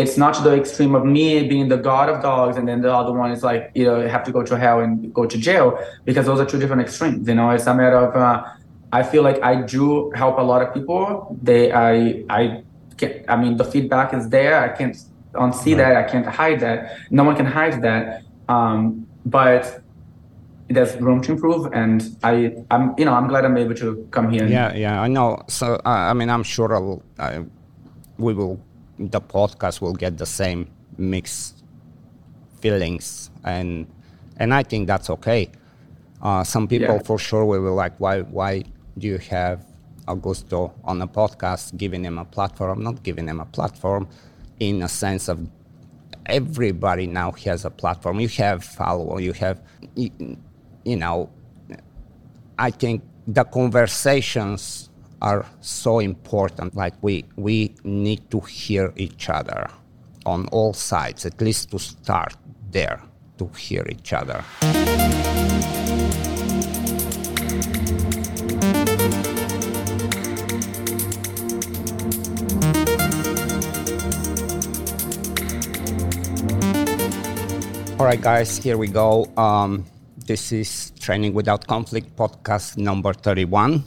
it's not to the extreme of me being the god of dogs and then the other one is like you know have to go to hell and go to jail because those are two different extremes you know? It's a matter of uh, i feel like i do help a lot of people. They i i can't. i mean the feedback is there. I can't unsee right. that. I can't hide that. No one can hide that. Um, but there's room to improve and i i'm you know i'm glad i'm able to come here yeah yeah i know. So uh, i mean i'm sure I'll, I, we will the podcast will get the same mixed feelings and and i think that's okay. Uh, some people yeah. for sure will be like why why do you have augusto on a podcast giving him a platform? Not giving him a platform in a sense of everybody now has a platform. You have follow you have you know, I think the conversations are so important. Like we we need to hear each other on all sides, at least to start there, to hear each other. All right, guys, here we go. Um, this is Training Without Conflict podcast number 31.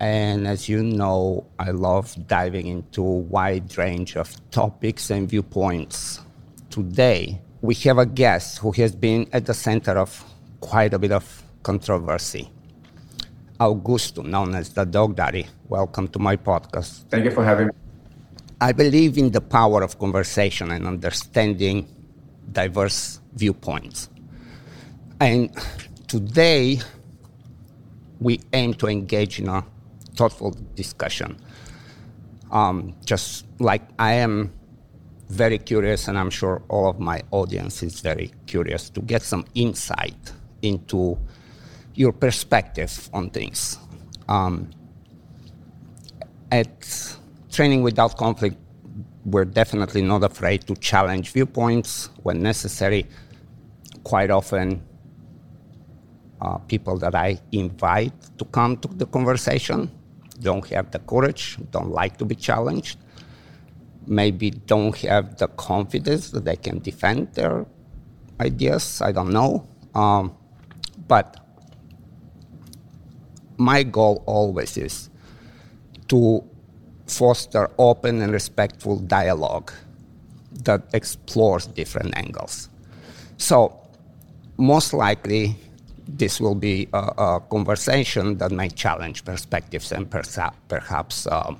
And as you know, I love diving into a wide range of topics and viewpoints. Today, we have a guest who has been at the center of quite a bit of controversy. Augusto, known as the Dog Daddy. Welcome to my podcast. Thank you for having me. I believe in the power of conversation and understanding diverse viewpoints. And today, we aim to engage in a thoughtful discussion. Um, just like I am very curious, and I'm sure all of my audience is very curious to get some insight into your perspective on things. Um, at Training Without Conflict, we're definitely not afraid to challenge viewpoints when necessary. Quite often, uh, people that I invite to come to the conversation don't have the courage, don't like to be challenged, maybe don't have the confidence that they can defend their ideas. I don't know. Um, but my goal always is to foster open and respectful dialogue that explores different angles. So, most likely, this will be a, a, conversation that may challenge perspectives and persa- perhaps um,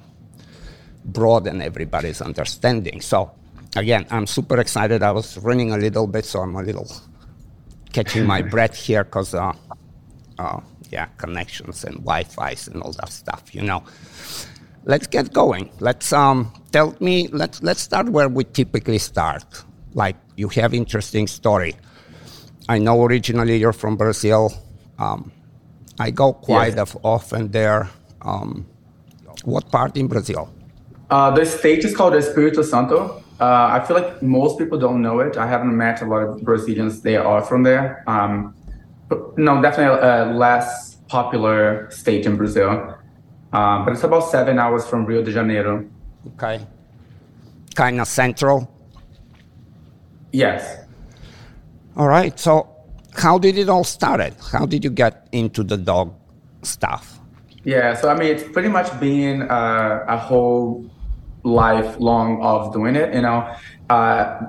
broaden everybody's understanding. So, again, I'm super excited. I was running a little bit, so I'm a little catching my breath here because, uh, uh, yeah, connections and Wi-Fi's and all that stuff, you know. Let's get going. Let's um, tell me. Let's let's start where we typically start. Like you have interesting story I know originally you're from Brazil. Um, I go quite often there. Um, what part in Brazil? Uh, the state is called Espírito Santo. Uh, I feel like most people don't know it. I haven't met a lot of Brazilians. They are from there. Um, no, definitely a less popular state in Brazil. Um, but it's about seven hours from Rio de Janeiro. Okay. Kind of central? Yes. All right. So, how did it all started? How did you get into the dog stuff? Yeah. So, I mean, it's pretty much been uh, a whole life long of doing it. You know, uh,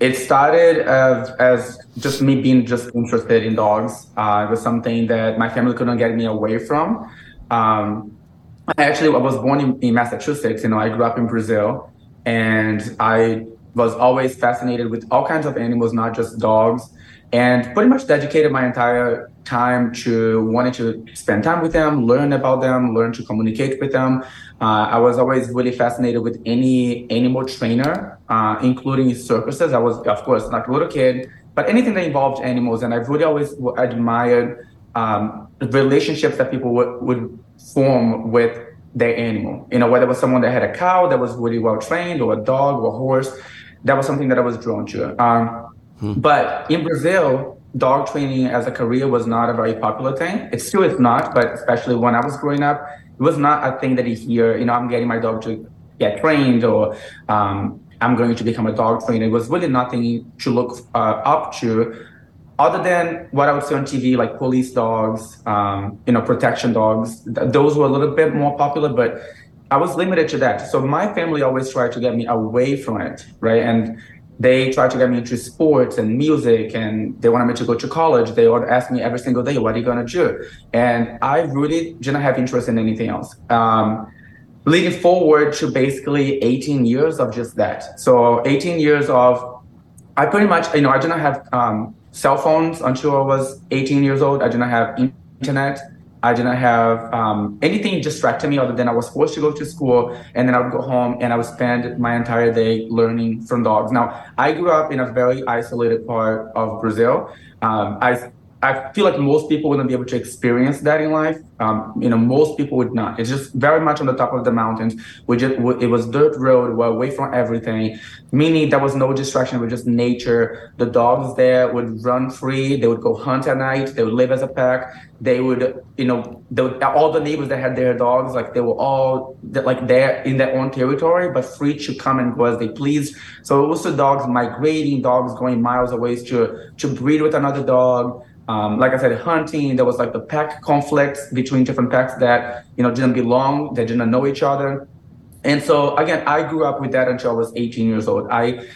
it started as, as just me being just interested in dogs. Uh, it was something that my family couldn't get me away from. Um, I actually I was born in, in Massachusetts. You know, I grew up in Brazil, and I was always fascinated with all kinds of animals, not just dogs, and pretty much dedicated my entire time to wanting to spend time with them, learn about them, learn to communicate with them. Uh, I was always really fascinated with any animal trainer, uh, including circuses. I was, of course, like a little kid, but anything that involved animals. And I've really always admired um, relationships that people would, would form with their animal. You know, whether it was someone that had a cow that was really well trained, or a dog, or a horse that was something that I was drawn to. Um, hmm. But in Brazil, dog training as a career was not a very popular thing. It still is not, but especially when I was growing up, it was not a thing that you hear, you know, I'm getting my dog to get trained or, um, I'm going to become a dog trainer. It was really nothing to look uh, up to other than what I would see on TV, like police dogs, um, you know, protection dogs, th- those were a little bit more popular, but I was limited to that. So my family always tried to get me away from it, right? And they tried to get me into sports and music, and they wanted me to go to college. They would ask me every single day, "What are you gonna do?" And I really didn't have interest in anything else. Um, leading forward to basically 18 years of just that. So 18 years of, I pretty much, you know, I didn't have um, cell phones until I was 18 years old. I didn't have internet. I didn't have um, anything distracting me other than I was forced to go to school and then I would go home and I would spend my entire day learning from dogs. Now, I grew up in a very isolated part of Brazil. Um, I I feel like most people wouldn't be able to experience that in life. Um, you know, most people would not. It's just very much on the top of the mountains. We just it was dirt road. We're away from everything, meaning there was no distraction. With just nature. The dogs there would run free. They would go hunt at night. They would live as a pack. They would, you know, would, all the neighbors that had their dogs, like they were all like there in their own territory, but free to come and go as they pleased. So it was the dogs migrating, dogs going miles away to to breed with another dog um, like I said, hunting, there was like the pack conflicts between different packs that, you know, didn't belong, they didn't know each other. And so again, I grew up with that until I was 18 years old. I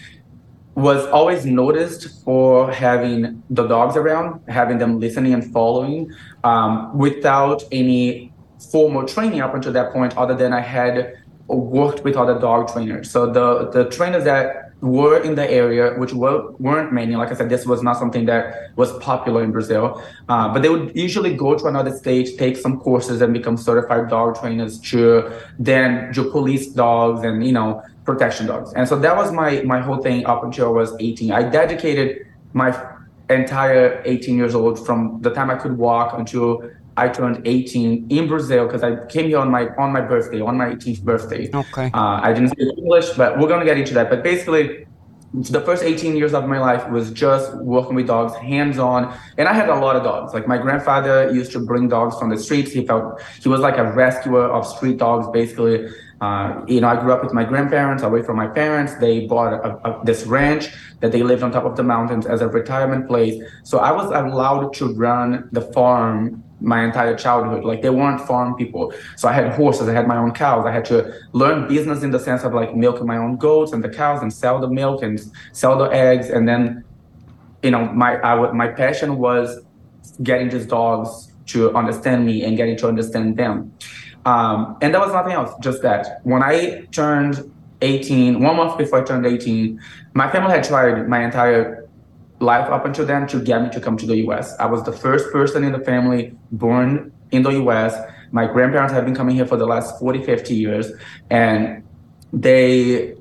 was always noticed for having the dogs around, having them listening and following um, without any formal training up until that point, other than I had worked with other dog trainers. So the, the trainers that were in the area, which were, weren't many. Like I said, this was not something that was popular in Brazil. Uh, but they would usually go to another state, take some courses, and become certified dog trainers to then do police dogs and you know protection dogs. And so that was my my whole thing up until I was 18. I dedicated my entire 18 years old from the time I could walk until I turned 18 in Brazil because I came here on my on my birthday, on my 18th birthday. Okay. Uh, I didn't speak English, but we're gonna get into that. But basically, the first 18 years of my life was just working with dogs, hands on. And I had a lot of dogs. Like my grandfather used to bring dogs from the streets. He felt he was like a rescuer of street dogs, basically. Uh, you know, I grew up with my grandparents, away from my parents. They bought a, a, this ranch that they lived on top of the mountains as a retirement place. So I was allowed to run the farm my entire childhood. Like they weren't farm people. So I had horses, I had my own cows. I had to learn business in the sense of like milking my own goats and the cows and sell the milk and sell the eggs. And then, you know, my I would my passion was getting these dogs to understand me and getting to understand them. Um, and there was nothing else, just that. When I turned 18, one month before I turned 18, my family had tried my entire life up until then to get me to come to the US. I was the first person in the family born in the US. My grandparents have been coming here for the last 40, 50 years. And they,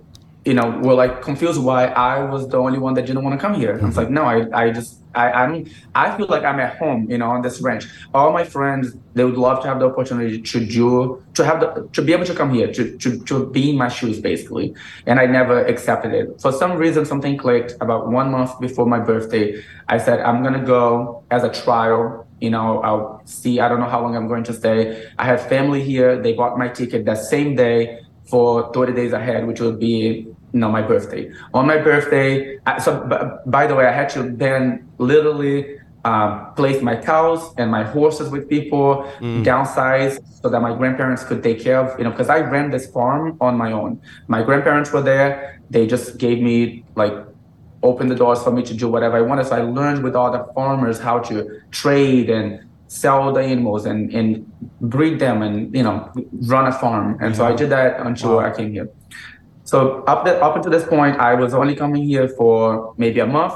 you know, were like confused why I was the only one that didn't want to come here. Mm-hmm. I was like, no, I, I just I, I'm I feel like I'm at home, you know, on this ranch. All my friends, they would love to have the opportunity to do to have the to be able to come here, to to to be in my shoes basically. And I never accepted it. For some reason something clicked about one month before my birthday. I said, I'm gonna go as a trial. You know, I'll see, I don't know how long I'm going to stay. I have family here, they bought my ticket that same day for 30 days ahead, which would be no, my birthday. On my birthday, so b- by the way, I had to then literally um, place my cows and my horses with people, mm. downsize so that my grandparents could take care of, you know, because I ran this farm on my own. My grandparents were there. They just gave me like open the doors for me to do whatever I wanted. So I learned with all the farmers how to trade and sell the animals and, and breed them and, you know, run a farm. And so I did that until wow. I came here. So up the, up until this point, I was only coming here for maybe a month.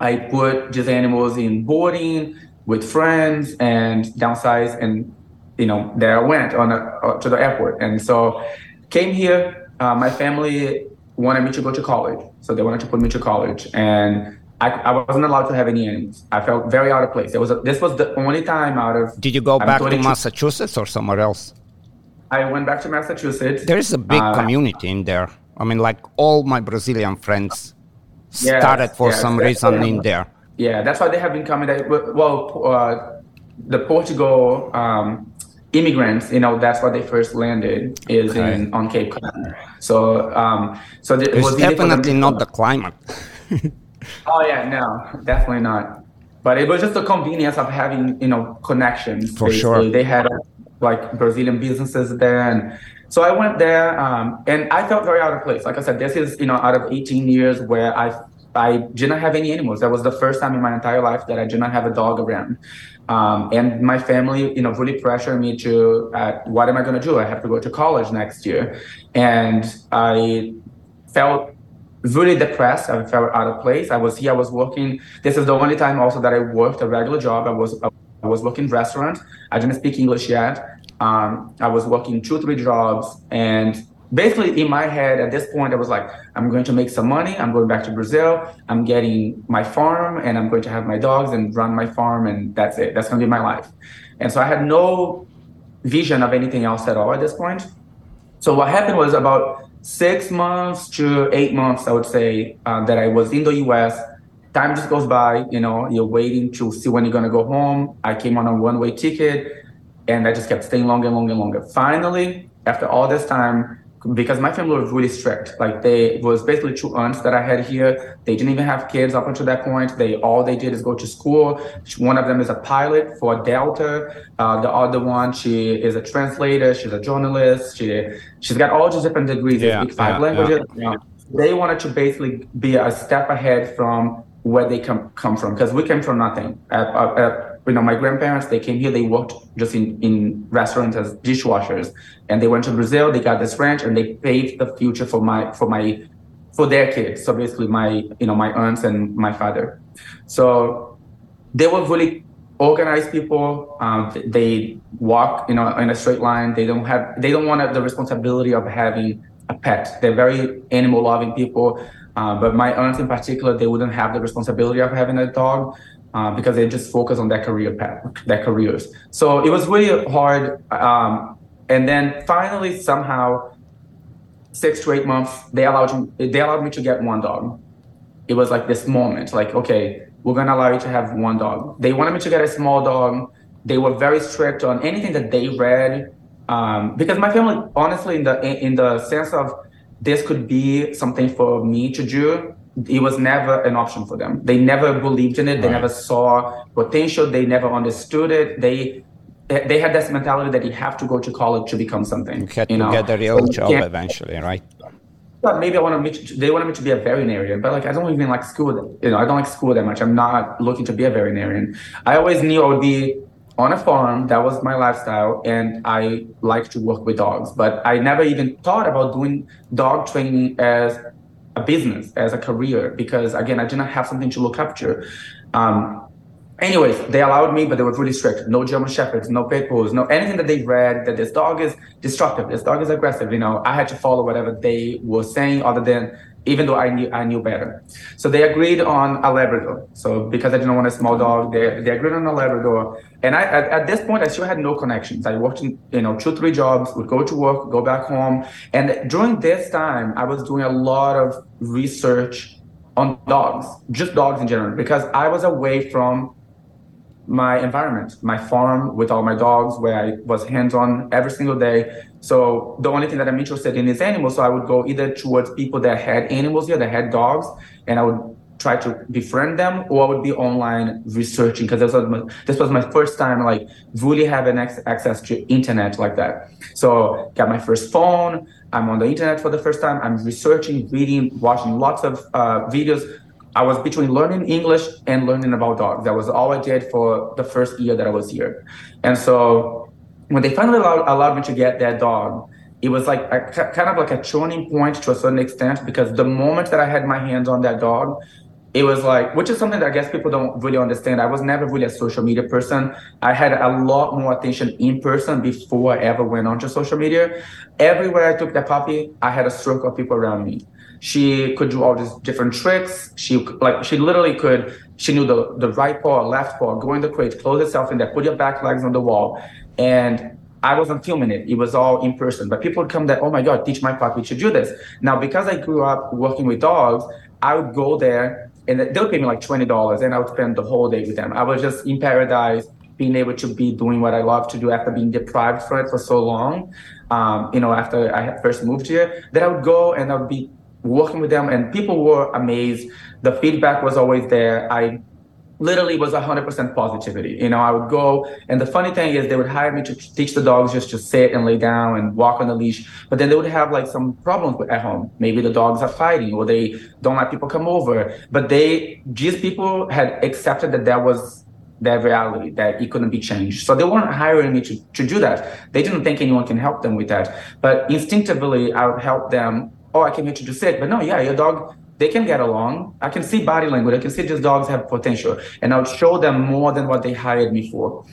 I put these animals in boarding with friends and downsized, and you know there I went on a, uh, to the airport. And so came here. Uh, my family wanted me to go to college, so they wanted to put me to college, and I, I, wasn't allowed to have any animals. I felt very out of place. It was a, this was the only time out of. Did you go back to Massachusetts or somewhere else? I went back to Massachusetts. There is a big uh, community in there. I mean, like all my Brazilian friends started yes, for yes, some reason in there. Yeah, that's why they have been coming. Well, uh, the Portugal um, immigrants, you know, that's where they first landed is okay. in on Cape Cod. So, um, so it was definitely not the climate. oh yeah, no, definitely not. But it was just the convenience of having, you know, connections. For basically. sure, they had like Brazilian businesses there, and so I went there, um, and I felt very out of place. Like I said, this is you know out of 18 years where I I didn't have any animals. That was the first time in my entire life that I did not have a dog around. Um, and my family, you know, really pressured me to, uh, what am I going to do? I have to go to college next year. And I felt really depressed. I felt out of place. I was here, I was working. This is the only time also that I worked a regular job. I was, I was working restaurant. I didn't speak English yet. Um, I was working two, three jobs and basically in my head at this point, I was like, I'm going to make some money. I'm going back to Brazil. I'm getting my farm and I'm going to have my dogs and run my farm. And that's it. That's going to be my life. And so I had no vision of anything else at all at this point. So what happened was about six months to eight months, I would say, uh, that I was in the US. Time just goes by, you know, you're waiting to see when you're going to go home. I came on a one way ticket and I just kept staying longer and longer and longer. Finally, after all this time, because my family was really strict. Like they was basically two aunts that I had here. They didn't even have kids up until that point. They all they did is go to school. One of them is a pilot for Delta. Uh, the other one, she is a translator. She's a journalist. She she's got all these different degrees. Yeah, speak five yeah, languages. Yeah. They wanted to basically be a step ahead from where they come come from because we came from nothing. At, at, you know, my grandparents, they came here, they worked just in, in restaurants as dishwashers. And they went to Brazil, they got this ranch and they paved the future for my, for my, for their kids. So basically my, you know, my aunts and my father. So they were really organized people. Um, they walk, you know, in a straight line. They don't have, they don't want the responsibility of having a pet. They're very animal loving people. Uh, but my aunts in particular, they wouldn't have the responsibility of having a dog uh, because they just focus on their career path, their careers. So it was really hard. Um, and then finally, somehow, six to eight months, they allowed me, they allowed me to get one dog. It was like this moment, like okay, we're gonna allow you to have one dog. They wanted me to get a small dog. They were very strict on anything that they read, um, because my family, honestly, in the in the sense of this could be something for me to do it was never an option for them. They never believed in it. They right. never saw potential. They never understood it. They they had this mentality that you have to go to college to become something. You had you to know? get the real so job eventually, right? But maybe I want to meet. They wanted me to be a veterinarian, but like I don't even like school. You know, I don't like school that much. I'm not looking to be a veterinarian. I always knew I would be on a farm. That was my lifestyle, and I like to work with dogs. But I never even thought about doing dog training as a business as a career because again i didn't have something to look up to. Um, anyways they allowed me but they were really strict. No german shepherds no pit bulls no anything that they read that this dog is destructive this dog is aggressive you know. I had to follow whatever they were saying other than even though I knew I knew better. So they agreed on a Labrador. So because I didn't want a small dog, they, they agreed on a Labrador. And I at, at, this point I still had no connections. I worked in you know two three jobs, would go to work, go back home, and during this time I was doing a lot of research on dogs, just dogs in general, because I was away from my environment, my farm with all my dogs, where I was hands on every single day. So the only thing that I'm interested in is animals. So I would go either towards people that had animals here, that had dogs, and I would try to befriend them, or I would be online researching because this was my, this was my first time like really having access to internet like that. So got my first phone. I'm on the internet for the first time. I'm researching, reading, watching lots of uh, videos I was between learning English and learning about dogs. That was all I did for the first year that I was here. And so when they finally allowed, allowed me to get that dog, it was like a, kind of like a turning point to a certain extent because the moment that I had my hands on that dog, it was like, which is something that I guess people don't really understand. I was never really a social media person. I had a lot more attention in person before I ever went onto social media. Everywhere I took that puppy, I had a circle of people around me. She could do all these different tricks. She like she literally could. She knew the the right paw, left paw, go in the crate, close itself in there, put your back legs on the wall, and I wasn't filming it. It was all in person. But people would come that, oh my God, teach my puppy to do this. Now, because I grew up working with dogs, I would go there and they would pay me like $20 and I would spend the whole day with them. I was just in paradise being able to be doing what I love to do after being deprived from it for so long, um, you know, after I first moved here, that I would go and I would be working with them and people were amazed. The feedback was always there. I literally was 100% positivity. You know, I would go, and the funny thing is, they would hire me to teach the dogs just to sit and lay down and walk on the leash. But then they would have like some problems at home. Maybe the dogs are fighting, or they don't let people come over. But they, these people had accepted that that was their reality, that it couldn't be changed. So they weren't hiring me to, to do that. They didn't think anyone can help them with that. But instinctively, I would help them. Oh, I came here to do sit. But no, yeah, your dog they can get along. I can see body language. I can see these dogs have potential. And I'll show them more than what they hired me for.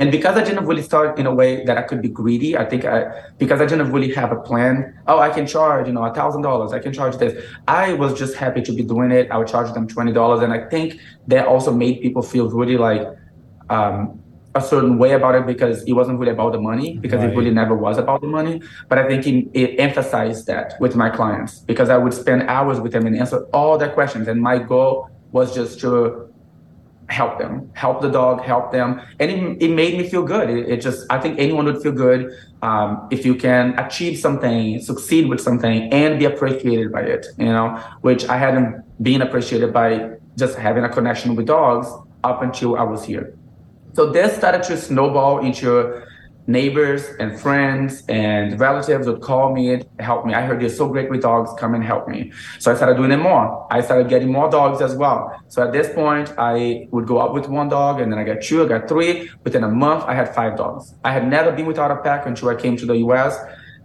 And because I didn't really start in a way that I could be greedy, I think I, because I didn't really have a plan, oh, I can charge, you know, a thousand dollars, I can charge this. I was just happy to be doing it. I would charge them $20. And I think that also made people feel really like, um, a certain way about it because it wasn't really about the money because right. it really never was about the money. But i think it, it, emphasized that with my clients because i would spend hours with them and answer all their questions. And my goal was just to help them help the dog help them. And it, it made me feel good. It, it just i think anyone would feel good um, if you can achieve something succeed with something and be appreciated by it you know which i hadn't been appreciated by just having a connection with dogs up until i was here so this started to snowball into neighbors and friends and relatives would call me and help me. I heard you're so great with dogs, come and help me. So I started doing it more. I started getting more dogs as well. So at this point, I would go out with one dog and then I got two, I got three. Within a month, I had five dogs. I had never been without a pack until I came to the US.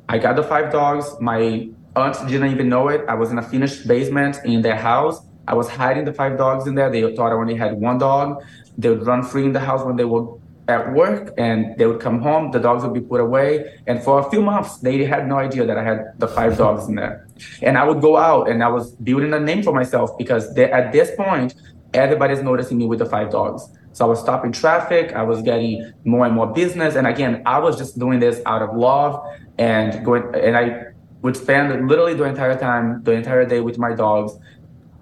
I got the five dogs. My aunt didn't even know it. I was in a finished basement in their house. I was hiding the five dogs in there. They thought I only had one dog. They would run free in the house when they were at work and they would come home. The dogs would be put away. And for a few months, they had no idea that I had the five mm-hmm. dogs in there. And I would go out and I was building a name for myself because they, at this point, everybody's noticing me with the five dogs. So I was stopping traffic. I was getting more and more business. And again, I was just doing this out of love and going, and I would spend literally the entire time, the entire day with my dogs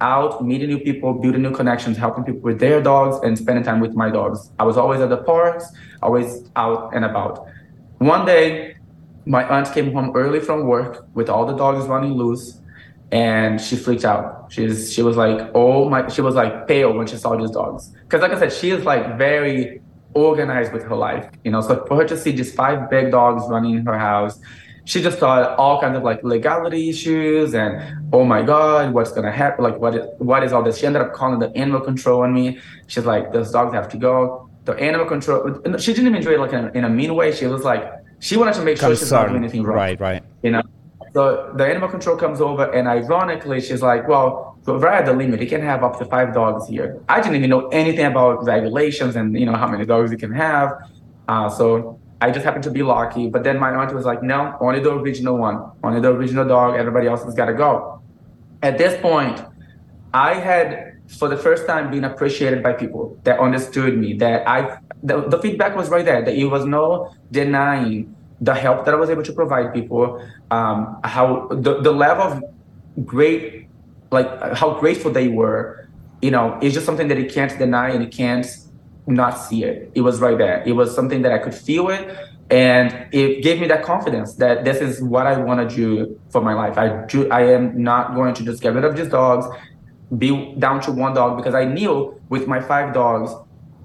out, meeting new people, building new connections, helping people with their dogs, and spending time with my dogs. I was always at the parks, always out and about. One day, my aunt came home early from work with all the dogs running loose, and she freaked out. She's she was like, oh my, she was like pale when she saw these dogs. Because like I said, she is like very organized with her life, you know. So for her to see these five big dogs running in her house she just thought all kinds of like legality issues and oh my god what's gonna happen like what is, what is all this? She ended up calling the animal control on me. She's like those dogs have to go. The animal control she didn't even do it like in a, in a mean way. She was like she wanted to make sure she's not doing anything wrong right right. you know? So the animal control comes over and ironically she's like well we're at the limit. You can have up to five dogs here. I didn't even know anything about regulations and you know how many dogs you can have. Uh, so I just happened to be lucky. But then my aunt was like, no, only the original one, only the original dog. Everybody else has got to go. At this point, I had, for the first time, been appreciated by people that understood me. That I, the, the feedback was right there. That it was no denying the help that I was able to provide people. Um, how the the level of great, like how grateful they were. You know, it's just something that you can't deny and you can't not see it. It was right there. It was something that I could feel it. And it gave me that confidence that this is what I want to do for my life. I do, I am not going to just get rid of these dogs, be down to one dog because I knew with my five dogs,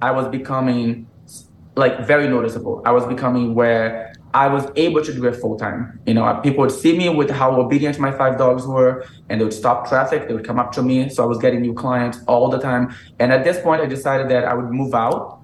I was becoming like very noticeable. I was becoming where I was able to do it full time. You know, people would see me with how obedient my five dogs were, and they would stop traffic. They would come up to me. So I was getting new clients all the time. And at this point, I decided that I would move out.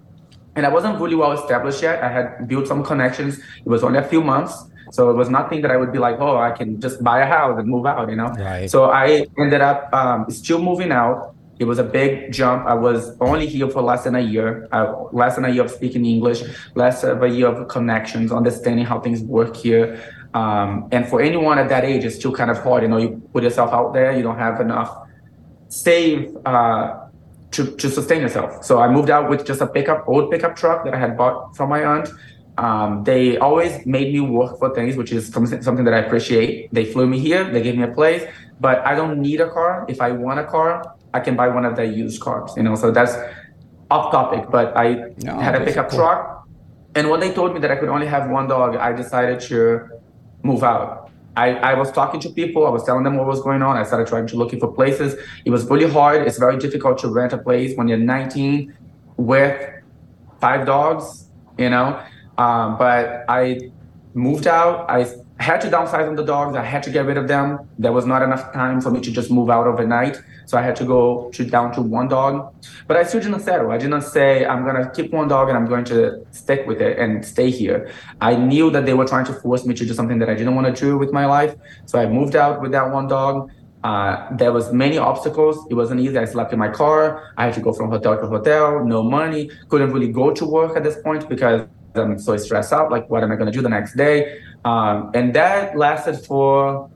And I wasn't really well established yet. I had built some connections. It was only a few months. So it was nothing that I would be like, oh, I can just buy a house and move out, you know? Right. So I ended up um, still moving out it was a big jump. I was only here for less than a year, uh, less than a year of speaking English, less of a year of connections, understanding how things work here. Um, and for anyone at that age, it's still kind of hard. You know, you put yourself out there, you don't have enough save uh, to, to sustain yourself. So I moved out with just a pickup, old pickup truck that I had bought from my aunt. Um, they always made me work for things, which is something that I appreciate. They flew me here, they gave me a place, but I don't need a car. If I want a car, I can buy one of their used cars, you know. So that's off topic, but I no, had a pickup cool. truck. And when they told me that I could only have one dog, I decided to move out. I, I was talking to people, I was telling them what was going on. I started trying to looking for places. It was really hard. It's very difficult to rent a place when you're 19 with five dogs, you know. Um, but I moved out. I had to downsize on the dogs. I had to get rid of them. There was not enough time for me to just move out overnight. So I had to go to down to one dog. But I still didn't settle. I didn't say I'm gonna keep one dog and I'm going to stick with it and stay here. I knew that they were trying to force me to do something that I didn't want to do with my life. So I moved out with that one dog. Uh, there was many obstacles. It wasn't easy. I slept in my car. I had to go from hotel to hotel. No money. Couldn't really go to work at this point because I'm so stressed out. Like, what am I going to do the next day? Um, and that lasted for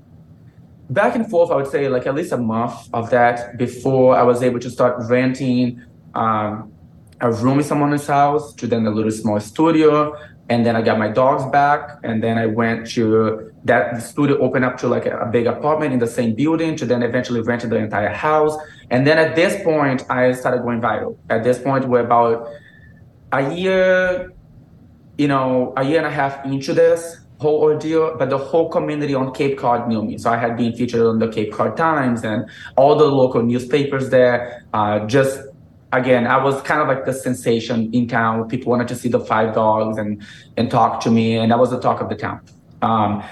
back and forth. I would say like at least a month of that before I was able to start renting um, a room in someone's house to then a little small studio. And then I got my dogs back, and then I went to that studio opened up to like a, a big apartment in the same building to then eventually rented the entire house. And then at this point, I started going viral. At this point, we're about a year, you know, a year and a half into this whole ordeal, but the whole community on Cape Cod knew me. So I had been featured on the Cape Cod Times and all the local newspapers there. Uh, just again, I was kind of like the sensation in town. People wanted to see the five dogs and and talk to me, and that was the talk of the town. Um,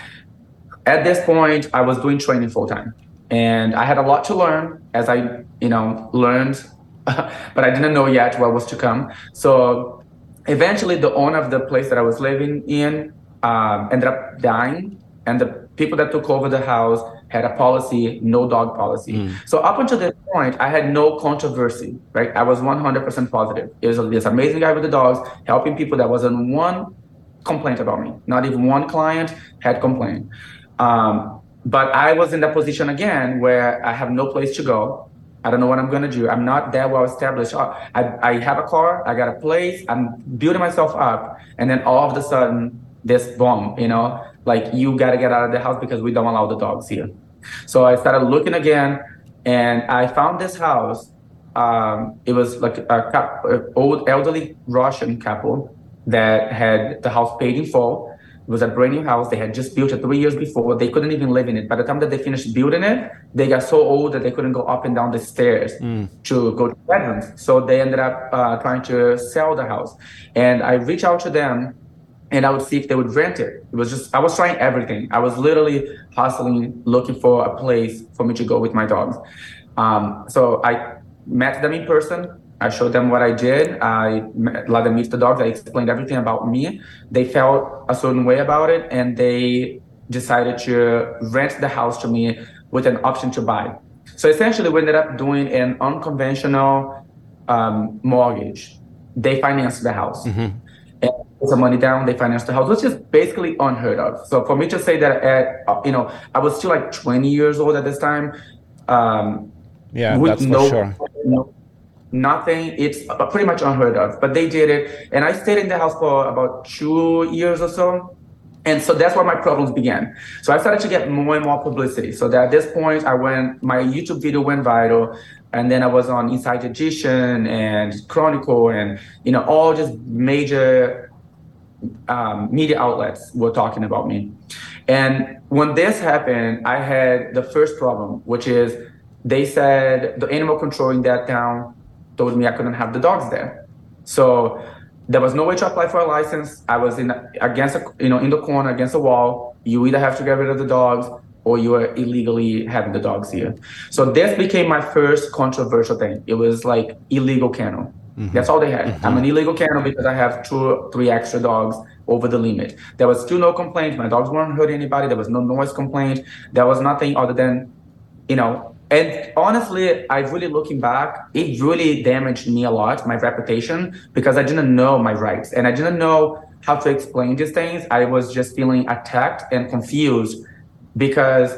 at this point, I was doing training full time, and I had a lot to learn as I, you know, learned, but I didn't know yet what was to come. So eventually, the owner of the place that I was living in um, ended up dying, and the people that took over the house had a policy, no dog policy. Mm. So up until this point, I had no controversy, right? I was 100% positive. It was this amazing guy with the dogs, helping people. That wasn't one complaint about me. Not even one client had complained. Um, but I was in that position again where I have no place to go. I don't know what I'm gonna do. I'm not that well established. I, I have a car, I got a place, I'm building myself up, and then all of a sudden, this bomb, you know, like you gotta get out of the house because we don't allow the dogs here. So I started looking again, and I found this house. Um, it was like a, old elderly Russian couple that had the house paid in full it was a brand new house. They had just built it three years before. They couldn't even live in it. By the time that they finished building it, they got so old that they couldn't go up and down the stairs mm. to go to bedrooms. So they ended up uh, trying to sell the house. And I reached out to them and I would see if they would rent it. It was just, I was trying everything. I was literally hustling, looking for a place for me to go with my dogs. Um, so I met them in person. I showed them what I did. I let them meet the dogs. I explained everything about me. They felt a certain way about it, and they decided to rent the house to me with an option to buy. So essentially, we ended up doing an unconventional um, mortgage. They financed the house. Mm-hmm. And some money down, they financed the house, which is basically unheard of. So for me to say that, at, uh, you know, I was still like 20 years old at this time. Um, yeah, that's no, for sure. No, nothing. It's pretty much unheard of, but they did it. And I stayed in the house for about two years or so. And so that's where my problems began. So I started to get more and more publicity. So that at this point, I went, my YouTube video went viral. And then I was on Inside Edition and Chronicle and, you know, all just major um, media outlets were talking about me. And when this happened, I had the first problem, which is they said the animal control in that town told me I couldn't have the dogs there. So there was no way to apply for a license. I was in against a, you know in the corner against a wall. You either have to get rid of the dogs or you are illegally having the dogs here. So this became my first controversial thing. It was like illegal kennel. Mm-hmm. That's all they had. Mm-hmm. I'm an illegal kennel because I have two, three extra dogs over the limit. There was still no complaint. My dogs weren't hurting anybody. There was no noise complaint. There was nothing other than, you know, and honestly, I really looking back, it really damaged me a lot, my reputation, because I didn't know my rights and I didn't know how to explain these things. I was just feeling attacked and confused because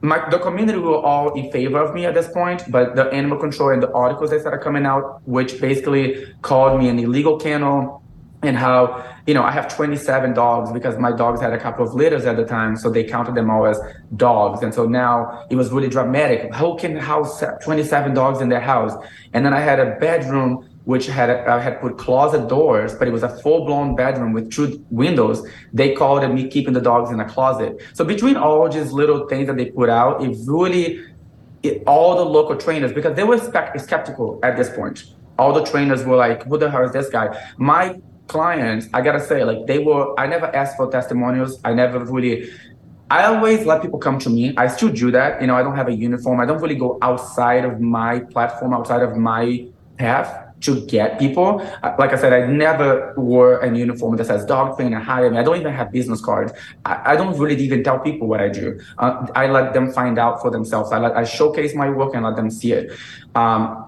my, the community were all in favor of me at this point, but the animal control and the articles that started coming out, which basically called me an illegal kennel, and how you know I have 27 dogs because my dogs had a couple of litters at the time, so they counted them all as dogs, and so now it was really dramatic. How can house 27 dogs in their house? And then I had a bedroom which had I had put closet doors, but it was a full blown bedroom with two windows. They called it me keeping the dogs in a closet. So between all these little things that they put out, it really it, all the local trainers because they were skeptical at this point. All the trainers were like, "Who the hell is this guy?" My clients, I gotta say, like they were. I never asked for testimonials. I never really I always let people come to me. I still do that. You know, I don't have a uniform. I don't really go outside of my platform, outside of my path to get people. Like I said, I never wore a uniform that says dog trainer, hire me. I don't even have business cards. I, I don't really even tell people what I do. Uh, I let them find out for themselves. I, let, I showcase my work and let them see it. Um,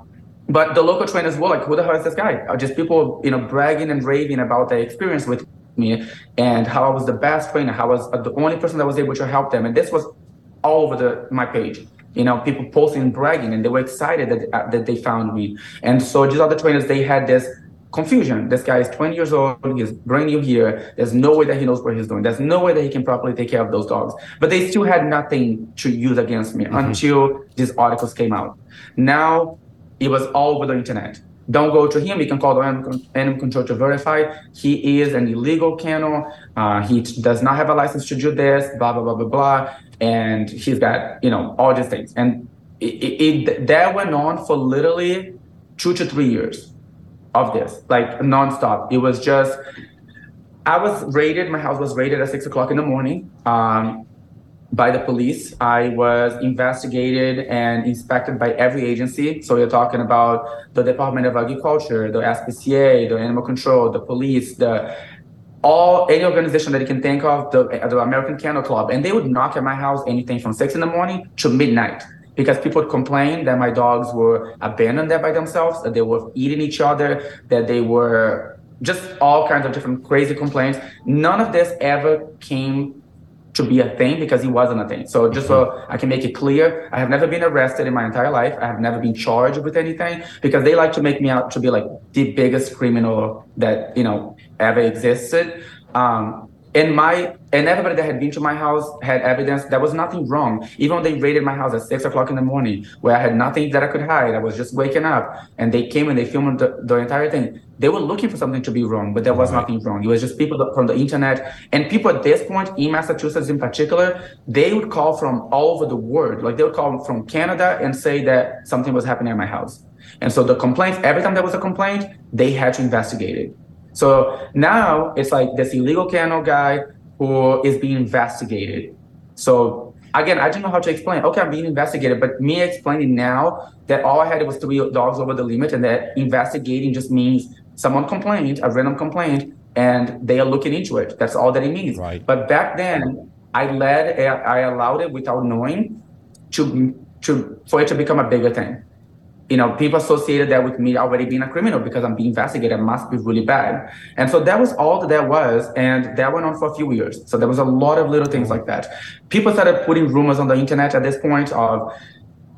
but the local trainers were like, who the hell is this guy? Uh, just people, you know, bragging and raving about their experience with me and how I was the best trainer, how I was the only person that was able to help them. And this was all over the my page. You know, people posting and bragging, and they were excited that uh, that they found me. And so these other trainers, they had this confusion. This guy is 20 years old. He's brand new here. There's no way that he knows what he's doing. There's no way that he can properly take care of those dogs. But they still had nothing to use against me mm-hmm. until these articles came out. Now it was all over the internet. Don't go to him. You can call the animal control to verify. He is an illegal kennel. Uh, he does not have a license to do this. Blah blah blah blah blah. And he's got you know all these things. And it, it, it that went on for literally two to three years of this, like nonstop. It was just I was raided. My house was raided at six o'clock in the morning. Um, by the police. I was investigated and inspected by every agency. So you're talking about the Department of Agriculture, the SPCA, the Animal Control, the police, the all any organization that you can think of, the, uh, the American Kennel Club, and they would knock at my house anything from six in the morning to midnight because people would complain that my dogs were abandoned there by themselves, that they were eating each other, that they were just all kinds of different crazy complaints. None of this ever came to be a thing because he wasn't a thing. So just so I can make it clear, I have never been arrested in my entire life. I have never been charged with anything because they like to make me out to be like the biggest criminal that, you know, ever existed. Um, and my and everybody that had been to my house had evidence there was nothing wrong. Even when they raided my house at six o'clock in the morning, where I had nothing that I could hide, I was just waking up, and they came and they filmed the, the entire thing. They were looking for something to be wrong, but there was right. nothing wrong. It was just people from the internet, and people at this point in Massachusetts, in particular, they would call from all over the world. Like they would call from Canada and say that something was happening at my house. And so the complaints, every time there was a complaint, they had to investigate it. So now it's like this illegal kennel guy who is being investigated. So again, I don't know how to explain. Okay, I'm being investigated, but me explaining now that all I had was three dogs over the limit, and that investigating just means someone complained, a random complaint, and they are looking into it. That's all that it means. Right. But back then, I led, I allowed it without knowing to to for it to become a bigger thing you know, people associated that with me already being a criminal because I'm being investigated must be really bad. And so that was all that there was. And that went on for a few years. So there was a lot of little things like that. People started putting rumors on the internet at this point of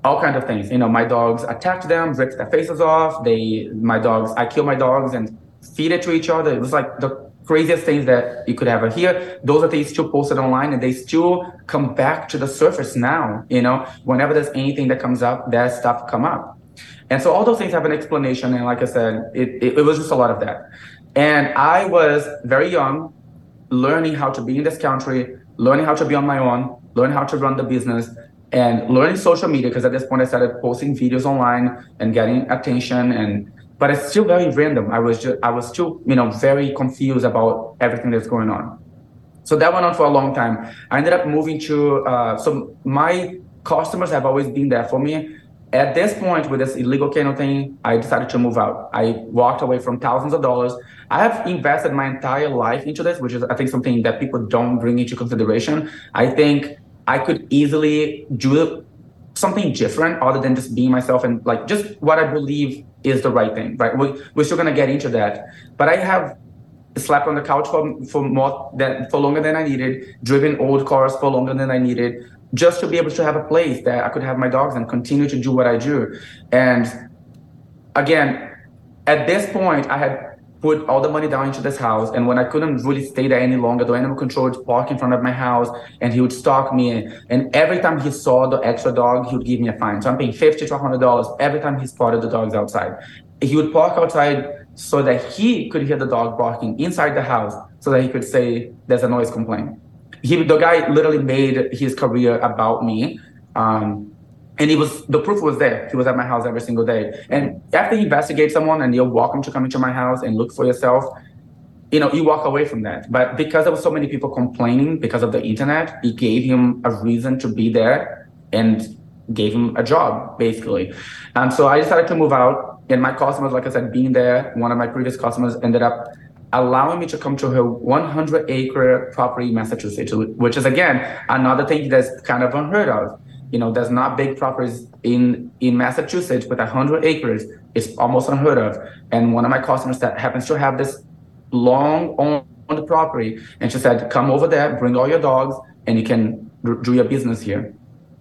all kinds of things. You know, my dogs attacked them, ripped their faces off. They, my dogs, I kill my dogs and feed it to each other. It was like the craziest things that you could ever hear. Those are things still posted online and they still come back to the surface now. You know, whenever there's anything that comes up, that stuff come up. And so all those things have an explanation. And like I said, it, it, it, was just a lot of that. And I was very young, learning how to be in this country, learning how to be on my own, learning how to run the business, and learning social media. Because at this point, I started posting videos online and getting attention. And but it's still very random. I was just I was still you know very confused about everything that's going on. So that went on for a long time. I ended up moving to uh, so my customers have always been there for me at this point with this illegal kennel thing, I decided to move out. I walked away from thousands of dollars. I have invested my entire life into this, which is I think something that people don't bring into consideration. I think I could easily do something different other than just being myself and like just what I believe is the right thing. Right? We, we're still gonna get into that, but I have slept on the couch for for more than for longer than I needed, driven old cars for longer than I needed, just to be able to have a place that I could have my dogs and continue to do what I do. And again, at this point, I had put all the money down into this house. And when I couldn't really stay there any longer, the animal control would park in front of my house and he would stalk me. And every time he saw the extra dog, he would give me a fine. So I'm paying 50 to $100 every time he spotted the dogs outside. he would park outside so that he could hear the dog barking inside the house so that he could say there's a noise complaint. He, the guy literally made his career about me. Um, and he was the proof was there. He was at my house every single day. And after you investigate someone and you're welcome to come into my house and look for yourself, you know, you walk away from that. But because there was so many people complaining because of the internet, it gave him a reason to be there and gave him a job, basically. And so I decided to move out. And my customers, like I said, being there, one of my previous customers ended up allowing me to come to her 100 acre property in Massachusetts, which is again another thing that's kind of unheard of. You know, there's not big properties in in Massachusetts with 100 acres. It's almost unheard of. And one of my customers that happens to have this long on the property, and she said, "Come over there, bring all your dogs, and you can do your business here."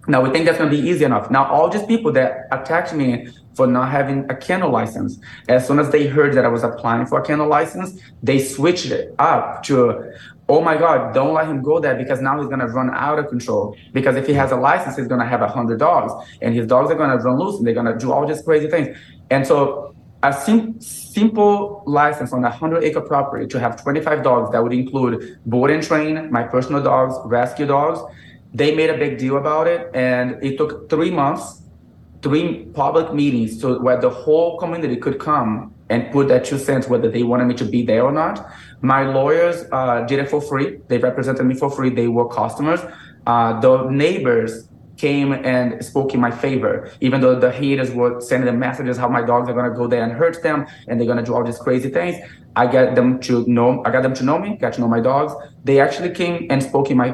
Now we think that's going to be easy enough. Now all these people that attacked me for not having a kennel license, as soon as they heard that I was applying for a kennel license, they switched it up to, oh my God, don't let him go there because now he's going to run out of control. Because if he has a license, he's going to have a hundred dogs, and his dogs are going to run loose, and they're going to do all these crazy things. And so a sim- simple license on a 100 acre property to have 25 dogs that would include board and train, my personal dogs, rescue dogs, they made a big deal about it, and it took three months, three public meetings, so where the whole community could come and put their two cents whether they wanted me to be there or not. My lawyers uh, did it for free. They represented me for free. They were customers. Uh, the neighbors came and spoke in my favor, even though the haters were sending them messages how my dogs are gonna go there and hurt them and they're gonna do all these crazy things. I got them to know. I got them to know me. Got to know my dogs. They actually came and spoke in my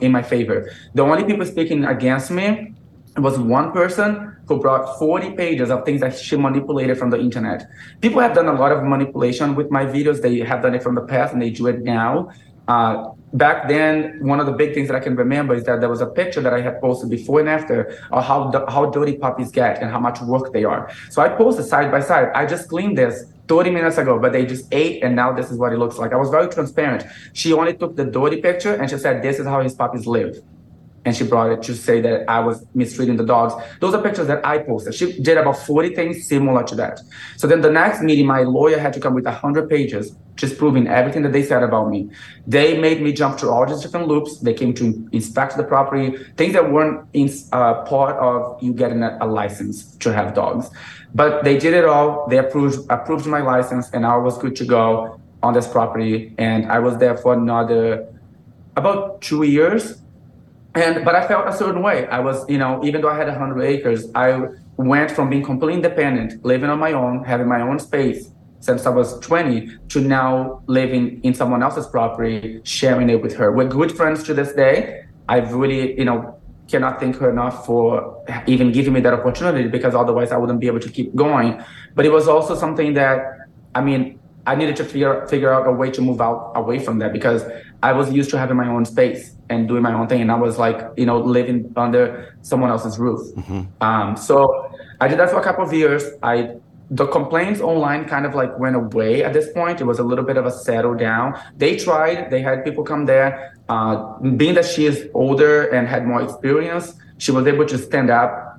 in my favor. The only people speaking against me was one person who brought 40 pages of things that she manipulated from the internet. People have done a lot of manipulation with my videos. They have done it from the past and they do it now. Uh, back then, one of the big things that I can remember is that there was a picture that I had posted before and after of how how dirty puppies get and how much work they are. So I posted side by side. I just cleaned this 30 minutes ago, but they just ate, and now this is what it looks like. I was very transparent. She only took the dirty picture and she said, This is how his puppies live. And she brought it to say that I was mistreating the dogs. Those are pictures that I posted. She did about 40 things similar to that. So then the next meeting, my lawyer had to come with 100 pages, just proving everything that they said about me. They made me jump through all these different loops. They came to inspect the property, things that weren't in, uh, part of you getting a, a license to have dogs. But they did it all. They approved approved my license, and I was good to go on this property. And I was there for another about two years. And but I felt a certain way. I was, you know, even though I had hundred acres, I went from being completely independent, living on my own, having my own space since I was 20, to now living in someone else's property, sharing it with her. We're good friends to this day. I've really, you know, cannot thank her enough for even giving me that opportunity because otherwise I wouldn't be able to keep going. But it was also something that, I mean, I needed to figure figure out a way to move out away from that because I was used to having my own space and doing my own thing, and I was like, you know, living under someone else's roof. Mm-hmm. Um, so I did that for a couple of years. I the complaints online kind of like went away at this point. It was a little bit of a settle down. They tried, they had people come there. Uh, being that she is older and had more experience, she was able to stand up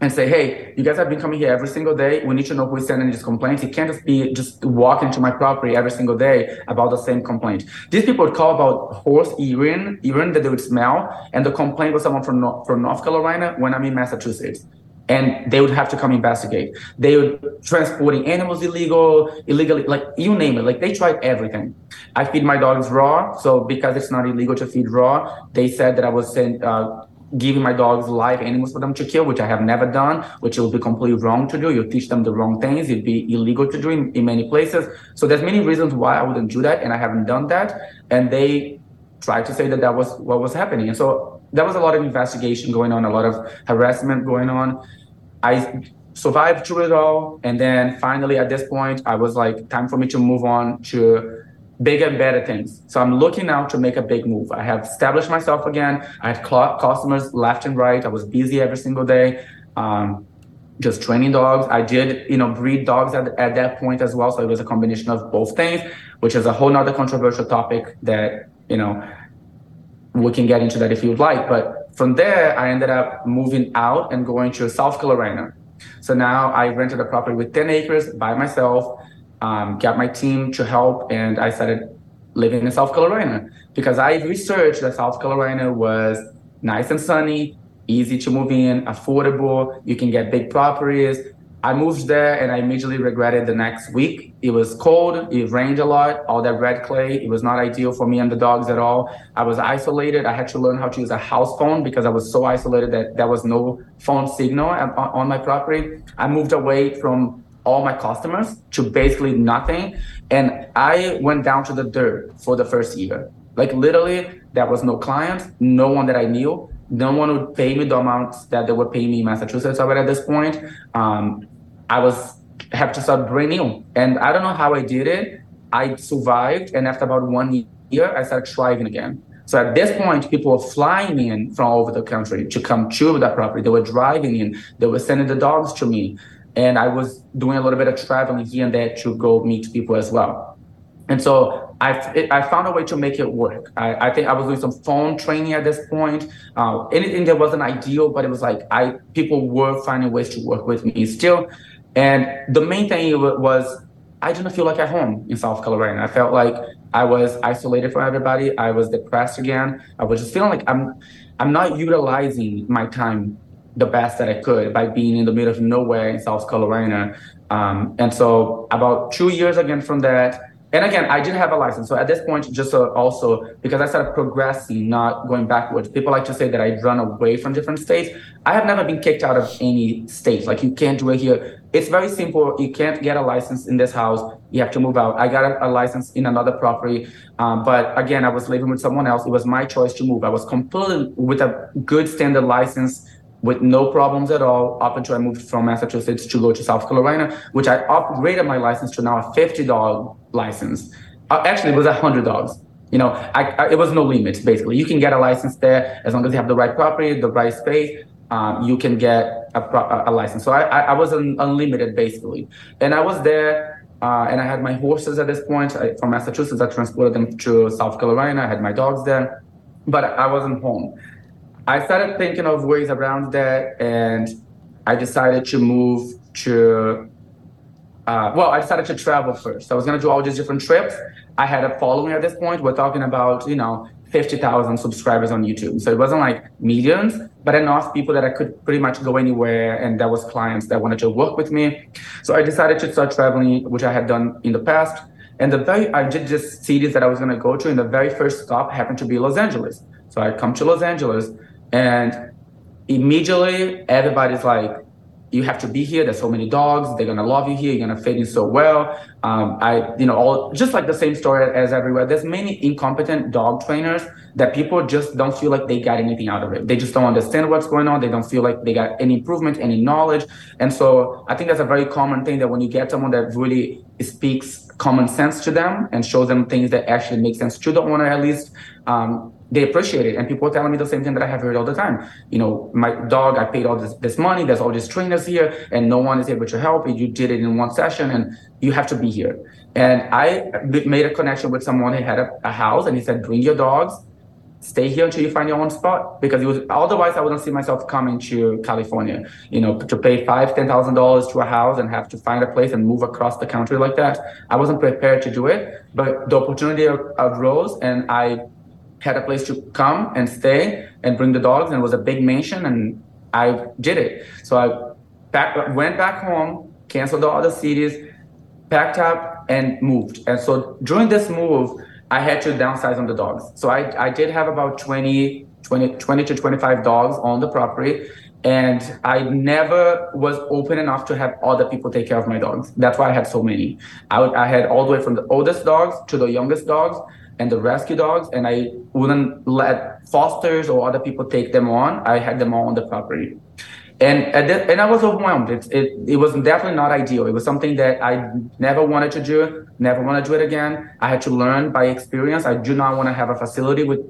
and say, hey, you guys have been coming here every single day. We need to know who is sending these complaints. You can't just be just walking to my property every single day about the same complaint. These people would call about horse urine, urine that they would smell, and the complaint was someone from, from North Carolina when I'm in Massachusetts and they would have to come investigate. They would transporting animals illegal, illegally, like you name it. Like they tried everything. I feed my dogs raw, so because it's not illegal to feed raw, they said that I was sent, uh, giving my dogs live animals for them to kill, which I have never done, which it would be completely wrong to do. You teach them the wrong things. It'd be illegal to do in, in many places. So there's many reasons why I wouldn't do that, and I haven't done that. And they tried to say that that was what was happening. And so there was a lot of investigation going on, a lot of harassment going on. I survived through it all. And then finally, at this point, I was like, time for me to move on to bigger and better things. So I'm looking now to make a big move. I have established myself again. I had customers left and right. I was busy every single day. Um, just training dogs. I did, you know, breed dogs at, at that point as well. So it was a combination of both things, which is a whole nother controversial topic that, you know, we can get into that if you would like. But from there, I ended up moving out and going to South Carolina. So now I rented a property with 10 acres by myself, um, got my team to help, and I started living in South Carolina because I researched that South Carolina was nice and sunny, easy to move in, affordable. You can get big properties. I moved there and I immediately regretted the next week. It was cold, it rained a lot, all that red clay. It was not ideal for me and the dogs at all. I was isolated. I had to learn how to use a house phone because I was so isolated that there was no phone signal on my property. I moved away from all my customers to basically nothing. And I went down to the dirt for the first year. Like literally, there was no clients, no one that I knew no one would pay me the amounts that they were paying me in Massachusetts already at this point. Um, I was have to start brand new, and I don't know how I did it. I survived, and after about one year, I started thriving again. So at this point, people were flying in from all over the country to come to that property. They were driving in. They were sending the dogs to me, and I was doing a little bit of traveling here and there to go meet people as well. And so I, it, I found a way to make it work. I, I, think I was doing some phone training at this point. Uh, anything that wasn't ideal, but it was like I people were finding ways to work with me still. And the main thing was I didn't feel like at home in South Carolina. I felt like I was isolated from everybody. I was depressed again. I was just feeling like I'm I'm not utilizing my time the best that I could by being in the middle of nowhere in South Carolina. Um, and so about two years again from that, and again, I didn't have a license. So at this point, just uh, also because I started progressing, not going backwards. People like to say that I run away from different states. I have never been kicked out of any state. Like you can't do it here. It's very simple. You can't get a license in this house. You have to move out. I got a, a license in another property, um, but again, I was living with someone else. It was my choice to move. I was completely with a good standard license with no problems at all up until I moved from Massachusetts to go to South Carolina, which I upgraded my license to now a 50 dog license. Uh, actually, it was 100 dogs. You know, I, I, it was no limit, basically. You can get a license there as long as you have the right property, the right space. Um, you can get a, a, license. So I, I, was un, unlimited, basically. And I was there, uh, and I had my horses at this point I, from Massachusetts. I transported them to South Carolina. I had my dogs there, but I wasn't home. I started thinking of ways around that, and I decided to move to. Uh, well, I decided to travel first. I was gonna do all these different trips. I had a following at this point. We're talking about you know fifty thousand subscribers on YouTube, so it wasn't like millions, but enough people that I could pretty much go anywhere, and there was clients that wanted to work with me. So I decided to start traveling, which I had done in the past. And the very I did just cities that I was gonna go to, and the very first stop happened to be Los Angeles. So I come to Los Angeles and immediately everybody's like, you have to be here. There's so many dogs. They're gonna love you here. You're gonna fit in so well. Um, I, you know, all just like the same story as everywhere. There's many incompetent dog trainers that people just don't feel like they got anything out of it. They just don't understand what's going on. They don't feel like they got any improvement, any knowledge. And so I think that's a very common thing that when you get someone that really speaks common sense to them and shows them things that actually make sense to the owner, at least. Um, they appreciate it. And people are telling me the same thing that I have heard all the time. You know, my dog, I paid all this, this money, there's all these trainers here, and no one is able to help you. Did it in one session and you have to be here. And I made a connection with someone who had a, a house and he said, bring your dogs, stay here until you find your own spot. Because was otherwise I wouldn't see myself coming to California, you know, to pay five, ten thousand dollars to a house and have to find a place and move across the country like that. I wasn't prepared to do it, but the opportunity arose and I had a place to come and stay and bring the dogs, and it was a big mansion, and I did it. So I back, went back home, canceled all the cities, packed up, and moved. And so during this move, I had to downsize on the dogs. So I, I did have about 20, 20, 20 to 25 dogs on the property. And I never was open enough to have other people take care of my dogs. That's why I had so many. I, I had all the way from the oldest dogs to the youngest dogs and the rescue dogs, and I wouldn't let fosters or other people take them on. I had them all on the property. And and I was overwhelmed. It, it it was definitely not ideal. It was something that I never wanted to do, never want to do it again. I had to learn by experience. I do not want to have a facility with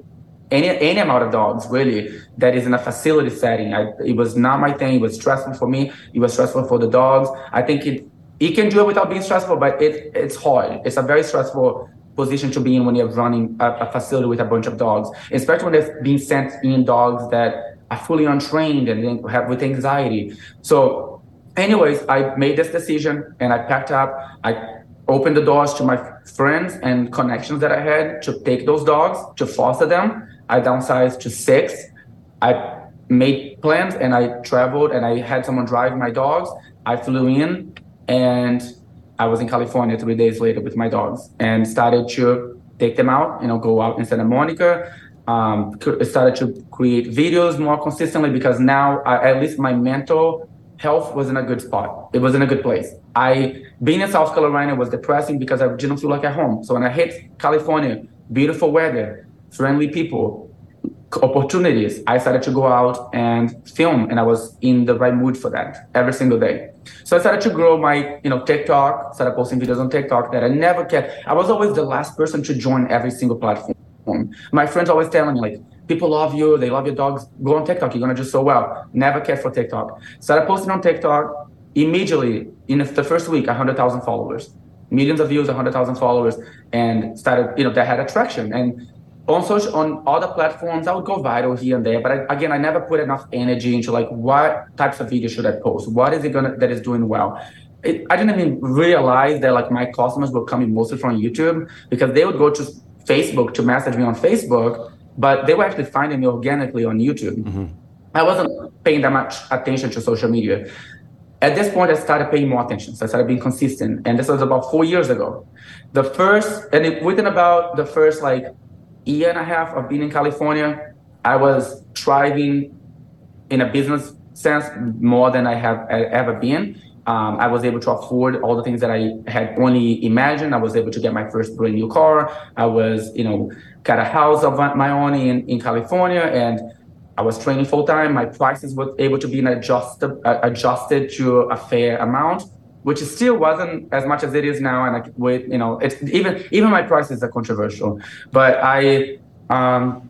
any any amount of dogs really that is in a facility setting. I, it was not my thing. It was stressful for me. It was stressful for the dogs. I think it it can do it without being stressful, but it it's hard. It's a very stressful position to be in when you're running a, a, facility with a bunch of dogs, especially when they're being sent in dogs that are fully untrained and have with anxiety. So anyways, I made this decision and I packed up. I opened the doors to my friends and connections that I had to take those dogs to foster them. I downsized to six. I made plans and I traveled and I had someone drive my dogs. I flew in and I was in California three days later with my dogs and started to take them out, you know, go out in Santa Monica. Um, started to create videos more consistently because now I, at least my mental health was in a good spot. It was in a good place. I being in South Carolina was depressing because I didn't feel like at home. So when I hit California, beautiful weather, friendly people, opportunities, I started to go out and film, and I was in the right mood for that every single day. So I started to grow my, you know, TikTok, started posting videos on TikTok that I never kept. I was always the last person to join every single platform. My friends always telling me like, people love you, they love your dogs. Go on TikTok, you're gonna do so well. Never cared for TikTok. Started posting on TikTok immediately in the first week, hundred thousand followers, millions of views, hundred thousand followers, and started, you know, that had attraction and on social on other platforms i would go viral here and there but I, again i never put enough energy into like what types of videos should i post what is it gonna that is doing well it, i didn't even realize that like my customers were coming mostly from youtube because they would go to facebook to message me on facebook but they were actually finding me organically on youtube mm-hmm. i wasn't paying that much attention to social media at this point, I started paying more attention. So I started being consistent. And this was about four years ago. The first, and it, within about the first like year and a half of being in California, I was thriving in a business sense more than I have ever been. Um, I was able to afford all the things that I had only imagined. I was able to get my first brand new car. I was, you know, got a house of my own in, in California and I was training full time. My prices were able to be adjusted, uh, adjusted to a fair amount which still wasn't as much as it is now. And like with you know, it's even even my prices are controversial, but I um,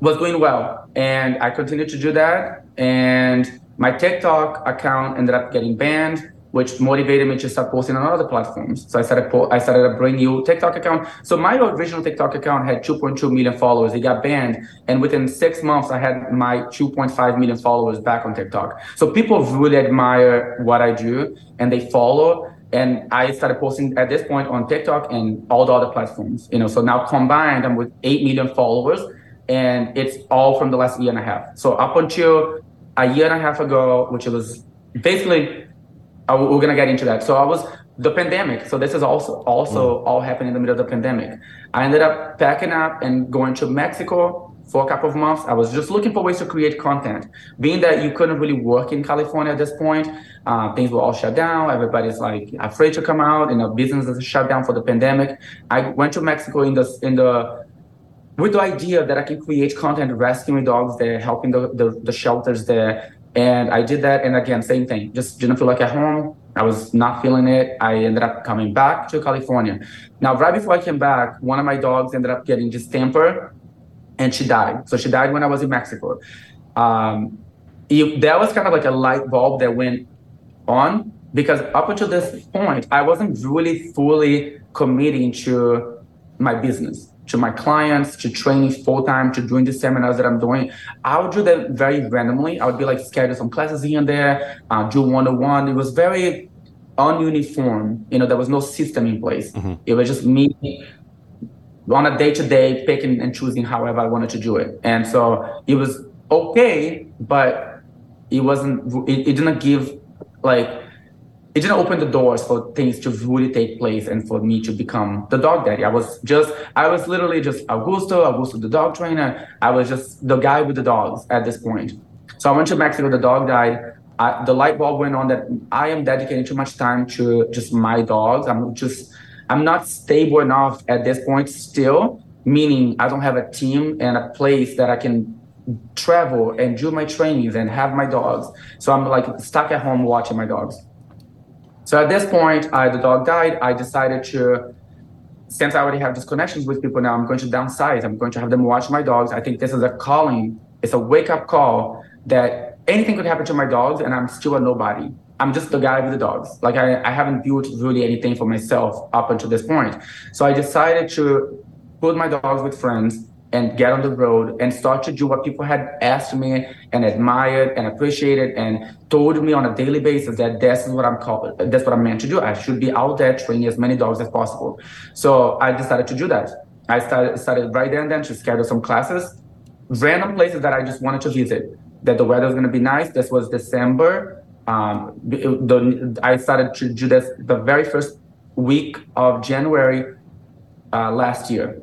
was doing well, and I continued to do that. And my TikTok account ended up getting banned which motivated me to start posting on other platforms. So I started po- I started a brand new TikTok account. So my original TikTok account had 2.2 million followers. It got banned, and within six months, I had my 2.5 million followers back on TikTok. So people really admire what I do, and they follow. And I started posting at this point on TikTok and all the other platforms. You know, so now combined, I'm with 8 million followers, and it's all from the last year and a half. So up until a year and a half ago, which was basically we're gonna get into that. So I was the pandemic. So this is also also mm. all happened in the middle of the pandemic. I ended up packing up and going to Mexico for a couple of months. I was just looking for ways to create content. Being that you couldn't really work in California at this point, uh, things were all shut down. Everybody's like afraid to come out. You know, businesses shut down for the pandemic. I went to Mexico in the in the with the idea that I can create content rescuing dogs there, helping the, the, the shelters there, and I did that. And again, same thing, just didn't feel like at home. I was not feeling it. I ended up coming back to California. Now, right before I came back, one of my dogs ended up getting distemper and she died. So she died when I was in Mexico. Um, it, that was kind of like a light bulb that went on because up until this point, I wasn't really fully committing to my business to my clients, to training full time, to doing the seminars that I'm doing. I would do that very randomly. I would be like schedule some classes here and there, uh, do one on one. It was very ununiform. You know, there was no system in place. Mm-hmm. It was just me on a day to day picking and choosing however I wanted to do it. And so it was okay, but it wasn't. It, it didn't give like it didn't open the doors for things to really take place and for me to become the dog daddy. I was just, I was literally just Augusto, Augusto the dog trainer. I was just the guy with the dogs at this point. So I went to Mexico, the dog died. I, the light bulb went on that I am dedicating too much time to just my dogs. I'm just, I'm not stable enough at this point still, meaning I don't have a team and a place that I can travel and do my trainings and have my dogs. So I'm like stuck at home watching my dogs. So at this point, the dog died. I decided to, since I already have these connections with people now, I'm going to downsize. I'm going to have them watch my dogs. I think this is a calling. It's a wake up call that anything could happen to my dogs, and I'm still a nobody. I'm just the guy with the dogs. Like I, I haven't built really anything for myself up until this point. So I decided to put my dogs with friends and get on the road and start to do what people had asked me and admired and appreciated and told me on a daily basis that this is what I'm called, that's what I'm meant to do. I should be out there training as many dogs as possible. So I decided to do that. I started started right there and then to schedule some classes, random places that I just wanted to visit. That the weather was going to be nice. This was December. Um, the, I started to do this the very first week of January uh, last year.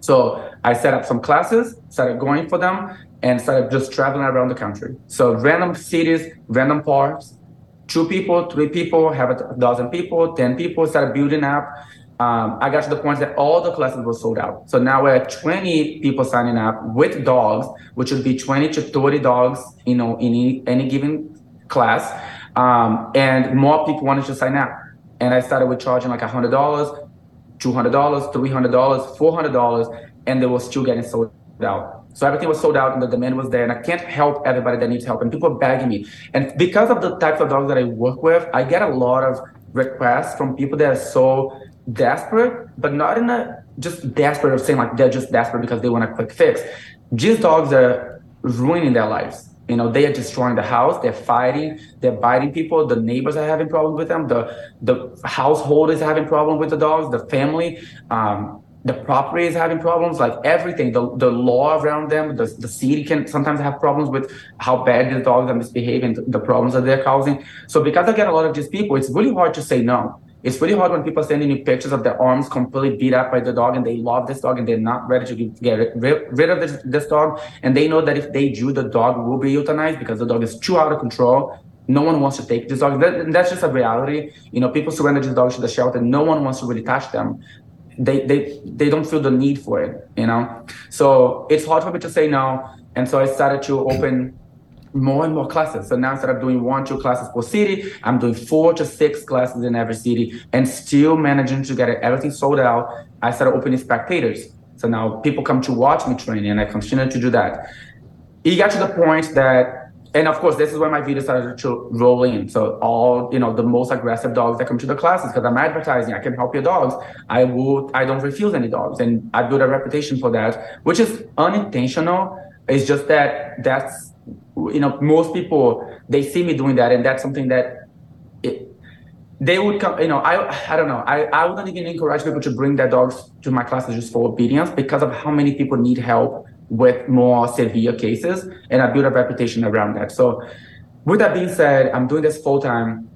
So I set up some classes, started going for them, and started just traveling around the country. So random cities, random parks, two people, three people, have a dozen people, 10 people, started building up. Um, I got to the point that all the classes were sold out. So now we're at 20 people signing up with dogs, which would be 20 to 30 dogs, you know, in any, any given class. Um, and more people wanted to sign up. And I started with charging like $100, $200, $300, $400 and they were still getting sold out. So everything was sold out and the demand was there. And I can't help everybody that needs help. And people are begging me. And because of the types of dogs that I work with, I get a lot of requests from people that are so desperate, but not in a just desperate of saying like they're just desperate because they want a quick fix. These dogs are ruining their lives. You know, they are destroying the house, they're fighting, they're biting people, the neighbors are having problems with them, the the household is having problems with the dogs, the family. Um, the property is having problems, like everything, the, the law around them, the, the city can sometimes have problems with how bad the dogs are misbehaving, the problems that they're causing. So because I get a lot of these people, it's really hard to say no. It's really hard when people are sending you pictures of their arms completely beat up by the dog and they love this dog and they're not ready to get rid, of this, this dog. And they know that if they do, the dog will be euthanized because the dog is too out of control. No one wants to take this dog. That, that's just a reality. You know, people surrender these dogs to the shelter. No one wants to really touch them they they they don't feel the need for it you know? So it's hard for me to say no and so i started to open more and more classes. So now instead of doing one two classes per city i'm doing four to six classes in every city and still managing to get everything sold out. I started opening spectators. So now people come to watch me training and i continue to do that. It got to the point that and of course, this is where my video started to roll in. So all you know, the most aggressive dogs that come to the classes because I'm advertising, I can help your dogs. I would. I don't refuse any dogs, and I build a reputation for that, which is unintentional. It's just that that's you know, most people they see me doing that, and that's something that it, they would come. You know, I I don't know. I I wouldn't even encourage people to bring their dogs to my classes just for obedience because of how many people need help with more severe cases, and I built a reputation around that. So, with that being said, I'm doing this full time.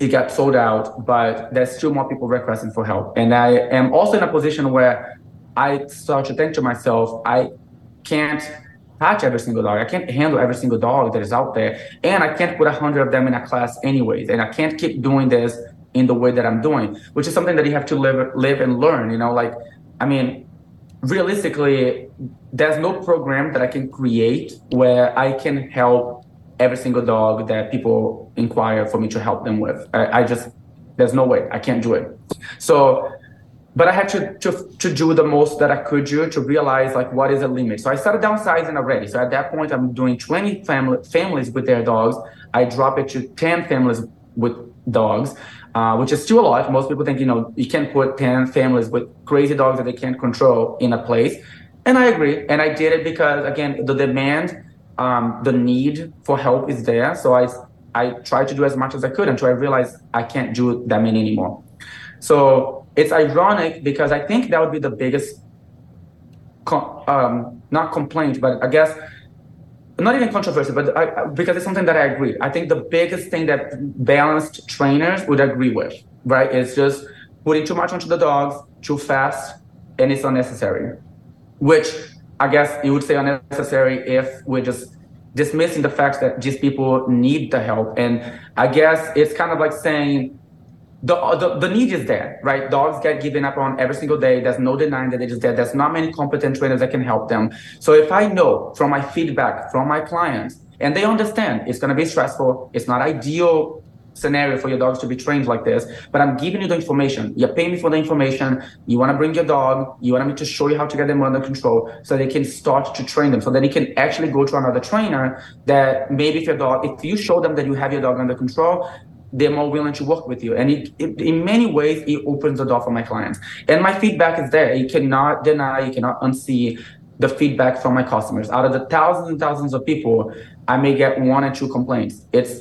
It got sold out, but there's still more people requesting for help, and I am also in a position where I start to think to myself, I can't touch every single dog. I can't handle every single dog that is out there, and I can't put a hundred of them in a class anyways, and I can't keep doing this in the way that I'm doing, which is something that you have to live live and learn. You know, like I mean, realistically, there's no program that I can create where I can help every single dog that people inquire for me to help them with. I, I just, there's no way I can't do it. So, but I had to, to, to do the most that I could do to realize like what is the limit. So I started downsizing already. So at that point, I'm doing 20 family, families with their dogs. I drop it to 10 families with dogs uh, which is still a lot. Most people think, you know, you can't put 10 families with crazy dogs that they can't control in a place. And I agree. And I did it because, again, the demand, um, the need for help is there. So I, I tried to do as much as I could until I realized I can't do that many anymore. So it's ironic because I think that would be the biggest, um, not complaint, but I guess not even controversial, but I, because it's something that I agree. I think the biggest thing that balanced trainers would agree with, right, is just putting too much onto the dogs too fast, and it's unnecessary. Which I guess you would say unnecessary if we're just dismissing the fact that these people need the help. And I guess it's kind of like saying the, uh, the, the need is there, right? Dogs get given up on every single day. There's no denying that they're just there. There's not many competent trainers that can help them. So if I know from my feedback from my clients, and they understand it's going to be stressful, it's not ideal scenario for your dogs to be trained like this, but I'm giving you the information. You're paying me for the information. You want to bring your dog. You want me to show you how to get them under control so they can start to train them so that they can actually go to another trainer that maybe if your dog, if you show them that you have your dog under control, they're more willing to work with you. And it, it, in many ways, it opens the door for my clients. And my feedback is there. You cannot deny, you cannot unsee the feedback from my customers. Out of the thousands and thousands of people, I may get one or two complaints. It's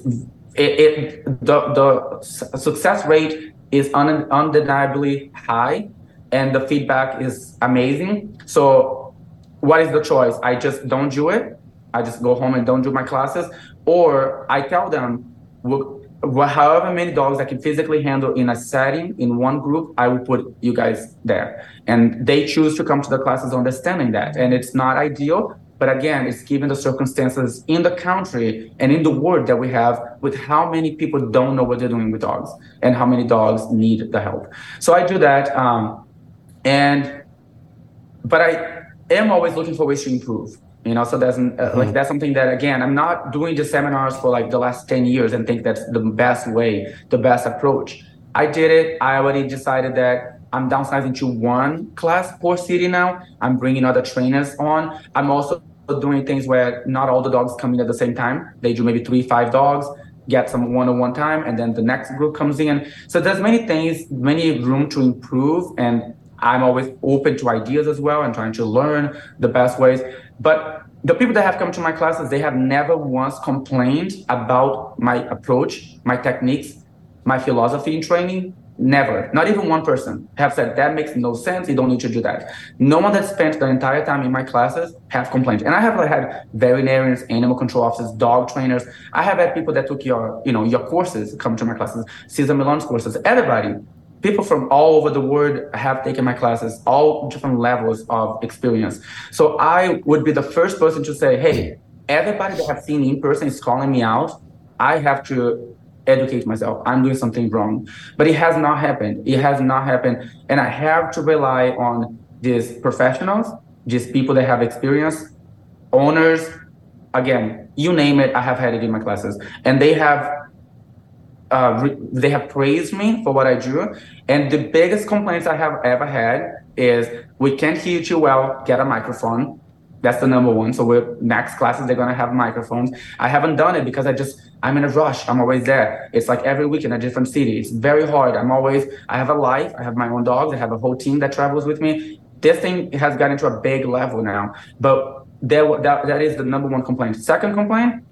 it, it the the success rate is un, undeniably high, and the feedback is amazing. So, what is the choice? I just don't do it. I just go home and don't do my classes, or I tell them, however many dogs I can physically handle in a setting in one group, I will put you guys there. And they choose to come to the classes understanding that. And it's not ideal, but again, it's given the circumstances in the country and in the world that we have with how many people don't know what they're doing with dogs and how many dogs need the help. So I do that. Um, and, but I am always looking for ways to improve you know so that's uh, mm-hmm. like that's something that again i'm not doing the seminars for like the last 10 years and think that's the best way the best approach. I did it. I already decided that i'm downsizing to one class per city now. I'm bringing other trainers on. I'm also doing things where not all the dogs come in at the same time. They do maybe three five dogs get some one-on-one time and then the next group comes in. So there's many things many room to improve and i'm always open to ideas as well and trying to learn the best ways but the people that have come to my classes, they have never once complained about my approach, my techniques, my philosophy in training. Never. Not even one person have said that makes no sense. You don't need to do that. No one that spent the entire time in my classes have complained. And I have had veterinarians, animal control officers, dog trainers. I have had people that took your, you know, your courses come to my classes, Cesar Millan's courses. Everybody people from all over the world have taken my classes, all different levels of experience. So I would be the first person to say, hey, everybody that I've seen in person is calling me out. I have to educate myself. I'm doing something wrong. But it has not happened. It has not happened. And I have to rely on these professionals, these people that have experience, owners, again, you name it, I have had it in my classes. And they have uh, re- they have praised me for what I do. And the biggest complaints I have ever had is we can't hear you well, get a microphone. That's the number one. So with next classes, they're gonna have microphones. I haven't done it because I just I'm in a rush. I'm always there. It's like every week in a different city. It's very hard. I'm always I have a life. I have my own dogs. I have a whole team that travels with me. This thing has gotten to a big level now. But there that, that is the number one complaint. Second complaint,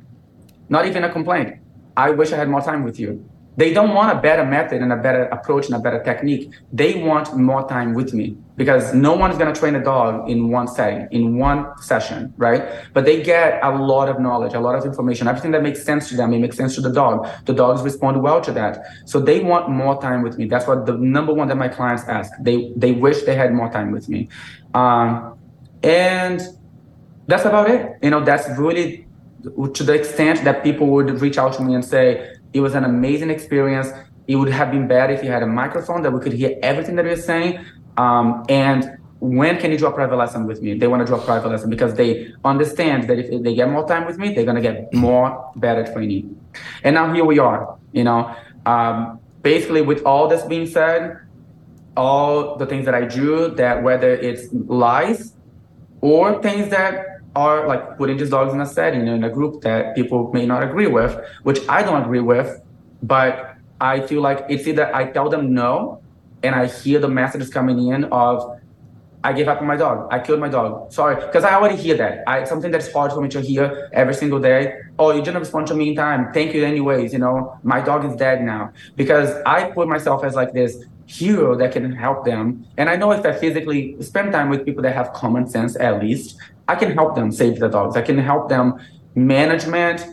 not even a complaint I wish I had more time with you. They don't want a better method and a better approach and a better technique. They want more time with me because no one is going to train a dog in one setting, in one session, right? But they get a lot of knowledge, a lot of information, everything that makes sense to them. It makes sense to the dog. The dogs respond well to that. So they want more time with me. That's what the number one that my clients ask. They they wish they had more time with me, um, and that's about it. You know, that's really to the extent that people would reach out to me and say it was an amazing experience. It would have been better if you had a microphone that we could hear everything that you're saying. Um, and when can you do a private lesson with me? They want to do a private lesson because they understand that if they get more time with me, they're gonna get more better training. And now here we are. You know, um, basically with all this being said, all the things that I do, that whether it's lies or things that are like putting these dogs in a setting in a group that people may not agree with, which I don't agree with, but I feel like it's either I tell them no and I hear the messages coming in of I gave up on my dog. I killed my dog. Sorry, because I already hear that. I something that's hard for me to hear every single day. Oh, you didn't respond to me in time. Thank you anyways. You know, my dog is dead now because I put myself as like this hero that can help them. And I know if I physically spend time with people that have common sense, at least I can help them save the dogs. I can help them management,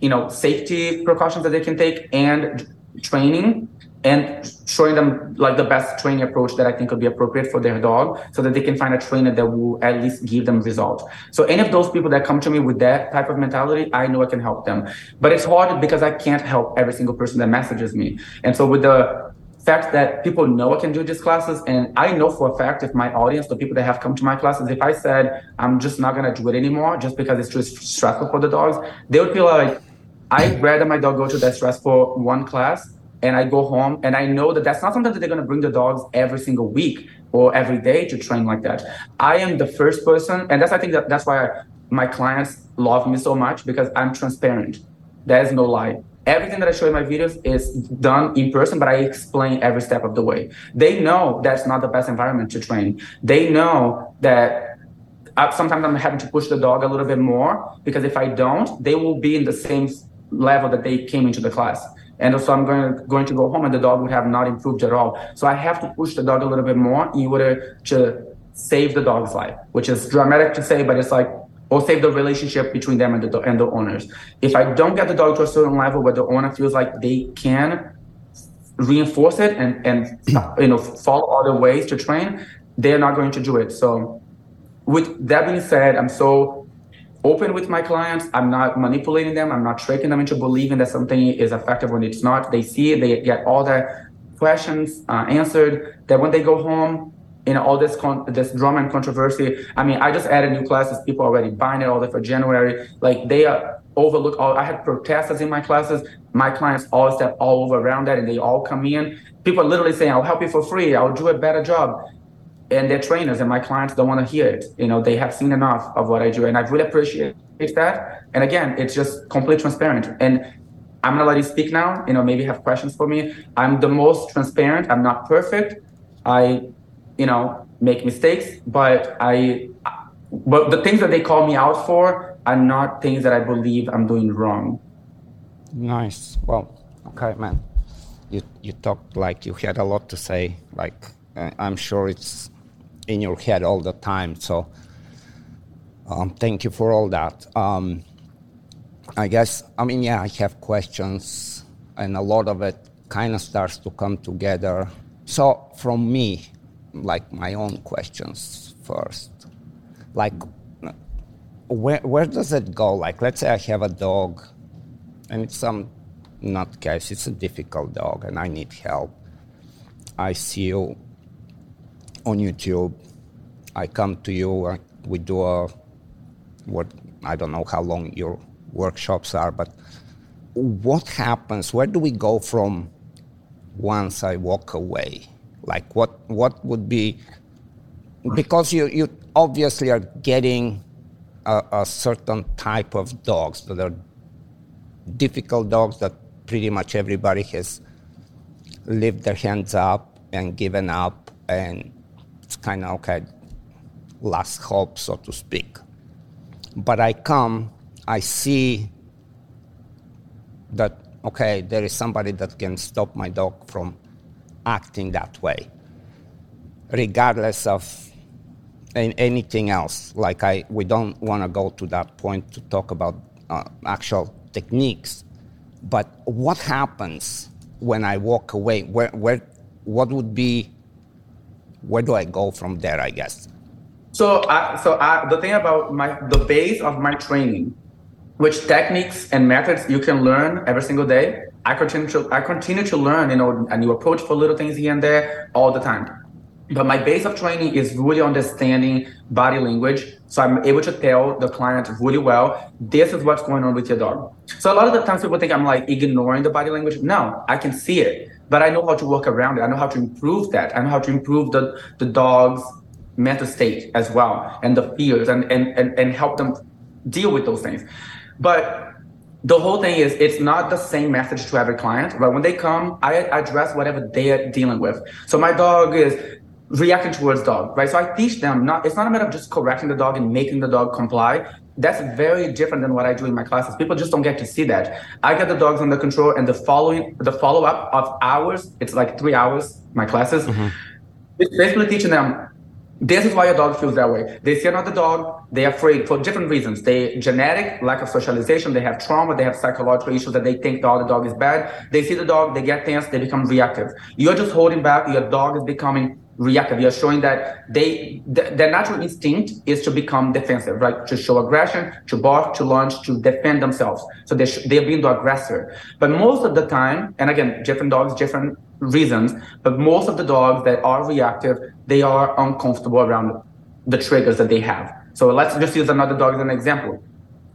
you know, safety precautions that they can take and training and showing them like the best training approach that I think would be appropriate for their dog so that they can find a trainer that will at least give them results. So any of those people that come to me with that type of mentality, I know I can help them. But it's hard because I can't help every single person that messages me. And so with the fact that people know I can do these classes, and I know for a fact if my audience, the people that have come to my classes, if I said I'm just not gonna do it anymore just because it's too stressful for the dogs, they would feel like I'd rather my dog go to that stress for one class and I go home and I know that that's not something that they're gonna bring the dogs every single week or every day to train like that. I am the first person, and that's I think that that's why I, my clients love me so much because I'm transparent. There is no lie everything that I show in my videos is done in person, but I explain every step of the way. They know that's not the best environment to train. They know that uh, sometimes I'm having to push the dog a little bit more because if I don't, they will be in the same level that they came into the class. And also I'm going to, going to go home and the dog would have not improved at all. So I have to push the dog a little bit more in order to save the dog's life, which is dramatic to say, but it's like, or save the relationship between them and the, and the owners. If I don't get the dog to a certain level where the owner feels like they can reinforce it and, and you know, follow other ways to train, they're not going to do it. So with that being said, I'm so open with my clients. I'm not manipulating them. I'm not tricking them into believing that something is effective when it's not. They see it. They get all their questions uh, answered. That when they go home, you know, all this con- this drama and controversy. I mean, I just added new classes. People already buying it all for January. Like they are overlook all. I had protesters in my classes. My clients all step all over around that, and they all come in. People are literally saying, "I'll help you for free. I'll do a better job." and their trainers and my clients don't want to hear it. You know, they have seen enough of what I do, and I really appreciate that. And again, it's just complete transparent. And I'm gonna let you speak now. You know, maybe have questions for me. I'm the most transparent. I'm not perfect. I, you know, make mistakes, but I, but the things that they call me out for are not things that I believe I'm doing wrong. Nice. Well, okay, man. You you talked like you had a lot to say. Like I'm sure it's in your head all the time. So um, thank you for all that. Um, I guess, I mean, yeah, I have questions, and a lot of it kind of starts to come together. So, from me, like my own questions first, like, where, where does it go? Like, let's say I have a dog, and it's some nutcase, it's a difficult dog, and I need help. I see you on YouTube. I come to you. Uh, we do a what I don't know how long your workshops are, but what happens? Where do we go from once I walk away? Like what what would be because you you obviously are getting a, a certain type of dogs that are difficult dogs that pretty much everybody has lifted their hands up and given up and it's kind of okay, last hope, so to speak. But I come, I see that, okay, there is somebody that can stop my dog from acting that way, regardless of anything else. Like, I, we don't want to go to that point to talk about uh, actual techniques. But what happens when I walk away? Where, where, what would be where do I go from there? I guess. So, so the thing about my the base of my training, which techniques and methods you can learn every single day. I continue to I continue to learn, you know, a new approach for little things here and there all the time. But my base of training is really understanding body language. So I'm able to tell the client really well, this is what's going on with your dog. So a lot of the times people think I'm like ignoring the body language. No, I can see it but I know how to work around it. I know how to improve that. I know how to improve the, the dog's mental state as well and the fears and, and, and, and help them deal with those things. But the whole thing is it's not the same message to every client, but when they come, I address whatever they are dealing with. So my dog is reacting towards dog, right? So I teach them not it's not a matter of just correcting the dog and making the dog comply that's very different than what I do in my classes. People just don't get to see that. I get the dogs under control, and the following, the follow up of hours, it's like three hours. My classes, mm-hmm. it's basically teaching them. This is why your dog feels that way. They see another dog, they're afraid for different reasons. They genetic, lack of socialization, they have trauma, they have psychological issues that they think the other dog is bad. They see the dog, they get tense, they become reactive. You're just holding back, your dog is becoming reactive. You're showing that they th- their natural instinct is to become defensive, right? To show aggression, to bark, to lunge, to defend themselves. So they sh- they're being the aggressor. But most of the time, and again, different dogs, different reasons. But most of the dogs that are reactive, they are uncomfortable around the triggers that they have. So let's just use another dog as an example.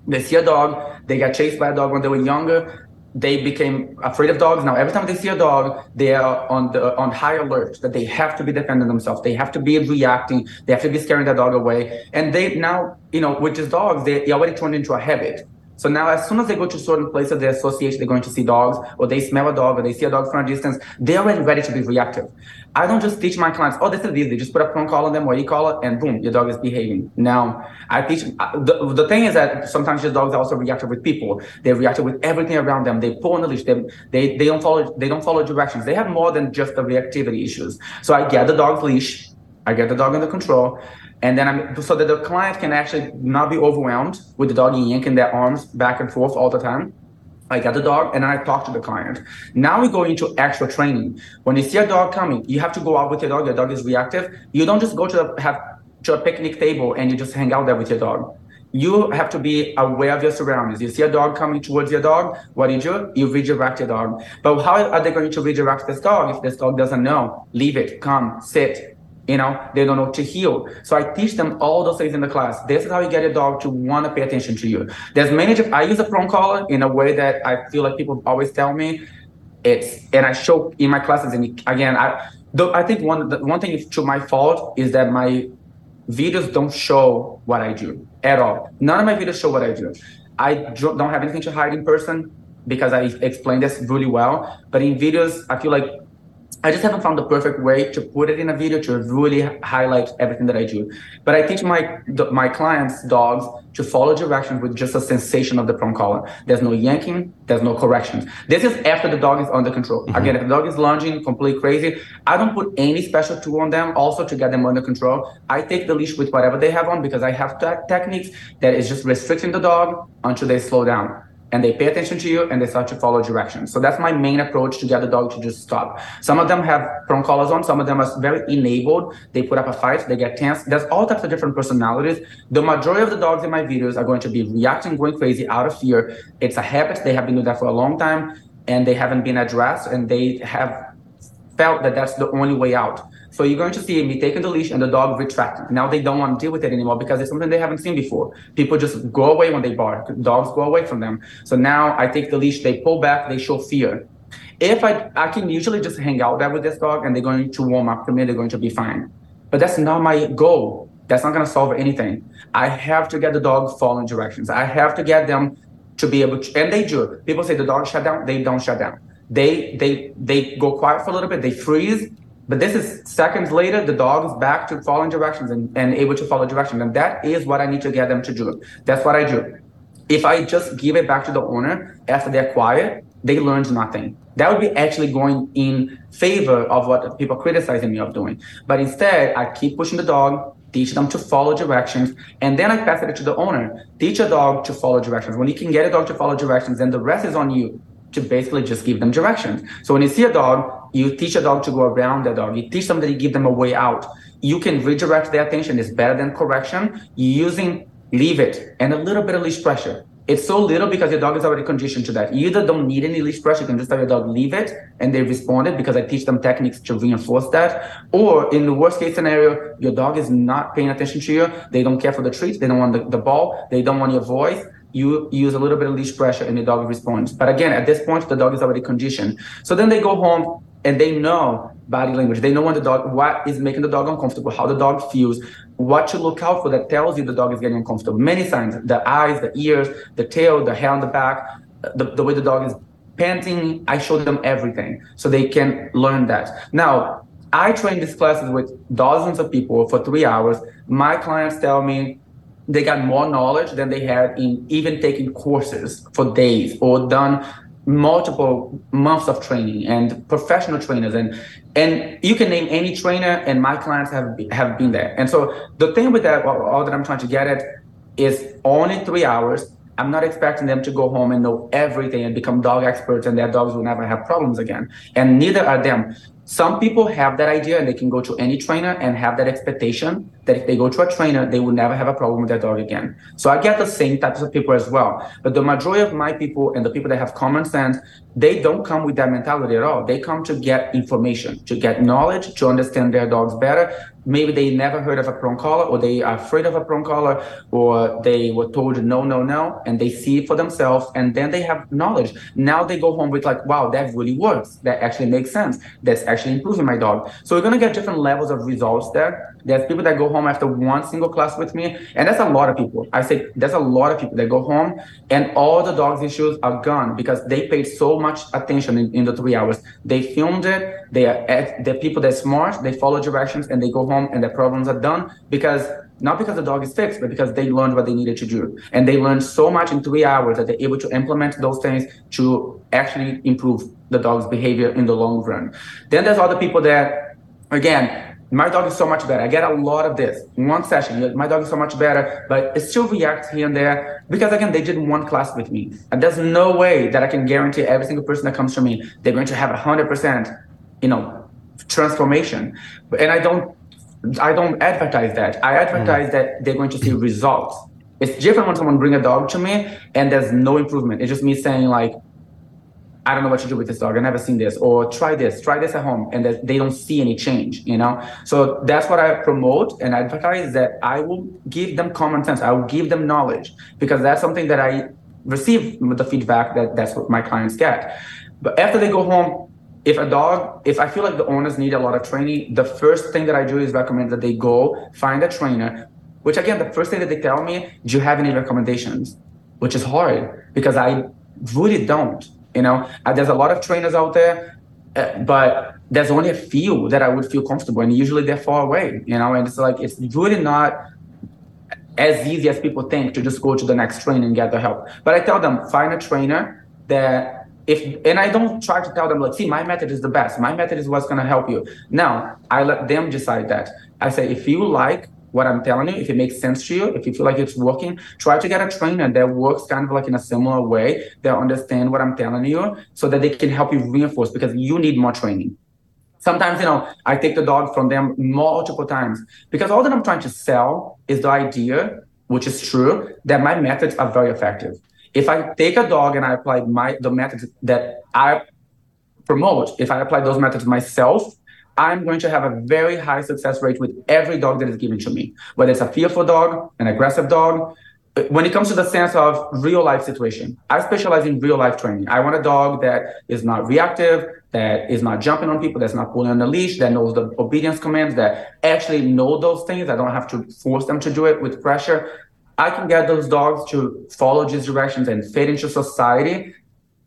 They see a dog, they got chased by a dog when they were younger they became afraid of dogs. Now, every time they see a dog, they are on the on high alert that they have to be defending themselves. They have to be reacting. They have to be scaring the dog away. And they now, you know, with these dogs, they, they already turned into a habit. So now, as soon as they go to certain places, they associate they're going to see dogs, or they smell a dog, or they see a dog from a distance, they're already ready to be reactive. I don't just teach my clients, oh, this is easy. Just put a prong collar on them or e-collar, and boom, your dog is behaving. Now, I teach. Uh, the, the thing is that sometimes your dogs are also reactive with people. They react with everything around them. They pull on the leash. They, they they don't follow. They don't follow directions. They have more than just the reactivity issues. So I get the dog's leash. I get the dog under control. And then I'm so that the client can actually not be overwhelmed with the dog yanking their arms back and forth all the time. I get the dog and I talk to the client. Now we go into actual training. When you see a dog coming, you have to go out with your dog. Your dog is reactive. You don't just go to the, have to a picnic table and you just hang out there with your dog. You have to be aware of your surroundings. You see a dog coming towards your dog. What do you do? You redirect your dog. But how are they going to redirect this dog if this dog doesn't know? Leave it. Come, sit, you know they don't know to heel. so i teach them all those things in the class. This is how you get a dog to want to pay attention to you. There's many i use a prong collar in a way that i feel like people always tell me. It's and i show in my classes and again i though i think one the, one thing is to my fault is that my videos don't show what i do at all. None of my videos show what i do. I don't have anything to hide in person because i explain this really well. But in videos i feel like I just haven't found the perfect way to put it in a video to really highlight everything that I do. But I teach my my clients dogs to follow directions with just a sensation of the prong collar. There's no yanking, there's no corrections. This is after the dog is under control. Mm-hmm. Again, if the dog is lunging, completely crazy, I don't put any special tool on them also to get them under control. I take the leash with whatever they have on because I have te- techniques that is just restricting the dog until they slow down and they pay attention to you and they start to follow directions. So that's my main approach to get the dog to just stop. Some of them have prong collars on, some of them are very enabled. They put up a fight, they get tense. There's all types of different personalities. The majority of the dogs in my videos are going to be reacting, going crazy out of fear. It's a habit. They have been doing that for a long time and they haven't been addressed and they have felt that that's the only way out. So you're going to see me taking the leash and the dog retracting. Now they don't want to deal with it anymore because it's something they haven't seen before. People just go away when they bark. Dogs go away from them. So now I take the leash, they pull back, they show fear. If I I can usually just hang out there with this dog and they're going to warm up to me, they're going to be fine. But that's not my goal. That's not going to solve anything. I have to get the dog following directions. I have to get them to be able to, and they do. People say the dog shut down. They don't shut down. They they they go quiet for a little bit. They freeze but this is seconds later, the dog is back to following directions and, and able to follow directions. And that is what I need to get them to do. That's what I do. If I just give it back to the owner after they're quiet, they learned nothing. That would be actually going in favor of what people criticizing me of doing. But instead, I keep pushing the dog, teach them to follow directions, and then I pass it to the owner. Teach a dog to follow directions. When you can get a dog to follow directions, then the rest is on you to basically just give them directions. So when you see a dog, you teach a dog to go around the dog. You teach them that you give them a way out. You can redirect their attention. It's better than correction. Using leave it and a little bit of leash pressure. It's so little because your dog is already conditioned to that. You either don't need any leash pressure, you can just tell your dog leave it and they respond it because I teach them techniques to reinforce that. Or in the worst case scenario, your dog is not paying attention to you. They don't care for the treats. They don't want the, the ball. They don't want your voice you use a little bit of leash pressure and the dog responds. But again, at this point, the dog is already conditioned. So then they go home and they know body language. They know when the dog, what is making the dog uncomfortable, how the dog feels, what to look out for that tells you the dog is getting uncomfortable. Many signs, the eyes, the ears, the tail, the hair on the back, the, the way the dog is panting. I show them everything so they can learn that. Now, I train these classes with dozens of people for three hours. My clients tell me they got more knowledge than they had in even taking courses for days or done multiple months of training and professional trainers. And and you can name any trainer and my clients have have been there. And so the thing with that all that i'm trying to get at is only three hours. I'm not expecting them to go home and know everything and become dog experts and their dogs will never have problems again. And neither are them some people have that idea and they can go to any trainer and have that expectation that if they go to a trainer, they will never have a problem with their dog again. So I get the same types of people as well. But the majority of my people and the people that have common sense, they don't come with that mentality at all. They come to get information, to get knowledge, to understand their dogs better. Maybe they never heard of a prong collar or they are afraid of a prong collar or they were told no, no, no, and they see it for themselves and then they have knowledge. Now they go home with like, wow, that really works. That actually makes sense. That's actually actually improving my dog. So we're gonna get different levels of results there. There's people that go home after one single class with me, and that's a lot of people. I say there's a lot of people that go home and all the dog's issues are gone because they paid so much attention in, in the three hours. They filmed it. They are the people that smart. They follow directions and they go home and their problems are done because not because the dog is fixed, but because they learned what they needed to do. And they learned so much in three hours that they're able to implement those things to actually improve the dog's behavior in the long run. Then there's other people that, again, my dog is so much better. I get a lot of this. in one session, my dog is so much better, but it still reacts here and there because again, they did one class with me. And there's no way that I can guarantee every single person that comes to me, they're going to have a hundred percent, you know, transformation. And I don't I don't advertise that. I advertise mm. that they're going to see results. It's different when someone bring a dog to me and there's no improvement. It's just me saying like, I don't know what to do with this dog. I've never seen this. Or try this, try this at home. And they don't see any change, you know? So that's what I promote and advertise that I will give them common sense. I will give them knowledge because that's something that I receive the feedback that that's what my clients get. But after they go home, if a dog, if I feel like the owners need a lot of training, the first thing that I do is recommend that they go find a trainer, which again, the first thing that they tell me, do you have any recommendations? Which is hard because I really don't. You know, uh, there's a lot of trainers out there, uh, but there's only a few that I would feel comfortable, and usually they're far away. You know, and it's like it's really not as easy as people think to just go to the next trainer and get the help. But I tell them find a trainer that if and I don't try to tell them like, see, my method is the best. My method is what's gonna help you. Now I let them decide that. I say if you like what I'm telling you, if it makes sense to you, if you feel like it's working, try to get a trainer that works kind of like in a similar way, that understand what I'm telling you, so that they can help you reinforce because you need more training. Sometimes, you know, I take the dog from them multiple times because all that I'm trying to sell is the idea, which is true, that my methods are very effective. If I take a dog and I apply my the methods that I promote, if I apply those methods myself, I'm going to have a very high success rate with every dog that is given to me, whether it's a fearful dog, an aggressive dog. Uh, when it comes to the sense of real life situation, I specialize in real life training. I want a dog that is not reactive, that is not jumping on people, that's not pulling on the leash, that knows the obedience commands, that actually know those things. I don't have to force them to do it with pressure. I can get those dogs to follow these directions and fit into society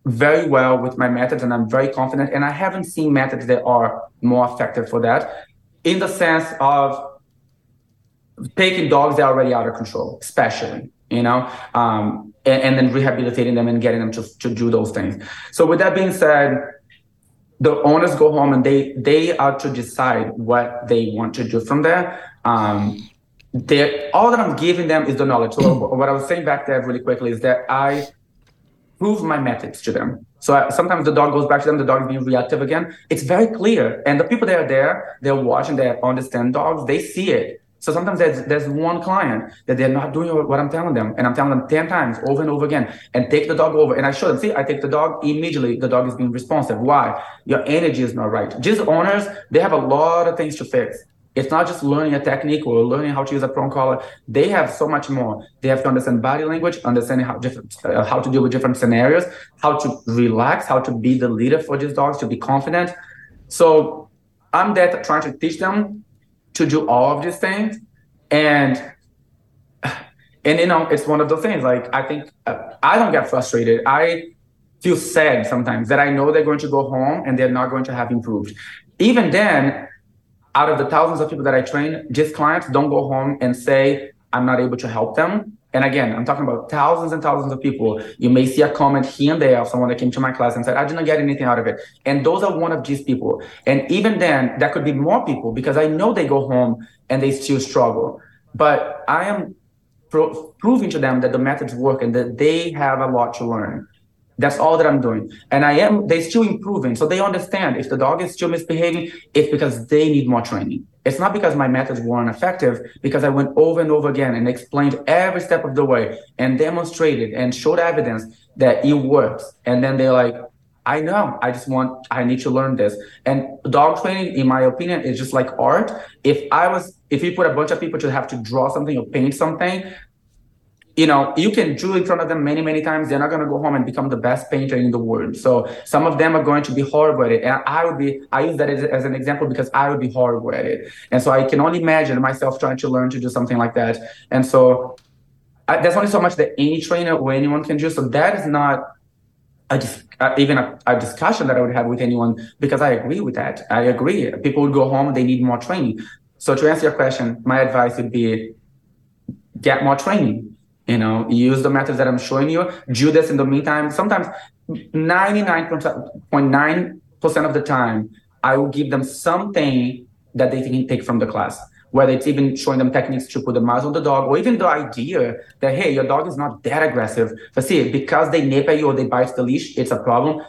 very well with my methods, and I'm very confident. And I haven't seen methods that are more effective for that, in the sense of taking dogs that are already out of control, especially you know, um, and, and, then rehabilitating them and getting them to, to do those things. So with that being said, the owners go home and they they are to decide what they want to do from there. Um, they all that I'm giving them is the knowledge. So what I was saying back there really quickly is that I prove my methods to them. So I, sometimes the dog goes back to them, the dog is being reactive again. It's very clear. And the people that are there, they're watching, they understand dogs, they see it. So sometimes there's, there's one client that they're not doing what I'm telling them. And I'm telling them 10 times over and over again and take the dog over. And I show them, see, I take the dog immediately. The dog is being responsive. Why? Your energy is not right. Just owners, they have a lot of things to fix. It's not just learning a technique or learning how to use a prong collar. They have so much more. They have to understand body language, understanding how different, uh, how to deal with different scenarios, how to relax, how to be the leader for these dogs, to be confident. So I'm there trying to teach them to do all of these things, and and you know it's one of those things. Like I think uh, I don't get frustrated. I feel sad sometimes that I know they're going to go home and they're not going to have improved. Even then, out of the thousands of people that I train, just clients don't go home and say, I'm not able to help them. And again, I'm talking about thousands and thousands of people. You may see a comment here and there of someone that came to my class and said, I didn't get anything out of it. And those are one of these people. And even then, that could be more people because I know they go home and they still struggle. But I am pro- proving to them that the methods work and that they have a lot to learn. That's all that I'm doing. And I am, they're still improving. So they understand if the dog is still misbehaving, it's because they need more training. It's not because my methods weren't effective, because I went over and over again and explained every step of the way and demonstrated and showed evidence that it works. And then they're like, I know, I just want, I need to learn this. And dog training, in my opinion, is just like art. If I was, if you put a bunch of people to have to draw something or paint something, you know, you can draw in front of them many, many times. They're not going to go home and become the best painter in the world. So some of them are going to be horrible at it. And I would be, I use that as, as an example because I would be horrible at it. And so I can only imagine myself trying to learn to do something like that. And so I, there's only so much that any trainer or anyone can do. So that is not a, uh, even a, a, discussion that I would have with anyone because I agree with that. I agree. People would go home, they need more training. So to answer your question, my advice would be get more training. You know, use the methods that I'm showing you. Do this in the meantime. Sometimes 99.9% of the time, I will give them something that they can take from the class whether it's even showing them techniques to put the muzzle on the dog, or even the idea that, hey, your dog is not that aggressive. But see, because they nip at you or they bite the leash, it's a problem.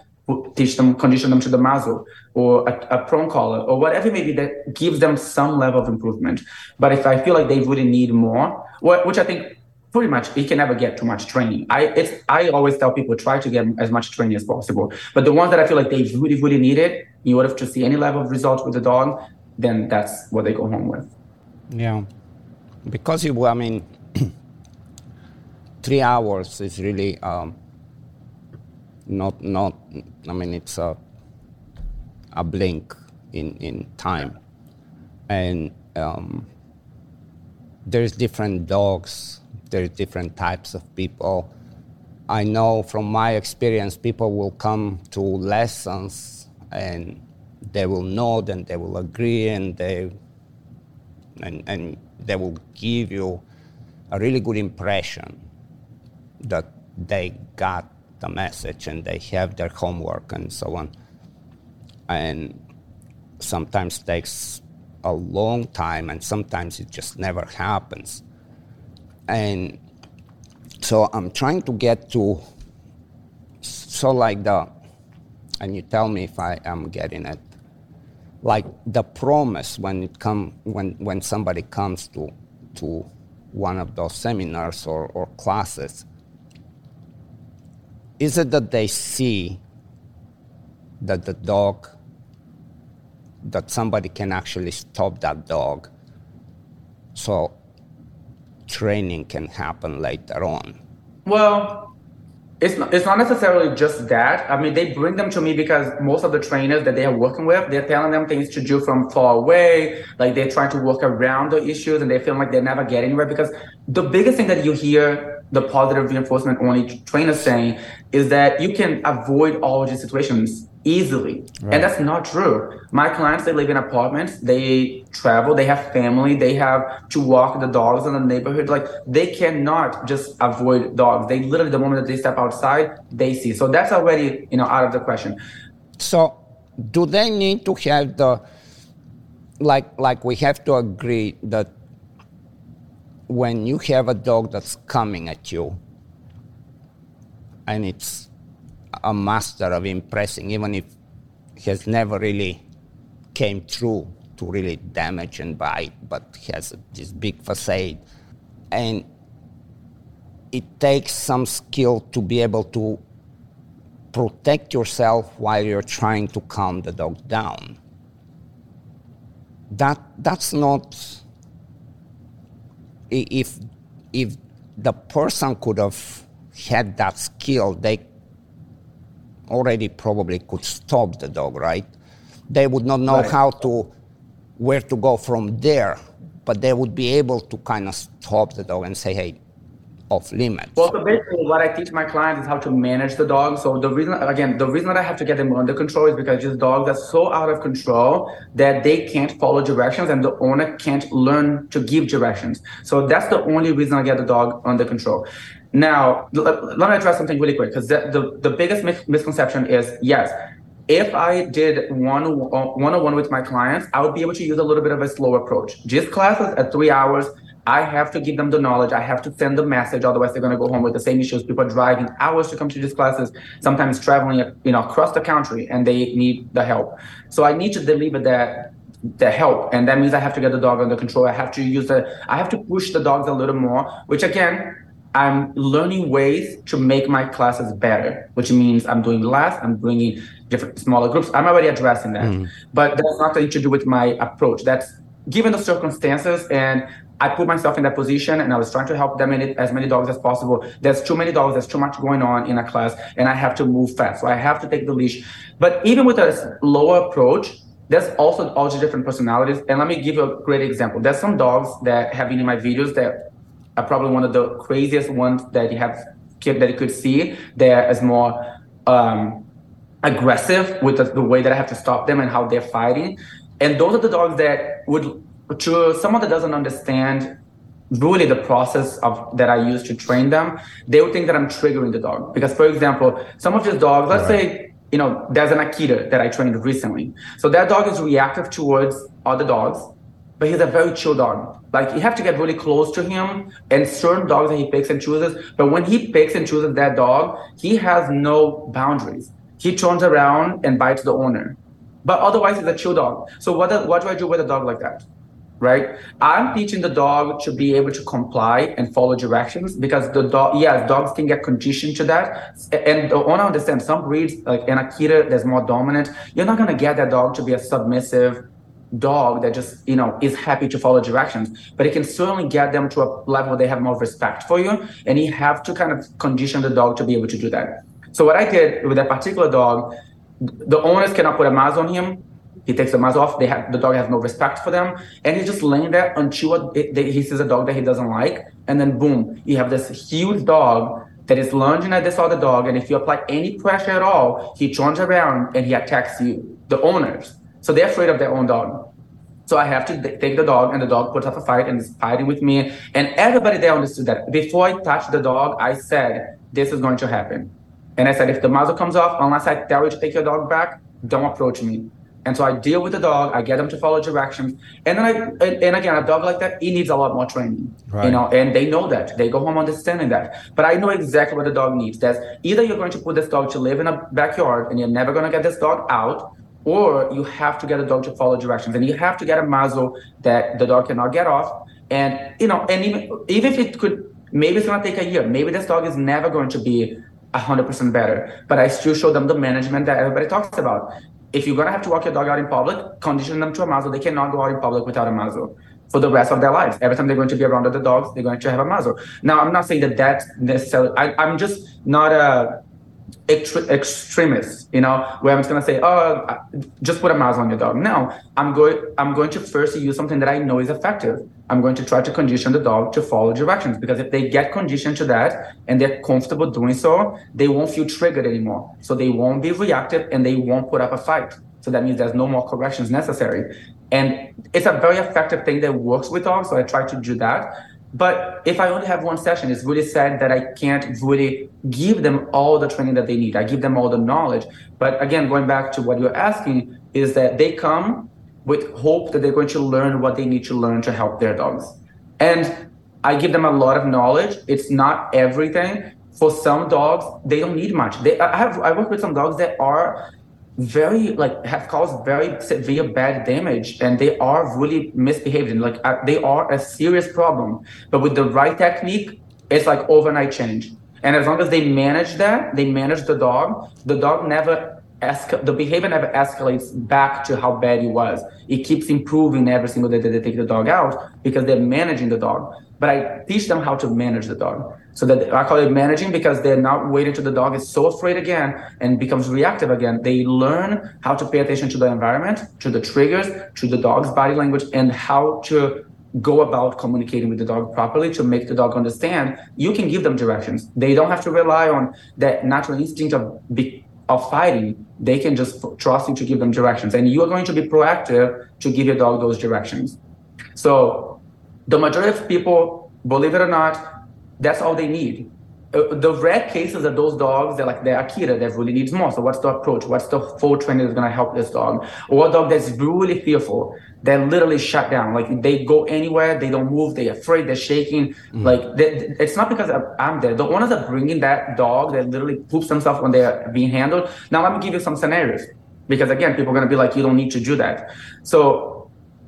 Teach them, condition them to the muzzle or a, a prong collar or whatever it may be that gives them some level of improvement. But if I feel like they really need more, which I think pretty much you can never get too much training. I it's I always tell people try to get as much training as possible. But the ones that I feel like they really, really need it in order to see any level of results with the dog, then that's what they go home with. Yeah, because you I mean, three hours is really um, not not. I mean, it's a a blink in in time, and um, there's different dogs. There's different types of people. I know from my experience, people will come to lessons and they will nod and they will agree and they and, and they will give you a really good impression that they got the message and they have their homework and so on. And sometimes takes a long time and sometimes it just never happens. And so I'm trying to get to so like the and you tell me if I am getting it like the promise when it come when when somebody comes to to one of those seminars or, or classes is it that they see that the dog that somebody can actually stop that dog? So training can happen later on well it's not, it's not necessarily just that. I mean, they bring them to me because most of the trainers that they are working with, they're telling them things to do from far away. Like they're trying to work around the issues and they feel like they never get anywhere. Because the biggest thing that you hear the positive reinforcement only trainer saying is that you can avoid all of these situations easily. Right. And that's not true. My clients, they live in apartments, they travel, they have family, they have to walk the dogs in the neighborhood. Like they cannot just avoid dogs. They literally, the moment that they step outside, they see. So that's already, you know, out of the question. So do they need to have the, like, like we have to agree that when you have a dog that's coming at you and it's a master of impressing, even if he has never really came through to really damage and bite, but has this big facade. And it takes some skill to be able to protect yourself while you're trying to calm the dog down. That that's not if if the person could have had that skill, they already probably could stop the dog, right? They would not know right. how to, where to go from there, but they would be able to kind of stop the dog and say, hey, off limits. Well, so basically, what I teach my clients is how to manage the dog. So the reason, again, the reason that I have to get them under control is because these dogs are so out of control that they can't follow directions, and the owner can't learn to give directions. So that's the only reason I get the dog under control. Now, let, me address something really quick because the, the, the biggest misconception is yes, if I did one one on one with my clients, I would be able to use a little bit of a slow approach. Just classes at three hours, I have to give them the knowledge. I have to send the message. Otherwise, they're going to go home with the same issues. People are driving hours to come to these classes, sometimes traveling, you know, across the country, and they need the help. So I need to deliver that the help, and that means I have to get the dog under control. I have to use the, I have to push the dogs a little more, which again I'm learning ways to make my classes better, which means I'm doing less, I'm bringing different smaller groups. I'm already addressing that. Mm. But that's nothing to do with my approach. That's given the circumstances and I put myself in that position and I was trying to help them in as many dogs as possible. There's too many dogs, there's too much going on in a class, and I have to move fast. So I have to take the leash. But even with a lower approach, there's also all the different personalities. And let me give you a great example. There's some dogs that have been in my videos that are probably one of the craziest ones that you have that you could see. They're as more um, aggressive with the, the way that I have to stop them and how they're fighting. And those are the dogs that would to someone that doesn't understand really the process of that I use to train them, they would think that I'm triggering the dog. Because for example, some of these dogs, let's right. say, you know, there's an Akita that I trained recently. So that dog is reactive towards other dogs, but he's a very chill dog. Like you have to get really close to him and certain dogs that he picks and chooses. But when he picks and chooses that dog, he has no boundaries. He turns around and bites the owner. But otherwise, he's a chill dog. So what, what do I do with a dog like that? Right? I'm teaching the dog to be able to comply and follow directions because the dog, yes, dogs can get conditioned to that. And I want to understand some breeds, like an Akita that's more dominant, you're not going to get that dog to be a submissive dog that just, you know, is happy to follow directions. But it can certainly get them to a level they have more respect for you. And you have to kind of condition the dog to be able to do that. So what I did with that particular dog, the owners cannot put a muzzle on him he takes the muzzle off. They have the dog has no respect for them, and he's just laying there until he sees a dog that he doesn't like, and then boom, you have this huge dog that is lunging at this other dog, and if you apply any pressure at all, he turns around and he attacks you, the owners. So they're afraid of their own dog. So I have to take the dog, and the dog puts up a fight and is fighting with me, and everybody there understood that. Before I touched the dog, I said, "This is going to happen," and I said, "If the muzzle comes off, unless I tell you to take your dog back, don't approach me." And so I deal with the dog. I get them to follow directions. And then I, and, and again, a dog like that, he needs a lot more training, right. you know, and they know that. They go home understanding that. But I know exactly what the dog needs. That's either you're going to put this dog to live in a backyard and you're never going to get this dog out, or you have to get a dog to follow directions. And you have to get a muzzle that the dog cannot get off. And, you know, and even, even if it could, maybe it's going to take a year. Maybe this dog is never going to be 100% better. But I still show them the management that everybody talks about if you're gonna have to walk your dog out in public, condition them to a muzzle. They cannot go out in public without a muzzle for the rest of their lives. Every time they're going to be around other dogs, they're going to have a muzzle. Now, I'm not saying that that's necessarily. I, am just not a extremist, you know, where I'm just gonna say, oh, just put a muzzle on your dog. No, I'm going. I'm going to first use something that I know is effective. I'm going to try to condition the dog to follow directions because if they get conditioned to that and they're comfortable doing so, they won't feel triggered anymore. So they won't be reactive and they won't put up a fight. So that means there's no more corrections necessary. And it's a very effective thing that works with dogs. So I try to do that. But if I only have one session, it's really sad that I can't really give them all the training that they need. I give them all the knowledge. But again, going back to what you're asking, is that they come with hope that they're going to learn what they need to learn to help their dogs. And I give them a lot of knowledge. It's not everything. For some dogs, they don't need much. They I have I work with some dogs that are very like have caused very severe bad damage and they are really misbehaving like uh, they are a serious problem. But with the right technique it's like overnight change. And as long as they manage that they manage the dog the dog never esca- the behavior never escalates back to how bad it was. It keeps improving every single day that they take the dog out because they're managing the dog but i teach them how to manage the dog so that I call it managing because they're not waiting till the dog is so afraid again and becomes reactive again. They learn how to pay attention to the environment, to the triggers, to the dog's body language, and how to go about communicating with the dog properly to make the dog understand you can give them directions. They don't have to rely on that natural instinct of be, of fighting. They can just trust you to give them directions, and you are going to be proactive to give your dog those directions. So the majority of people, believe it or not, that's all they need. Uh, the rare cases are those dogs that like the Akita that really needs more. So what's the approach? What's the full training that's gonna help this dog? Or a dog that's really fearful, they're literally shut down. Like they go anywhere, they don't move, they're afraid, they're shaking. Mm-hmm. Like they, it's not because I'm there. The owners are bringing that dog that literally poops themselves when they're being handled. Now let me give you some scenarios because again, people are gonna be like, you don't need to do that. So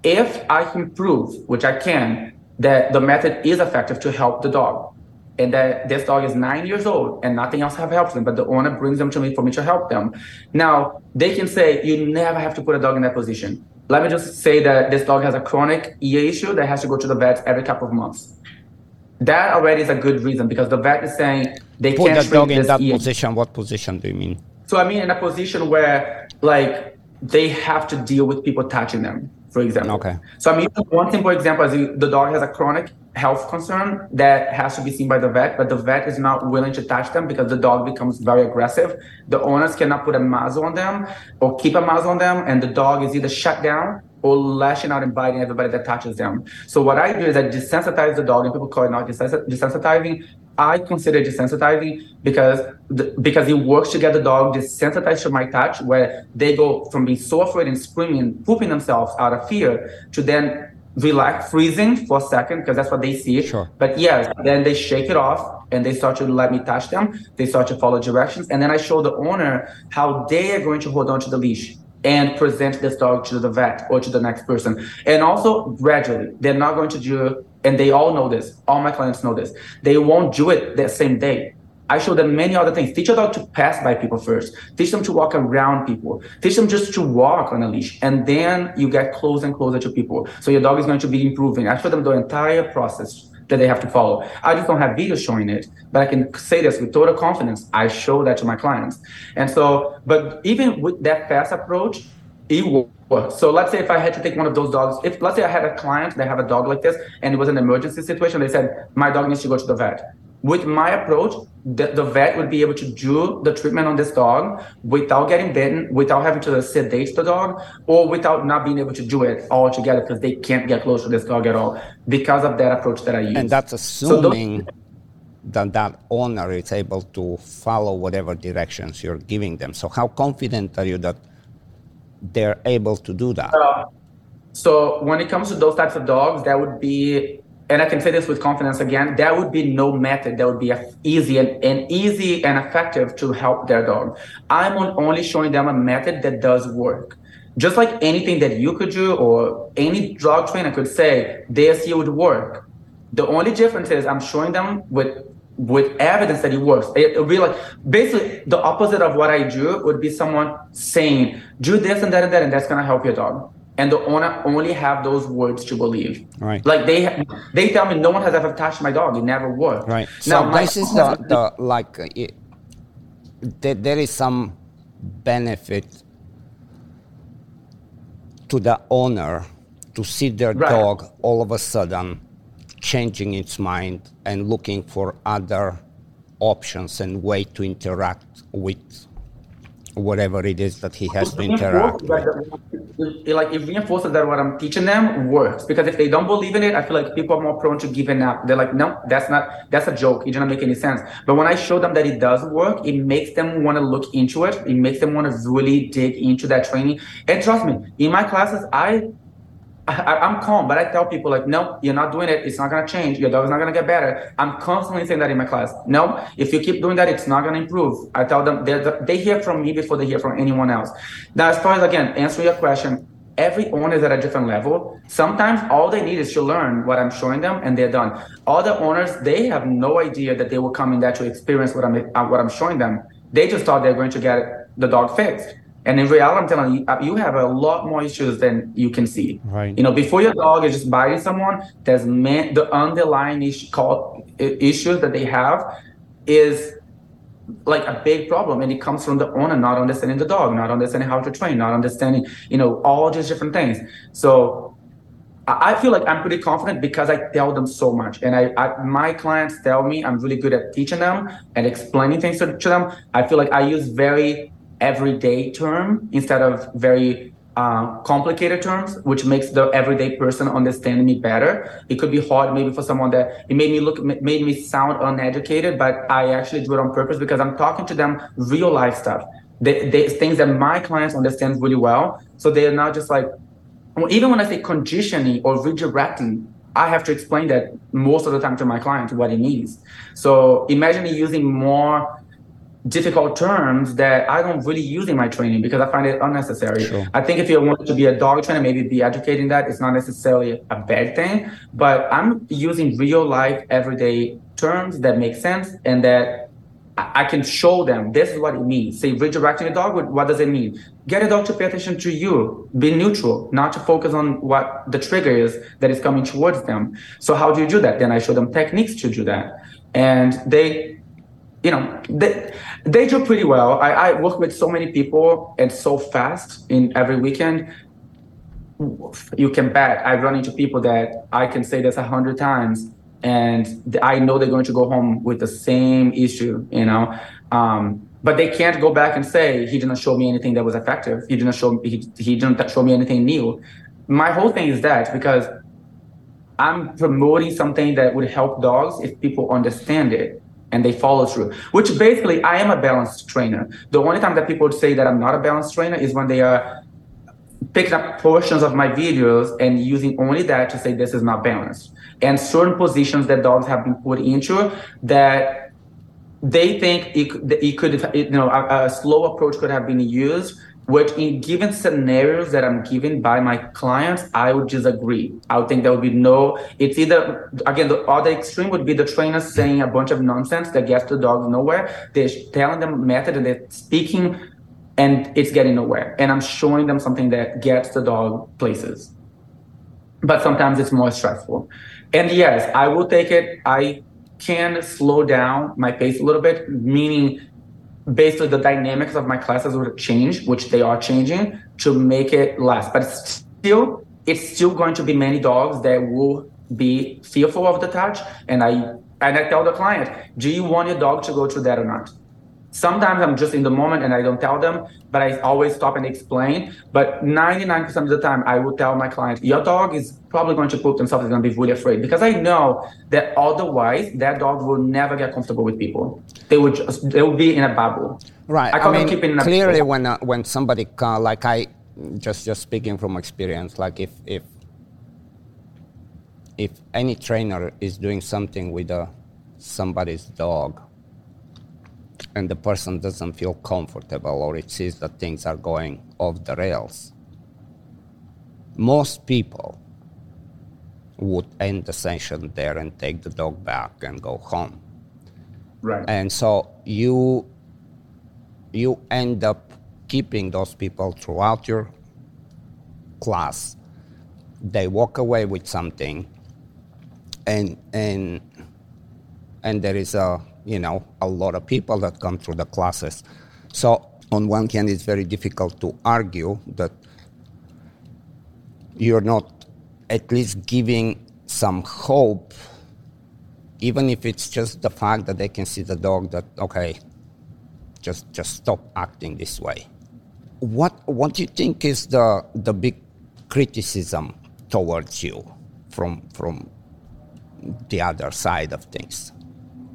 if I can prove, which I can, that the method is effective to help the dog and that this dog is nine years old and nothing else have helped them, but the owner brings them to me for me to help them. Now they can say you never have to put a dog in that position. Let me just say that this dog has a chronic ear issue that has to go to the vet every couple of months. That already is a good reason because the vet is saying they Put can't the dog in that ear. position. What position do you mean? So I mean, in a position where like they have to deal with people touching them, for example. Okay. So I mean, one simple example is the dog has a chronic health concern that has to be seen by the vet, but the vet is not willing to touch them because the dog becomes very aggressive. The owners cannot put a muzzle on them or keep a muzzle on them, and the dog is either shut down or lashing out and biting everybody that touches them. So what I do is I desensitize the dog, and people call it not desensitizing. I consider desensitizing because the, because it works to get the dog desensitized to my touch, where they go from being so afraid and screaming, and pooping themselves out of fear, to then relax, freezing for a second because that's what they see. Sure. But yes, then they shake it off and they start to let me touch them. They start to follow directions, and then I show the owner how they are going to hold on to the leash and present this dog to the vet or to the next person. And also gradually, they're not going to do, and they all know this. All my clients know this. They won't do it that same day. I show them many other things. Teach dog to pass by people first. Teach them to walk around people. Teach them just to walk on a leash. And then you get closer and closer to people. So your dog is going to be improving. I show them the entire process that they have to follow. I just don't have videos showing it, but I can say this with total confidence. I show that to my clients. And so, but even with that fast approach, So let's say if I had to take one of those dogs, if let's say I had a client that have a dog like this and it was an emergency situation, they said, my dog needs to go to the vet. With my approach, the, the vet would be able to do the treatment on this dog without getting bitten, without having to sedate the dog, or without not being able to do it all together because they can't get close to this dog at all because of that approach that I use. And that's So those- assuming that that owner is able to follow whatever directions you're giving them. So how confident are you that they're able to do that? Uh, so when it comes to those types of dogs, that would be, and I can say this with confidence again, that would be no method that would be easy and, and easy and effective to help their dog. I'm only showing them a method that does work. Just like anything that you could do or any dog trainer could say, this would work. The only difference is I'm showing them with with evidence that it works. It, would be like basically the opposite of what I do would be someone saying, do this and that and that, and that's gonna help your dog. And the owner only have those words to believe. Right. Like they they tell me no one has ever touched my dog. It never worked. Right. So my- this is the, the like it, there, there is some benefit to the owner to see their Right. dog all of a sudden changing its mind and looking for other options and way to interact with whatever it is that he has to interact with. It, like it reinforces that what I'm teaching them works because if they don't believe in it, I feel like people are more prone to giving up. They're like, no, that's not that's a joke. It doesn't make any sense. But when I show them that it does work, it makes them want to look into it. It makes them want to really dig into that training. And trust me, in my classes, I I, I'm calm, but I tell people like, no, you're not doing it. It's not gonna change. Your dog is not gonna get better. I'm constantly saying that in my class. No, if you keep doing that, it's not gonna improve. I tell them they hear from me before they hear from anyone else. Now, as far as again answer your question, every owner is at a different level. Sometimes all they need is to learn what I'm showing them, and they're done. Other owners they have no idea that they will come in there to experience what I'm what I'm showing them. They just thought they're going to get the dog fixed. And in reality, I'm telling you, you have a lot more issues than you can see. Right. You know, before your dog is just biting someone, there's man, the underlying issue called issues that they have is like a big problem, and it comes from the owner not understanding the dog, not understanding how to train, not understanding, you know, all these different things. So I I feel like I'm pretty confident because I tell them so much, and I, I my clients tell me I'm really good at teaching them and explaining things to, to them. I feel like I use very everyday term instead of very uh, complicated terms, which makes the everyday person understand me better. It could be hard maybe for someone that it made me look made me sound uneducated, but I actually do it on purpose because I'm talking to them real life stuff. They, they, things that my clients understand really well. So they're not just like even when I say conditioning or redirecting, I have to explain that most of the time to my clients what it means. So imagine using more difficult terms that I don't really use in my training because I find it unnecessary. Sure. I think if you want to be a dog trainer, maybe be educating that it's not necessarily a bad thing, but I'm using real life everyday terms that make sense and that I can show them this is what it means. Say redirecting a dog, what does it mean? Get a dog to pay attention to you, be neutral, not to focus on what the trigger is that is coming towards them. So how do you do that? Then I show them techniques to do that. And they, you know, they they do pretty well. I, I work with so many people and so fast in every weekend. You can bet I run into people that I can say this a hundred times and I know they're going to go home with the same issue, you know. Um, but they can't go back and say he didn't show me anything that was effective. He didn't show he, he didn't show me anything new. My whole thing is that because I'm promoting something that would help dogs if people understand it and they follow through. Which basically, I am a balanced trainer. The only time that people would say that I'm not a balanced trainer is when they are picking up portions of my videos and using only that to say this is not balanced and certain positions that dogs have been put into that they think it, it could, you know, a, a slow approach could have been used which in given scenarios that I'm given by my clients, I would disagree. I would think there would be no, it's either, again, the other extreme would be the trainer saying a bunch of nonsense that gets the dogs nowhere. They're telling them method and they're speaking and it's getting nowhere. And I'm showing them something that gets the dog places. But sometimes it's more stressful. And yes, I will take it. I can slow down my pace a little bit, meaning basically the dynamics of my classes will change, which they are changing to make it less. But still, it's still going to be many dogs that will be fearful of the touch. And I and I tell the client, do you want your dog to go through that or not? Sometimes I'm just in the moment and I don't tell them, but I always stop and explain. But 99% of the time, I will tell my client, your dog is probably going to poop themselves, is going to be really afraid. Because I know that otherwise, that dog will never get comfortable with people. They would just, they will be in a bubble. Right. I, I mean, clearly, when, uh, when somebody, uh, like I, just, just speaking from experience, like if, if, if any trainer is doing something with a, uh, somebody's dog, and the person doesn't feel comfortable or it sees that things are going off the rails, most people would end the session there and take the dog back and go home. Right. And so you you end up keeping those people throughout your class. They walk away with something and and and there is a you know, a lot of people that come through the classes. So on one hand, it's very difficult to argue that you're not at least giving some hope, even if it's just the fact that they can see the dog that, okay, just, just stop acting this way. What, what do you think is the, the big criticism towards you from, from the other side of things?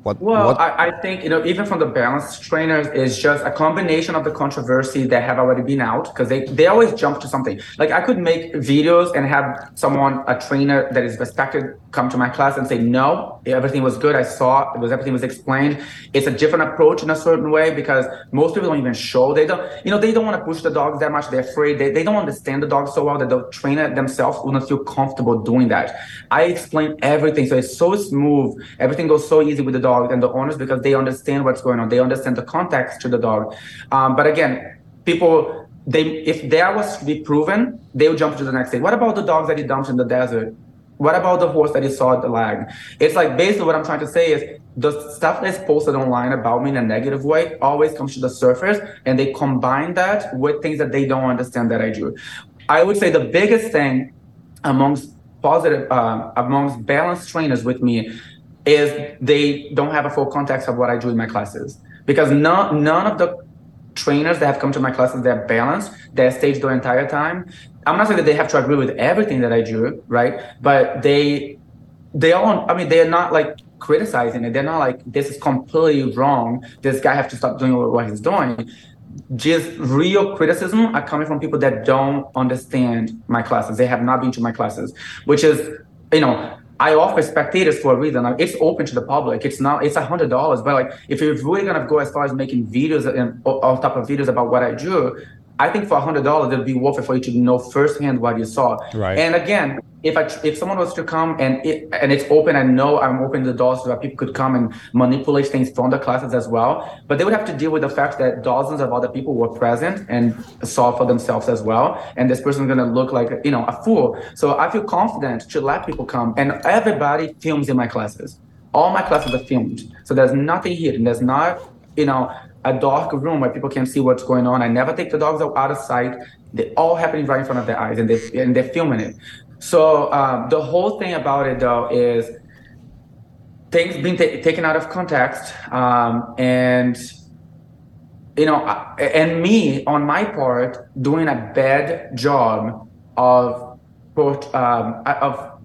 What, well, what? I, I, think you know even from the balance trainers is just a combination of the controversy that have already been out because they they always jump to something. Like I could make videos and have someone a trainer that is respected come to my class and say no, everything was good. I saw it was everything was explained. It's a different approach in a certain way because most people don't even show. They don't you know they don't want to push the dogs that much. They're afraid. They, they don't understand the dog so well that the trainer themselves wouldn't feel comfortable doing that. I explain everything so it's so smooth. Everything goes so easy with the dog dog and the owners because they understand what's going on. They understand the context to the dog. Um, but again, people they if that was to be proven, they would jump to the next thing. What about the dogs that he dumped in the desert? What about the horse that you saw at the lag? It's like basically what I'm trying to say is the stuff that's posted online about me in a negative way always comes to the surface and they combine that with things that they don't understand that I do. I would say the biggest thing amongst positive uh, amongst balanced trainers with me is they don't have a full context of what I do in my classes. Because none, none of the trainers that have come to my classes, they're balanced, they're staged the entire time. I'm not saying that they have to agree with everything that I do, right? But they, they all, I mean, they're not like criticizing it. They're not like, this is completely wrong. This guy has to stop doing what he's doing. Just real criticism are coming from people that don't understand my classes. They have not been to my classes, which is, you know, I offer spectators for a reason. Like, it's open to the public. It's not. It's a hundred dollars. But like, if you're really gonna go as far as making videos and on top of videos about what I do, I think for a hundred dollars, it'd be worth it for you to know firsthand what you saw. Right. And again, if I if someone was to come and it and it's open, I know I'm opening the doors so that people could come and manipulate things from the classes as well. But they would have to deal with the fact that dozens of other people were present and saw for themselves as well. And this person's gonna look like you know a fool. So I feel confident to let people come, and everybody films in my classes. All my classes are filmed, so there's nothing hidden. There's not you know a dark room where people can't see what's going on. I never take the dogs out of sight. They all happening right in front of their eyes, and they and they're filming it. So um, the whole thing about it though is things being t- taken out of context, um, and you know, and me on my part doing a bad job of um, of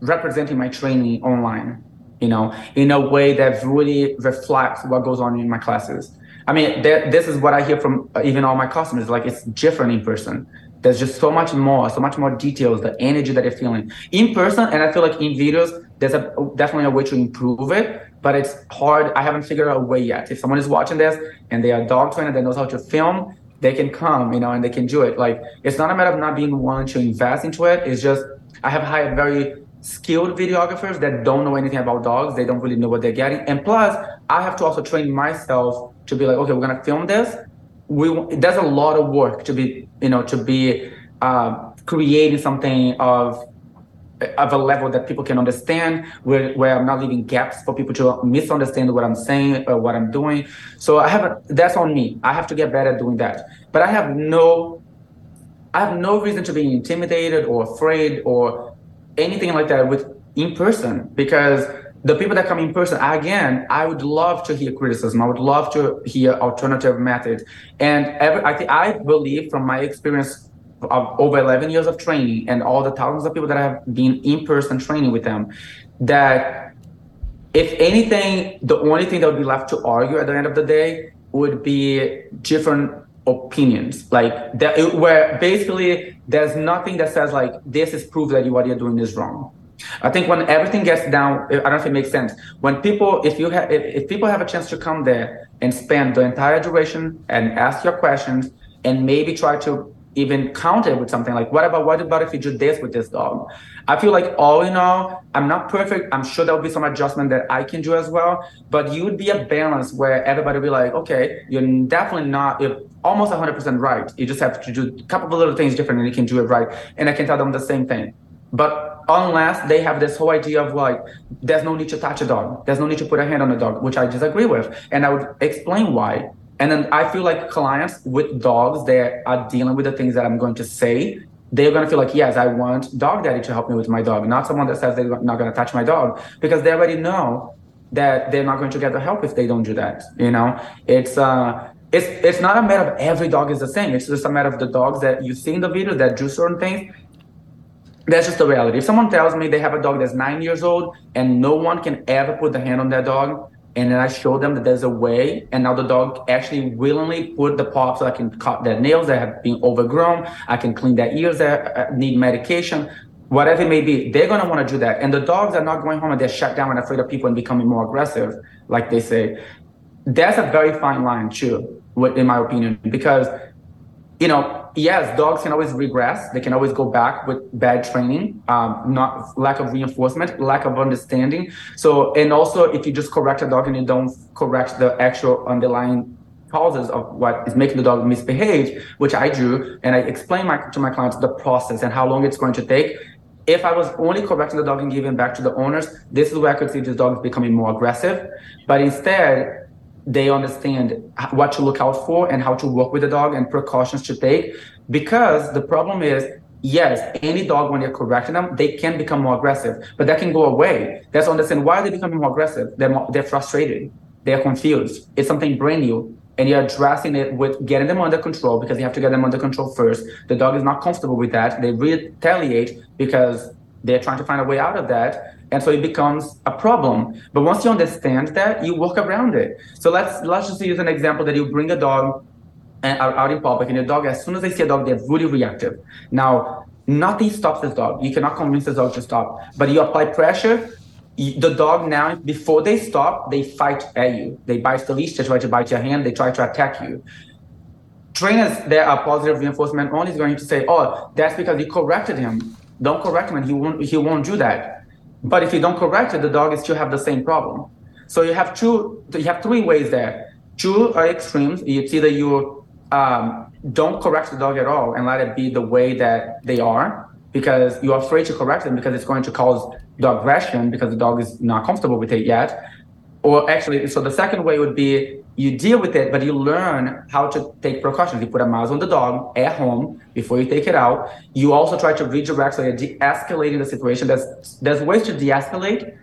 representing my training online you know, in a way that really reflects what goes on in my classes. I mean, this is what I hear from uh, even all my customers. Like it's different in person. There's just so much more, so much more details, the energy that you're feeling in person. And I feel like in videos, there's a definitely a way to improve it, but it's hard. I haven't figured out a way yet. If someone is watching this and they are dog trainer that knows how to film, they can come, you know, and they can do it. Like it's not a matter of not being willing to invest into it. It's just I have hired very skilled videographers that don't know anything about dogs. They don't really know what they're getting. And plus, I have to also train myself to be like, okay, we're gonna film this. We there's a lot of work to be, you know, to be uh, creating something of of a level that people can understand, where, where I'm not leaving gaps for people to misunderstand what I'm saying or what I'm doing. So I have a, that's on me. I have to get better at doing that. But I have no I have no reason to be intimidated or afraid or anything like that with in person because the people that come in person again i would love to hear criticism. I would love to hear alternative methods. And every, i think i believe from my experience of over 11 years of training and all the thousands of people that have been in person training with them that if anything the only thing that would be left to argue at the end of the day would be different opinions. Like that where basically there's nothing that says like this is proof that you, what you're doing is wrong. I think when everything gets down i don't know if it makes sense. When people if you have if, if people have a chance to come there and spend the entire duration and ask your questions and maybe try to even counter with something like what about what about if you do this with this dog i feel like all in all i'm not perfect. I'm sure there'll be some adjustment that i can do as well but you would be a balance where everybody will be like okay you're definitely not you're almost 100% right. You just have to do a couple of little things different and you can do it right. And i can tell them the same thing. But unless they have this whole idea of like there's no need to touch a dog there's no need to put a hand on a dog which i disagree with and i would explain why. And then I feel like clients with dogs they are dealing with the things that I'm going to say, they're going to feel like, yes, I want dog daddy to help me with my dog, not someone that says they're not going to touch my dog because they already know that they're not going to get the help if they don't do that. You know, it's, uh, it's, it's not a matter of every dog is the same. It's just a matter of the dogs that you see in the video that do certain things. That's just the reality. If someone tells me they have a dog that's nine years old and no one can ever put the hand on that dog, and then I showed them that there's a way, and now the dog actually willingly put the paw so I can cut their nails that have been overgrown. I can clean their ears that uh, need medication, whatever it may be. They're gonna want to do that, and the dogs are not going home and they're shut down and afraid of people and becoming more aggressive, like they say. That's a very fine line too, in my opinion, because you know, yes, dogs can always regress. They can always go back with bad training, um, not lack of reinforcement, lack of understanding. So, and also if you just correct a dog and you don't correct the actual underlying causes of what is making the dog misbehave, which I do, and I explain my, to my clients the process and how long it's going to take. If I was only correcting the dog and giving back to the owners, this is where I could see this dog becoming more aggressive. But instead, they understand what to look out for and how to work with the dog and precautions to take. Because the problem is, yes, any dog, when you're correcting them, they can become more aggressive, but that can go away. That's understand why they're becoming more aggressive. They're, more, they're frustrated. They're confused. It's something brand new. And you're addressing it with getting them under control because you have to get them under control first. The dog is not comfortable with that. They retaliate because they're trying to find a way out of that and so it becomes a problem but once you understand that you work around it so let's let's just use an example that you bring a dog uh, out in public and your dog as soon as they see a dog they're really reactive now nothing stops this dog. You cannot convince the dog to stop. But you apply pressure, the dog now, before they stop, they fight at you. They bite the leash, they try to bite your hand, they try to attack you. Trainers that are positive reinforcement only is going to say, oh, that's because you corrected him. Don't correct him and he won't, he won't do that. But if you don't correct it, the dog is still have the same problem. So you have two, you have three ways there. Two are extremes. It's either you um, don't correct the dog at all and let it be the way that they are because you're afraid to correct them because it's going to cause dog aggression because the dog is not comfortable with it yet. Or actually, so the second way would be you deal with it, but you learn how to take precautions. You put a muzzle on the dog at home before you take it out. You also try to redirect, so you're de-escalating the situation. There's there's ways to de-escalate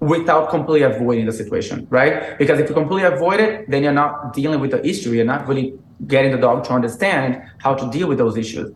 without completely avoiding the situation, right? Because if you completely avoid it, then you're not dealing with the issue. You're not really getting the dog to understand how to deal with those issues.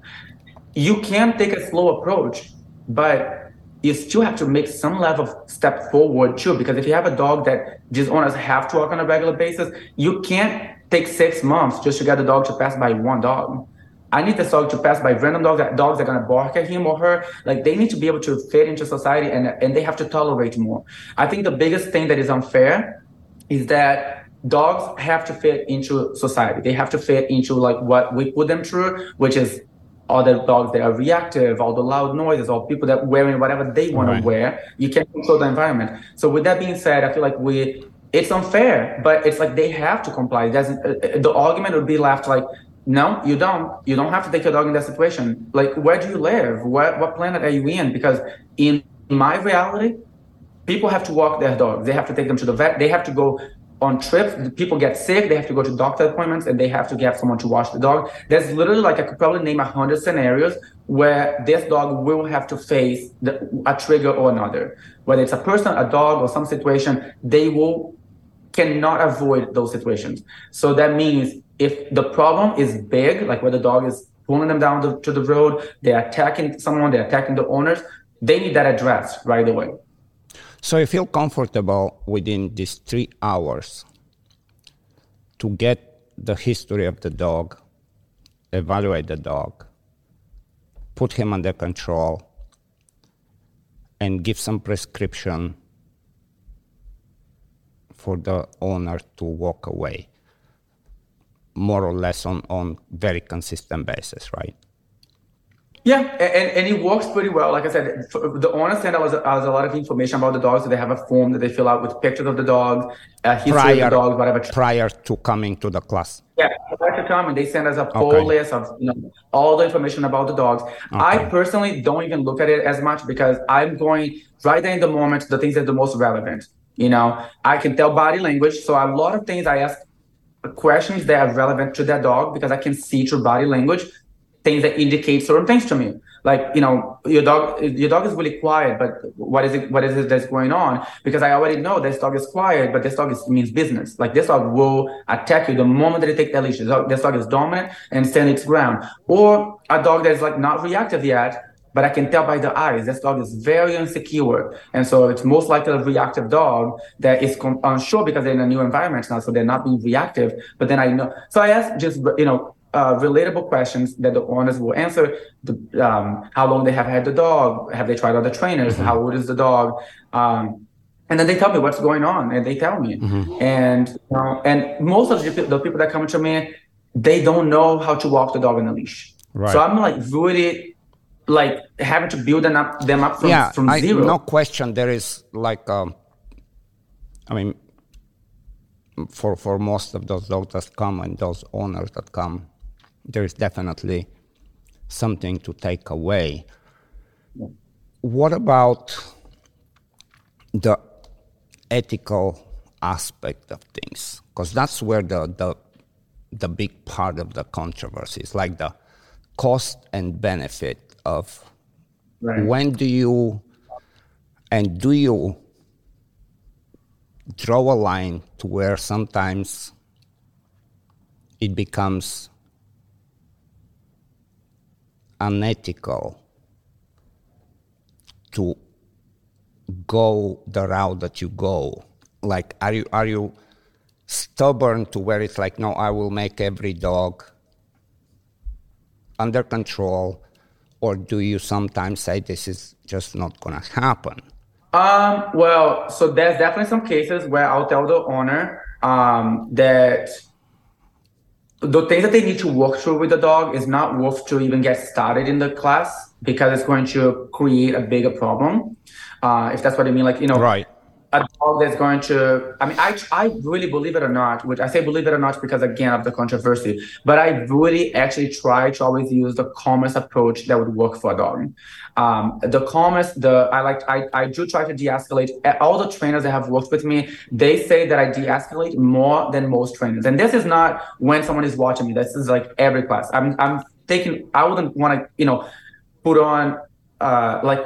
You can take a slow approach, but you still have to make some level of step forward too. Because if you have a dog that just owners have to walk on a regular basis, you can't take six months just to get the dog to pass by one dog. I need this dog to pass by random dogs that dogs are gonna bark at him or her. Like they need to be able to fit into society and and they have to tolerate more. I think the biggest thing that is unfair is that dogs have to fit into society. They have to fit into like what we put them through, which is all the dogs that are reactive, all the loud noises, all people that wearing whatever they want right. to wear. You can't control the environment. So with that being said, I feel like we it's unfair, but it's like they have to comply. Doesn't uh, the argument would be left like no, you don't. You don't have to take your dog in that situation. Like, where do you live? What what planet are you in? Because in my reality, people have to walk their dogs. They have to take them to the vet. They have to go on trips. People get sick. They have to go to doctor appointments, and they have to get someone to watch the dog. There's literally like I could probably name a hundred scenarios where this dog will have to face the, a trigger or another. Whether it's a person, a dog, or some situation, they will cannot avoid those situations. So that means if the problem is big, like where the dog is pulling them down the, to the road, they're attacking someone, they're attacking the owners, they need that addressed right away. So you feel comfortable within these three hours to get the history of the dog, evaluate the dog, put him under control, and give some prescription for the owner to walk away more or less on on very consistent basis, right? Yeah, and, and it works pretty well. Like I said, the owner send us, us a lot of information about the dogs. So they have a form that they fill out with pictures of the dogs, uh, history prior, of the dogs, whatever. Prior to coming to the class. Yeah, prior to coming, they send us a full okay. list of you know, all the information about the dogs. Okay. I personally don't even look at it as much because I'm going right there in the moment, the things that are the most relevant. You know, I can tell body language. So a lot of things I ask questions that are relevant to that dog because I can see through body language things that indicate certain things to me. Like, you know, your dog your dog is really quiet, but what is it what is it that's going on? Because I already know this dog is quiet, but this dog is, means business. Like this dog will attack you the moment that they take that leash. This dog, this dog is dominant and stand its ground. Or a dog that's like not reactive yet, but I can tell by the eyes this dog is very insecure. And so it's most likely a reactive dog that is unsure because they're in a new environment now, so they're not being reactive. But then I know, so I ask just, you know, uh, relatable questions that the owners will answer. The, um, how long they have had the dog? Have they tried other trainers? Mm-hmm. How old is the dog? Um, and then they tell me what's going on, and they tell me. Mm-hmm. And uh, and most of the, the people that come to me, they don't know how to walk the dog on a leash. Right. So I'm like really like having to build them up them up from, yeah, from I, zero. No question. There is like, um, I mean, for for most of those dogs that come and those owners that come, there is definitely something to take away. What about the ethical aspect of things? Because that's where the, the the big part of the controversy is, like the cost and benefit of right. when do you and do you draw a line to where sometimes it becomes unethical to go the route that you go like are you are you stubborn to where it's like no i will make every dog under control or do you sometimes say this is just not to happen? Um, well, so there's definitely some cases where I'll tell the owner um, that the things that they need to work through with the dog is not worth to even get started in the class because it's going to create a bigger problem. Uh, if that's what I mean, like you know, right a dog that's going to i mean i i really believe it or not which i say believe it or not because again of the controversy but i really actually try to always use the calmest approach that would work for a dog. Um, the calmest the i like i i do try to de-escalate. All the trainers that have worked with me they say that i de-escalate more than most trainers. And this is not when someone is watching me. This is like every class. I'm i'm taking i wouldn't want to you know put on uh like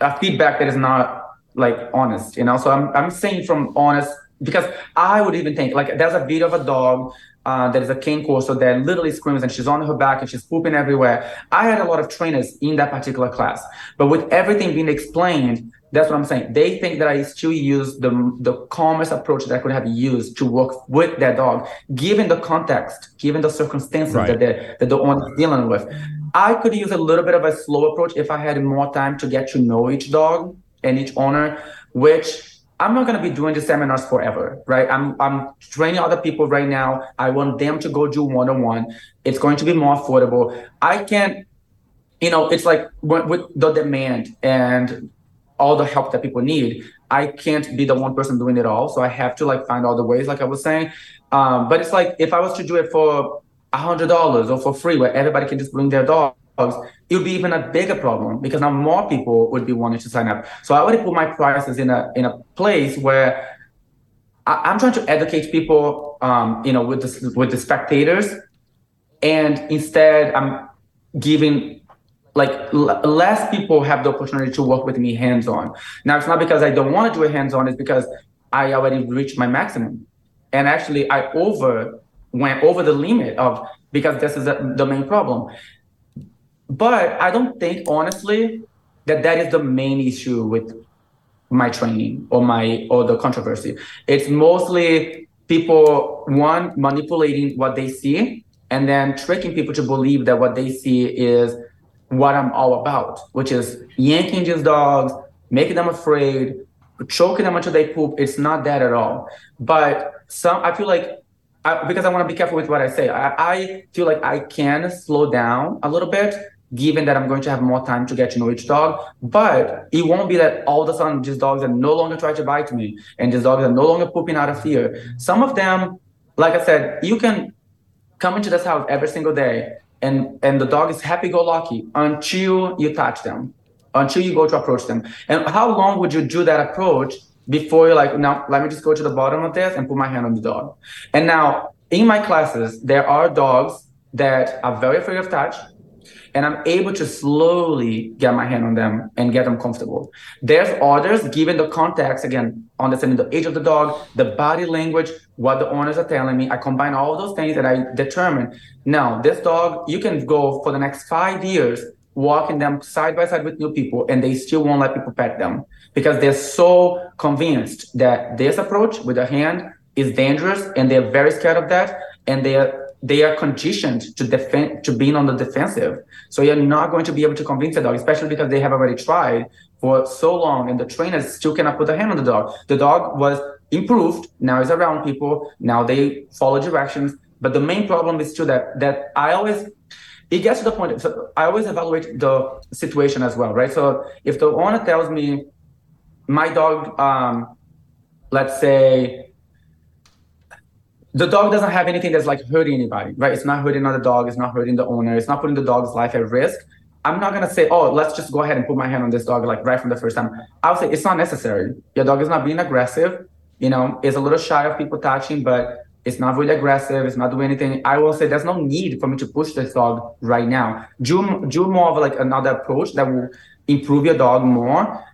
a feedback that is not like honest, you know. So I'm I'm saying from honest because I would even think like there's a video of a dog uh, that is a cane corso that literally screams and she's on her back and she's pooping everywhere. I had a lot of trainers in that particular class, but with everything being explained, that's what I'm saying. They think that I still use the the calmest approach that I could have used to work with that dog, given the context, given the circumstances right. that the that the owner is dealing with. I could use a little bit of a slow approach if I had more time to get to know each dog and each owner, which I'm not going to be doing the seminars forever, right? I'm I'm training other people right now. I want them to go do one on one. It's going to be more affordable. I can't, you know, it's like with the demand and all the help that people need. I can't be the one person doing it all, so I have to like find all the ways, like I was saying. Um, but it's like if I was to do it for a hundred dollars or for free, where everybody can just bring their dog it would be even a bigger problem because now more people would be wanting to sign up. So I already put my prices in a in a place where I, am trying to educate people, um, you know, with the with the spectators, and instead I'm giving like l- less people have the opportunity to work with me hands on. Now it's not because I don't want to do it hands on; it's because I already reached my maximum, and actually I over went over the limit of because this is a, the main problem but I don't think, honestly, that that is the main issue with my training or my or the controversy. It's mostly people one manipulating what they see and then tricking people to believe that what they see is what I'm all about, which is yanking these dogs, making them afraid, choking them until they poop. It's not that at all. But some, I feel like, I, because I want to be careful with what I say, I, I feel like I can slow down a little bit given that I'm going to have more time to get to know each dog. But it won't be that all of a sudden these dogs are no longer trying to bite me and these dogs are no longer pooping out of fear. Some of them, like I said, you can come into this house every single day and, and the dog is happy go lucky until you touch them, until you go to approach them. And how long would you do that approach before you're like, now let me just go to the bottom of this and put my hand on the dog. And now in my classes, there are dogs that are very afraid of touch and I'm able to slowly get my hand on them and get them comfortable. There's others, given the context, again, understanding the age of the dog, the body language, what the owners are telling me. I combine all those things and I determine now this dog, you can go for the next five years walking them side by side with new people and they still won't let people pet them because they're so convinced that this approach with a hand is dangerous and they're very scared of that and they're they are conditioned to defend to being on the defensive. So you're not going to be able to convince a dog, especially because they have already tried for so long, and the trainers still cannot put a hand on the dog. The dog was improved, now is around people, now they follow directions. But the main problem is still that that I always it gets to the point. So I always evaluate the situation as well, right? So if the owner tells me my dog, um, let's say the dog doesn't have anything that's like hurting anybody, right? It's not hurting another dog. It's not hurting the owner. It's not putting the dog's life at risk. I'm not gonna say, oh, let's just go ahead and put my hand on this dog like right from the first time. I'll say it's not necessary. Your dog is not being aggressive. You know, it's a little shy of people touching, but it's not really aggressive. It's not doing anything. I will say there's no need for me to push this dog right now. Do do more of like another approach that will improve your dog more.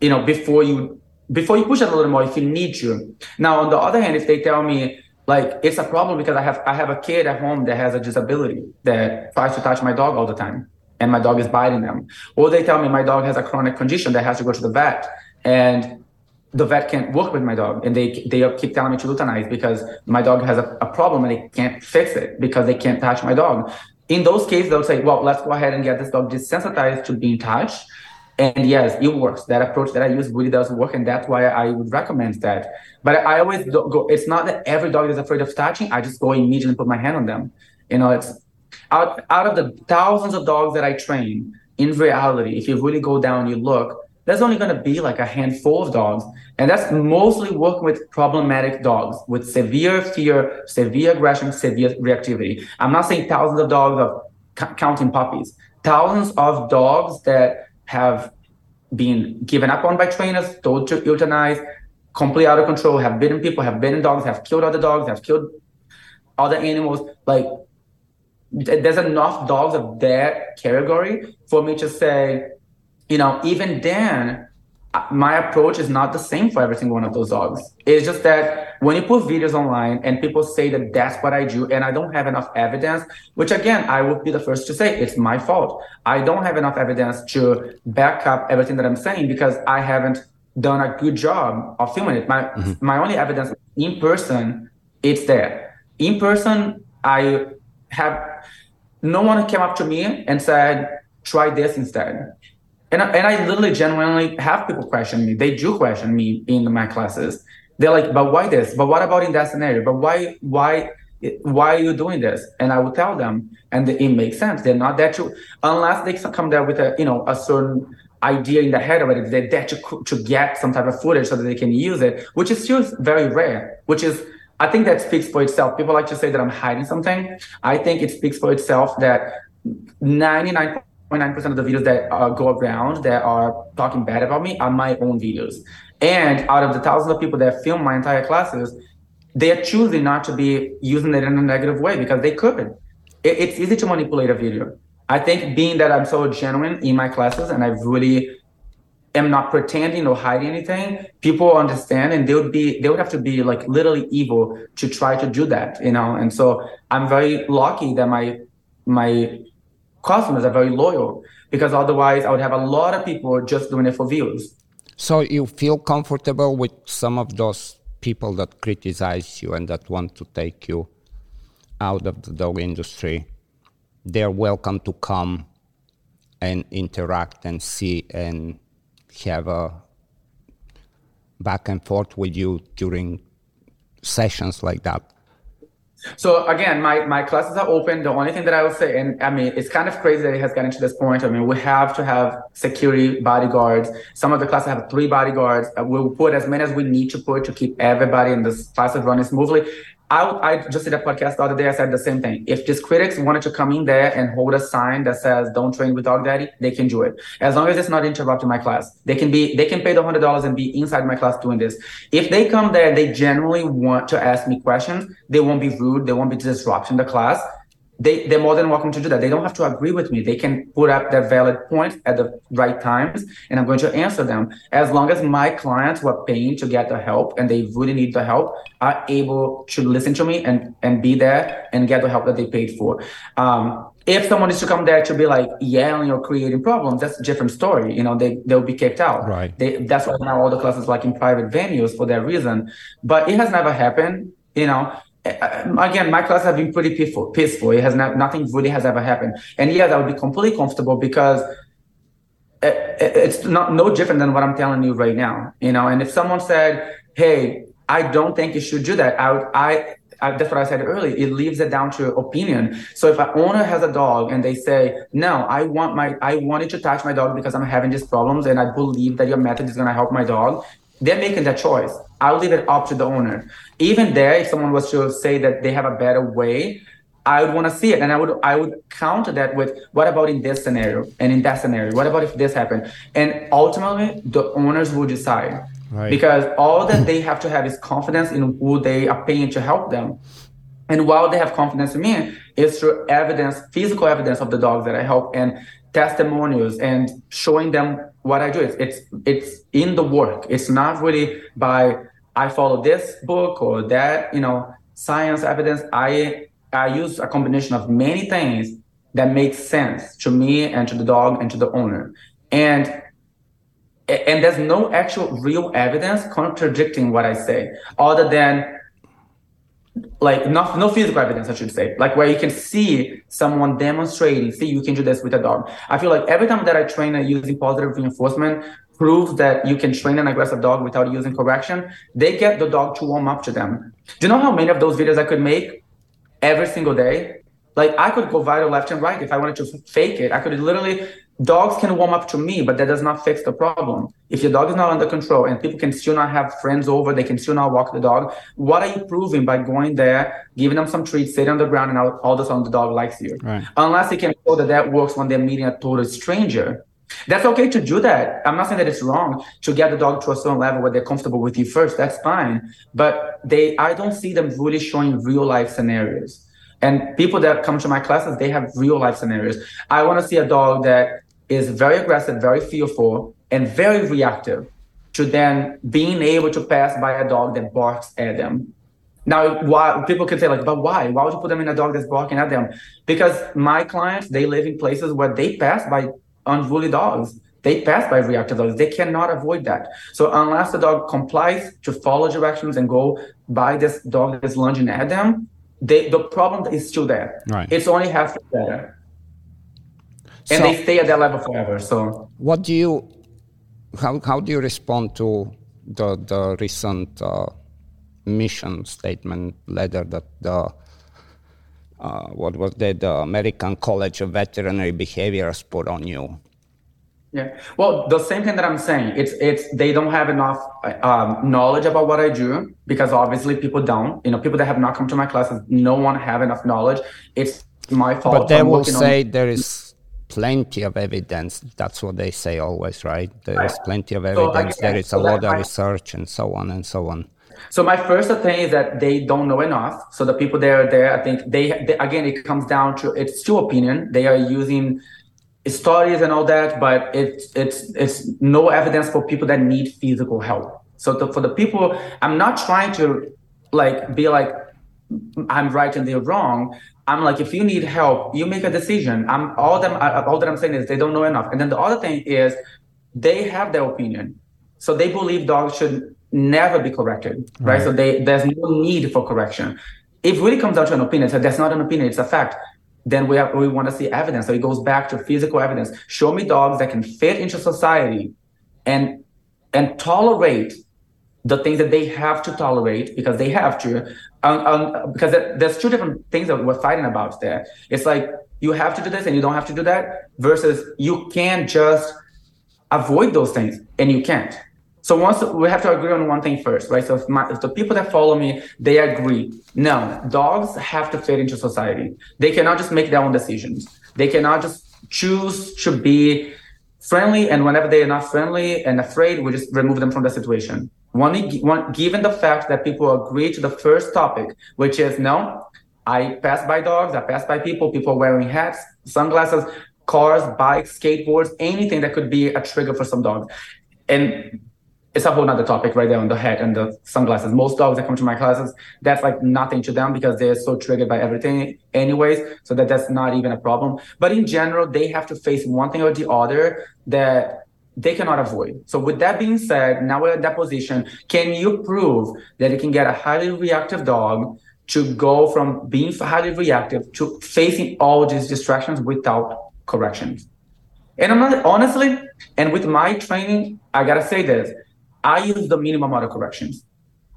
You know, before you before you push it a little more if you need to. Now, on the other hand, if they tell me like it's a problem because I have I have a kid at home that has a disability that tries to touch my dog all the time and my dog is biting them. Or they tell me my dog has a chronic condition that has to go to the vet and the vet can't work with my dog and they they keep telling me to euthanize because my dog has a, a problem and they can't fix it because they can't touch my dog. in those cases, they'll say, well, let's go ahead and get this dog desensitized to being touched. And yes, it works. That approach that I use really does work, and that's why I would recommend that. But I always go. It's not that every dog is afraid of touching. I just go immediately put my hand on them. You know, it's out out of the thousands of dogs that I train. In reality, if you really go down, you look, there's only going to be like a handful of dogs. And that's mostly working with problematic dogs with severe fear, severe aggression, severe reactivity. I'm not saying thousands of dogs of c- counting puppies, thousands of dogs that have been given up on by trainers, told to euthanize, completely out of control, have bitten people, have bitten dogs, have killed other dogs, have killed other animals. Like there's enough dogs of that category for me to say, you know, even then, my approach is not the same for every single one of those dogs. It's just that when you put videos online and people say that that's what I do, and I don't have enough evidence, which again, I would be the first to say it's my fault. I don't have enough evidence to back up everything that I'm saying because I haven't done a good job of filming it. My mm-hmm. my only evidence in person, it's there. In person, I have no one came up to me and said, try this instead and I, and I literally genuinely have people question me. They do question me in my classes. They're like, "But why this? But what about in that scenario? But why why why are you doing this?" And I will tell them, and it makes sense. They're not that you unless they come there with a you know a certain idea in the head of it. They're there to to get some type of footage so that they can use it, which is still very rare. Which is I think that speaks for itself. People like to say that I'm hiding something. I think it speaks for itself that 99 99% of the videos that uh, go around that are talking bad about me are my own videos. And out of the thousands of people that film my entire classes, they are choosing not to be using it in a negative way because they could. It, it's easy to manipulate a video. I think being that I'm so genuine in my classes and I really am not pretending or hiding anything, people understand and they would be they would have to be like literally evil to try to do that, you know. And so I'm very lucky that my my customers are very loyal because otherwise I would have a lot of people just doing it for views. So you feel comfortable with some of those people that criticize you and that want to take you out of the dog industry. They're welcome to come and interact and see and have a back and forth with you during sessions like that. So again, my, my classes are open. The only thing that I would say, and I mean, it's kind of crazy that it has gotten to this point. I mean, we have to have security bodyguards. Some of the classes have three bodyguards. Uh, we'll put as many as we need to put to keep everybody in the classes running smoothly. I, I just did a podcast the other day. I said the same thing. If these critics wanted to come in there and hold a sign that says "Don't train with Dog Daddy," they can do it as long as it's not interrupting my class. They can be they can pay the hundred dollars and be inside my class doing this. If they come there, they generally want to ask me questions. They won't be rude. They won't be disrupting the class they, they're more than welcome to do that. They don't have to agree with me. They can put up their valid points at the right times, and I'm going to answer them. As long as my clients who are paying to get the help and they really need the help are able to listen to me and, and be there and get the help that they paid for. Um, if someone is to come there to be like yelling or creating problems, that's a different story. You know, they they'll be kicked out. Right. They, that's why now all the classes like in private venues for that reason. But it has never happened. You know, Uh, again, my class have been pretty peaceful. Peaceful. It has not, nothing really has ever happened. And yes, I would be completely comfortable because it, it's not no different than what I'm telling you right now. You know, and if someone said, "Hey, I don't think you should do that," I would, I, I that's what I said earlier. It leaves it down to opinion. So if an owner has a dog and they say, "No, I want my, I wanted to touch my dog because I'm having these problems, and I believe that your method is going to help my dog," they're making that choice. I'll leave it up to the owner. Even there, if someone was to say that they have a better way, I would want to see it, and I would I would counter that with what about in this scenario and in that scenario? What about if this happened? And ultimately, the owners will decide right. because all that they have to have is confidence in who they are paying to help them. And while they have confidence in me, it's through evidence, physical evidence of the dogs that I help, and testimonials and showing them what I do. It's it's it's in the work. It's not really by I follow this book or that, you know, science evidence. I I use a combination of many things that make sense to me and to the dog and to the owner. And and there's no actual real evidence contradicting what I say, other than like no, no physical evidence, I should say, like where you can see someone demonstrating, see you can do this with a dog. I feel like every time that I train using positive reinforcement, proves that you can train an aggressive dog without using correction, they get the dog to warm up to them. Do you know how many of those videos I could make every single day? Like I could go viral left and right if I wanted to fake it. I could literally dogs can warm up to me, but that does not fix the problem. If your dog is not under control and people can still not have friends over, they can still not walk the dog. What are you proving by going there, giving them some treats, sitting on the ground, and all, all of a sudden the dog likes you? Right. Unless you can show that that works when they're meeting a total stranger. That's okay to do that. I'm not saying that it's wrong to get the dog to a certain level where they're comfortable with you first. That's fine. But they, I don't see them really showing real life scenarios. And people that come to my classes, they have real life scenarios. I want to see a dog that is very aggressive, very fearful, and very reactive to then being able to pass by a dog that barks at them. Now, why people could say like, but why? Why would you put them in a dog that's barking at them? Because my clients, they live in places where they pass by unruly dogs. They pass by reactive dogs. They cannot avoid that. So unless the dog complies to follow directions and go by this dog that's lunging at them, they, the problem is still there. Right. It's only half better. And so, they stay at that level forever. So what do you how how do you respond to the the recent uh, mission statement letter that the uh, what was that the American College of Veterinary Behaviors put on you? Yeah, well, the same thing that I'm saying. It's it's they don't have enough um, knowledge about what I do because obviously people don't. You know, people that have not come to my classes, no one have enough knowledge. It's my fault. But they I'm will say on... there is plenty of evidence. That's what they say always, right? There is plenty of evidence. So, there is a so lot of research and so on and so on. So my first thing is that they don't know enough. So the people that are there, I think they, they again, it comes down to it's still opinion. They are using stories and all that, but it's it's it's no evidence for people that need physical help. So the, for the people, I'm not trying to like be like I'm right and they're wrong. I'm like, if you need help, you make a decision. I'm all them. All that I'm saying is they don't know enough. And then the other thing is they have their opinion, so they believe dogs should never be corrected, right? right? So they there's no need for correction. If it really comes down to an opinion, so that's not an opinion; it's a fact. Then we have we want to see evidence. So it goes back to physical evidence. Show me dogs that can fit into society, and and tolerate the things that they have to tolerate because they have to. Um, um, because there's two different things that we're fighting about there. It's like you have to do this and you don't have to do that, versus you can just avoid those things and you can't. So once we have to agree on one thing first, right? So if, my, if the people that follow me, they agree. No, dogs have to fit into society. They cannot just make their own decisions. They cannot just choose to be friendly, and whenever they are not friendly and afraid, we just remove them from the situation. One, one, given the fact that people agree to the first topic, which is no, I pass by dogs, I pass by people, people wearing hats, sunglasses, cars, bikes, skateboards, anything that could be a trigger for some dogs. And it's a whole other topic right there on the head and the sunglasses. Most dogs that come to my classes, that's like nothing to them because they're so triggered by everything anyways. So that that's not even a problem. But in general, they have to face one thing or the other that they cannot avoid. So with that being said, now we're at that position. Can you prove that you can get a highly reactive dog to go from being highly reactive to facing all these distractions without corrections? And I'm not honestly, and with my training, I gotta say this I use the minimum amount of corrections.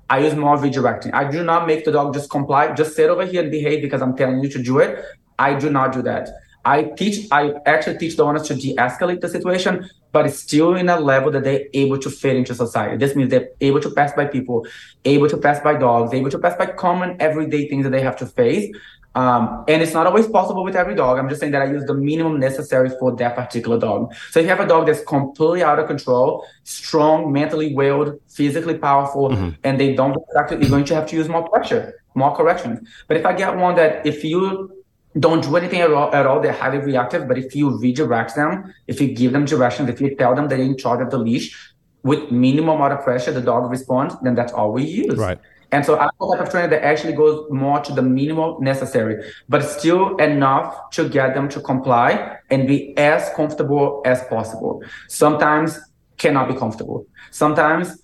I use more redirecting. I do not make the dog just comply, just sit over here and behave because I'm telling you to do it. I do not do that. I teach, I actually teach the owners to de-escalate the situation, but it's still in a level that they're able to fit into society. This means they're able to pass by people, able to pass by dogs, able to pass by common everyday things that they have to face um, and it's not always possible with every dog. I'm just saying that I use the minimum necessary for that particular dog. So if you have a dog that's completely out of control, strong, mentally willed, physically powerful, mm-hmm. and they don't act, you're going to have to use more pressure, more corrections. But if I get one that if you don't do anything at all, at all, they're highly reactive. But if you redirect them, if you give them directions, if you tell them they're in charge of the leash, with minimum amount of pressure, the dog responds, then that's all we use. Right. And so a type of trainer that actually goes more to the minimal necessary, but still enough to get them to comply and be as comfortable as possible. Sometimes cannot be comfortable. Sometimes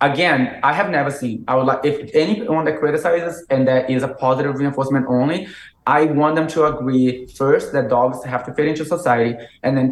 again, I have never seen. I would like if anyone that criticizes and that is a positive reinforcement only, I want them to agree first that dogs have to fit into society, and then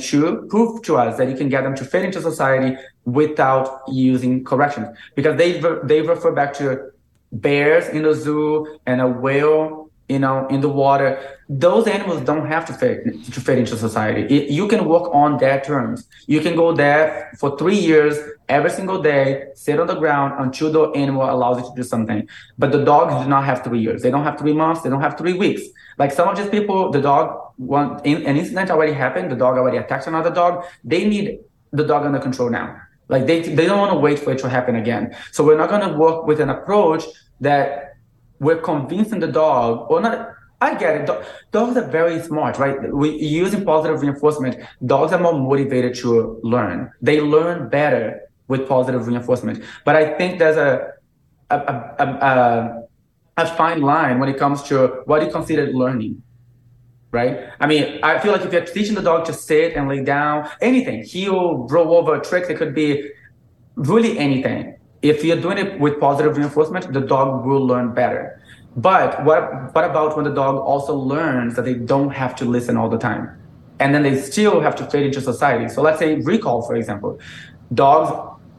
prove to us that you can get them to fit into society without using corrections. Because they they refer back to bears in the zoo and a whale you know, in the water. Those animals don't have to fit to fit into society. It, you can work on their terms. You can go there for three years, every single day, sit on the ground until the animal allows you to do something. But the dogs do not have three years. They don't have three months. They don't have three weeks. Like some of these people, the dog, one an incident already happened. The dog already attacked another dog. They need the dog under control now. Like they they don't want to wait for it to happen again. So we're not going to work with an approach that we're convincing the dog, or not. I get it. Dogs are very smart, right? We using positive reinforcement. Dogs are more motivated to learn. They learn better with positive reinforcement. But I think there's a a, a, a, a fine line when it comes to what you consider learning, right? I mean, I feel like if you're teaching the dog to sit and lay down, anything, heel, roll over, a trick. it could be really anything if you're doing it with positive reinforcement, the dog will learn better. But what what about when the dog also learns that they don't have to listen all the time? And then they still have to fit into society. So let's say recall, for example. Dogs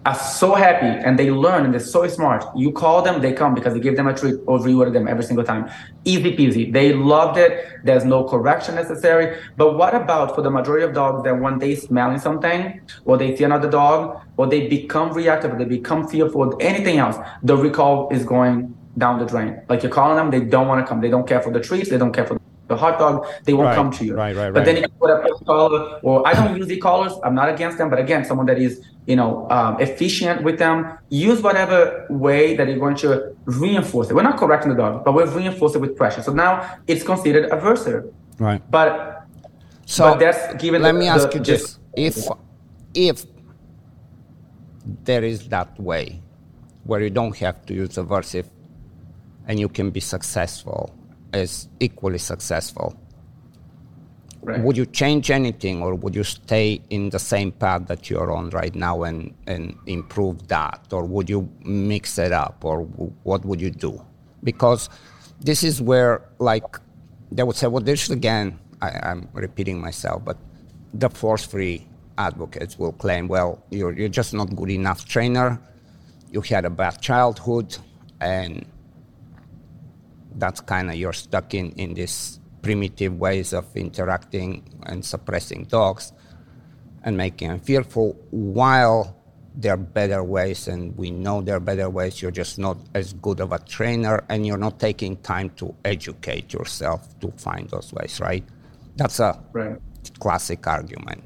are so happy and they learn and they're so smart. You call them, they come because they give them a treat or reward them every single time. Easy peasy. They loved it. There's no correction necessary. But what about for the majority of dogs that when they smelling something or they see another dog or they become reactive, or they become fearful, anything else, the recall is going down the drain. Like you're calling them, they don't want to come. They don't care for the treats. They don't care for the hot dog, they won't right, come to you. Right, right, right. But then you put a collar, or I don't use e-collars. I'm not against them, but again, someone that is you know um, efficient with them. Use whatever way that you're going to reinforce it. We're not correcting the dog, but we're reinforcing it with pressure. So now it's considered aversive. Right. But so but that's given. Let the, me ask the, you this: if if there is that way where you don't have to use aversive and you can be successful is equally successful. Right. Would you change anything, or would you stay in the same path that you're on right now and, and improve that, or would you mix it up, or w- what would you do? Because this is where, like, they would say, well, this again, I, am repeating myself, but the force-free advocates will claim, well, you're, you're just not good enough trainer, you had a bad childhood, and that's kind of you're stuck in, in these primitive ways of interacting and suppressing dogs and making them fearful while there are better ways and we know there are better ways. You're just not as good of a trainer and you're not taking time to educate yourself to find those ways right? That's a right. classic argument.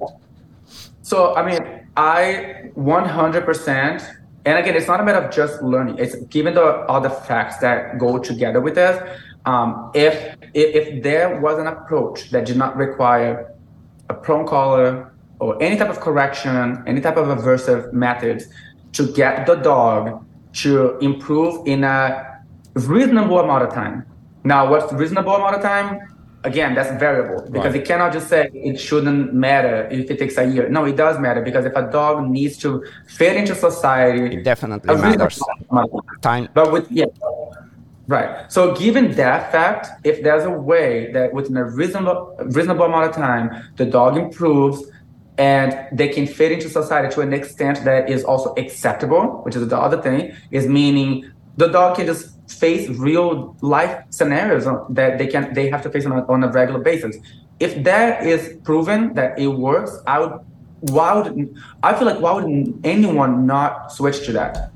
So i mean i 100% and again, it's not a matter of just learning. It's given the other facts that go together with this. Um, if, if, if there was an approach that did not require a prong collar or any type of correction, any type of aversive methods to get the dog to improve in a reasonable amount of time. Now, what's reasonable amount of time? Again, that's variable because right. it cannot just say it shouldn't matter if it takes a year. No, it does matter because if a dog needs to fit into society, it definitely matters. Time, but with yeah, right. So given that fact, if there's a way that within a reasonable reasonable amount of time the dog improves and they can fit into society to an extent that is also acceptable, which is the other thing, is meaning the dog can just face real life scenarios that they can they have to face on a, on a regular basis. If that is proven that it works, I would why would I feel like why would anyone not switch to that?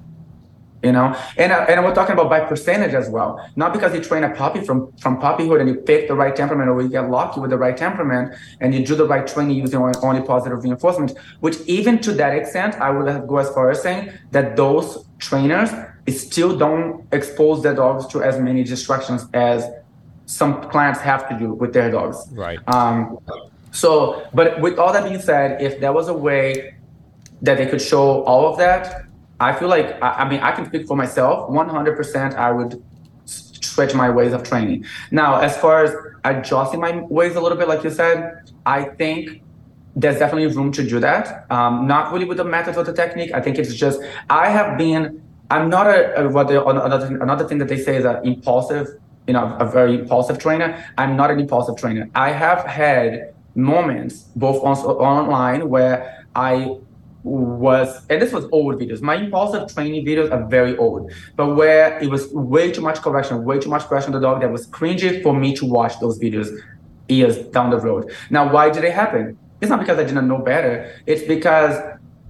You know, and uh, and we're talking about by percentage as well. Not because you train a puppy from from puppyhood and you pick the right temperament, or you get lucky with the right temperament and you do the right training using only positive reinforcement. Which even to that extent, I would go as far as saying that those trainers still don't expose their dogs to as many distractions as some clients have to do with their dogs. Right. Um, so, but with all that being said, if there was a way that they could show all of that, I feel like, I, I mean, I can speak for myself. 100% I would stretch my ways of training. Now, as far as adjusting my ways a little bit, like you said, I think there's definitely room to do that. Um, not really with the methods or the technique. I think it's just, I have been I'm not a, what they, another another thing that they say is an impulsive, you know, a very impulsive trainer. I'm not an impulsive trainer. I have had moments both on, online where I was and this was old videos my impulsive training videos are very old but where it was way too much correction way too much pressure on the dog that was cringy for me to watch those videos years down the road now why did it happen it's not because i didn't know better it's because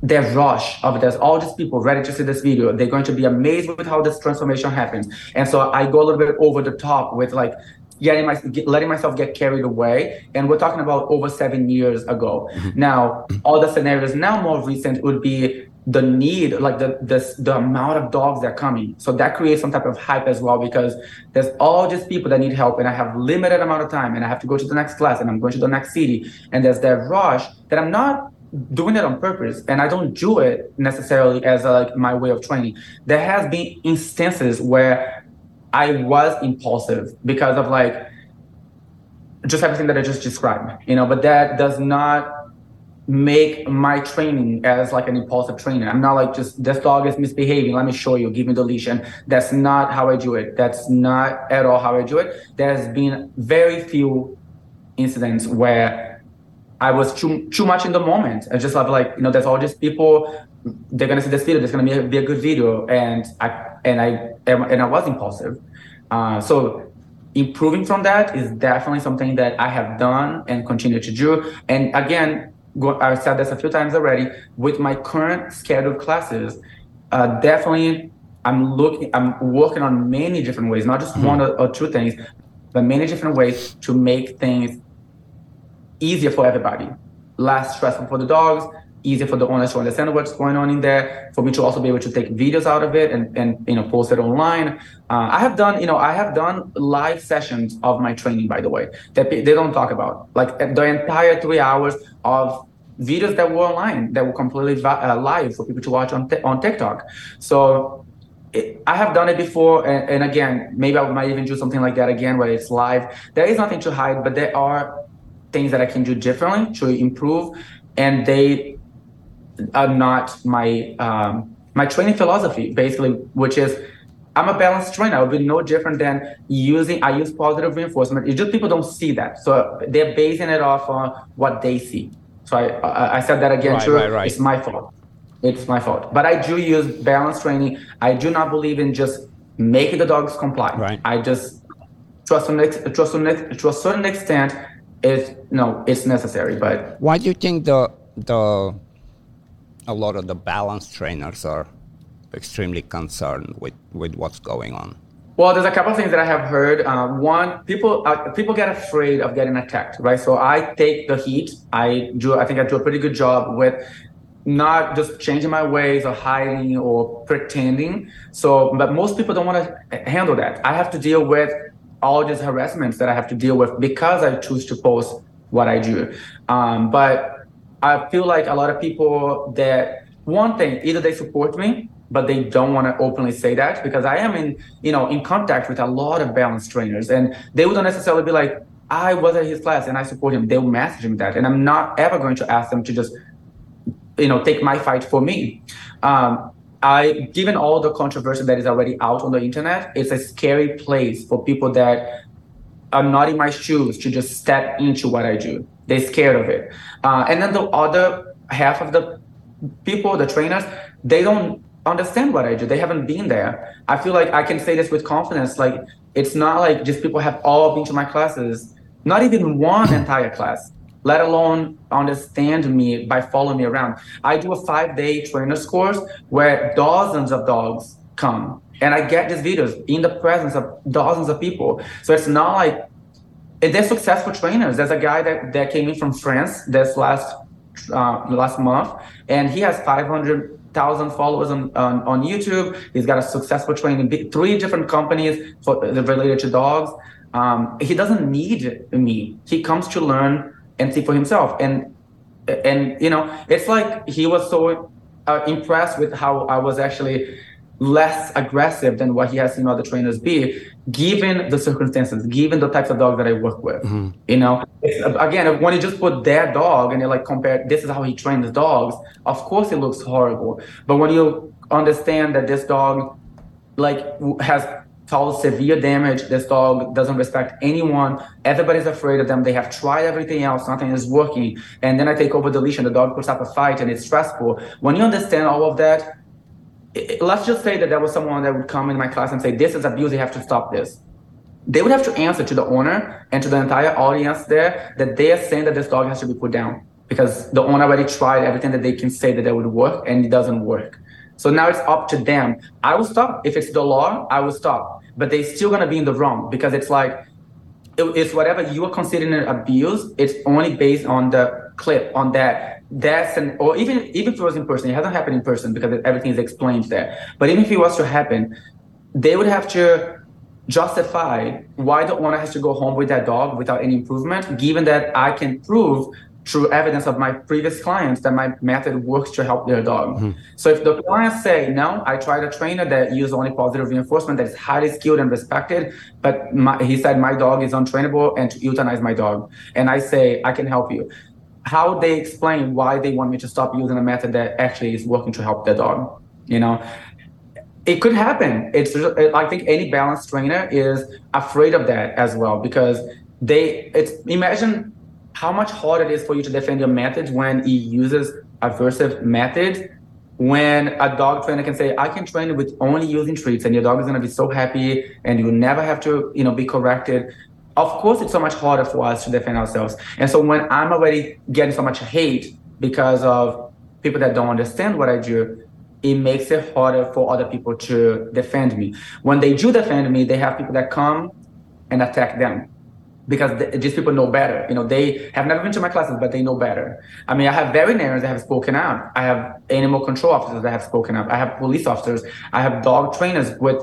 the rush of there's all these people ready to see this video they're going to be amazed with how this transformation happens and so i go a little bit over the top with like getting my letting myself get carried away. And we're talking about over seven years ago. Mm-hmm. Now, all the scenarios now more recent would be the need, like the this the amount of dogs that are coming. So that creates some type of hype as well because there's all these people that need help, and I have limited amount of time, and I have to go to the next class, and I'm going to the next city, and there's that rush that I'm not doing it on purpose and i don't do it necessarily as a, like my way of training there has been instances where I was impulsive because of like just everything that I just described, you know, but that does not make my training as like an impulsive trainer. I'm not like just this dog is misbehaving. Let me show you, give me the leash. And that's not how I do it. That's not at all how I do it. There's been very few incidents where I was too too much in the moment. I just love like, you know, there's all these people, they're gonna see this video, there's gonna be a, be a good video. And I and I and I was impulsive. Uh, so improving from that is definitely something that I have done and continue to do. And again, go, I've said this a few times already. With my current scheduled classes, uh, definitely I'm looking. I'm working on many different ways, not just mm-hmm. one or, or two things, but many different ways to make things easier for everybody, less stressful for the dogs, easier for the owners to understand what's going on in there for me to also be able to take videos out of it and, and you know post it online. Uh, i have done you know i have done live sessions of my training by the way that they don't talk about. Like the entire three hours of videos that were online that were completely uh, live for people to watch on, t- on tiktok. So I have done it before, and, and again, maybe I might even do something like that again, where it's live. There is nothing to hide, but there are things that I can do differently to improve, and they are not my um, my training philosophy, basically, which is I'm a balanced trainer. I would be no different than using. I use positive reinforcement. It's just people don't see that, so they're basing it off on what they see. So I I, said that again. Right, Right, right. It's my fault. It's my fault. But I do use balanced training. I do not believe in just making the dogs comply. Right. I just trust to, trust to, to a certain extent. It's no, it's necessary. But why do you think the the a lot of the balance trainers are extremely concerned with, with what's going on? Well, there's a couple of things that I have heard. Uh, one, people uh, people get afraid of getting attacked, right? So I take the heat. I do. I think I do a pretty good job with not just changing my ways or hiding or pretending. So, but most people don't want to handle that. I have to deal with all these harassments that I have to deal with because I choose to post what I do. Um, but I feel like a lot of people that one thing either they support me but they don't want to openly say that because I am in you know in contact with a lot of balance trainers and they wouldn't necessarily be like I was at his class and I support him they'll message him that and I'm not ever going to ask them to just you know take my fight for me um, I given all the controversy that is already out on the internet it's a scary place for people that are not in my shoes to just step into what I do they're scared of it. Uh, and then the other half of the people, the trainers, they don't understand what I do. They haven't been there. I feel like I can say this with confidence. Like it's not like just people have all been to my classes, not even one entire class, let alone understand me by following me around. I do a five day trainers course where dozens of dogs come and I get these videos in the presence of dozens of people. So it's not like they're successful trainers. There's a guy that, that came in from France this last uh, last month, and he has 500,000 followers on, on, on YouTube. He's got a successful training, three different companies for, related to dogs. Um, he doesn't need me. He comes to learn and see for himself. And and you know, it's like he was so uh, impressed with how I was actually less aggressive than what he has seen other trainers be, given the circumstances, given the types of dogs that I work with. Mm-hmm. You know, again, when you just put their dog and you like compare, this is how he trains dogs. Of course, it looks horrible. But when you understand that this dog like has caused severe damage. This dog doesn't respect anyone. Everybody's afraid of them. They have tried everything else. Nothing is working. And then I take over the leash and the dog puts up a fight and it's stressful. When you understand all of that, it, let's just say that there was someone that would come in my class and say, this is abuse. You have to stop this. They would have to answer to the owner and to the entire audience there that they are saying that this dog has to be put down because the owner already tried everything that they can say that that would work and it doesn't work. So now it's up to them. I will stop. If it's the law, I will stop. But they're still gonna be in the wrong because it's like it's whatever you are considering an abuse. It's only based on the clip on that. That's an or even even if it was in person, it hasn't happened in person because everything is explained there. But even if it was to happen, they would have to justify why the owner has to go home with that dog without any improvement, given that I can prove through evidence of my previous clients that my method works to help their dog. Mm-hmm. So if the clients say, no, I tried a trainer that used only positive reinforcement that is highly skilled and respected, but my, he said my dog is untrainable and to euthanize my dog. And I say, I can help you. How they explain why they want me to stop using a method that actually is working to help their dog, you know? It could happen. It's I think any balanced trainer is afraid of that as well because they it's imagine how much harder it is for you to defend your methods when he uses aversive methods when a dog trainer can say, I can train with only using treats and your dog is going to be so happy and you never have to, you know, be corrected. Of course, it's so much harder for us to defend ourselves. And so when I'm already getting so much hate because of people that don't understand what I do, it makes it harder for other people to defend me. When they do defend me, they have people that come and attack them because these people know better. You know, they have never been to my classes, but they know better. I mean, I have veterinarians that have spoken out. I have animal control officers that have spoken up. I have police officers. I have dog trainers with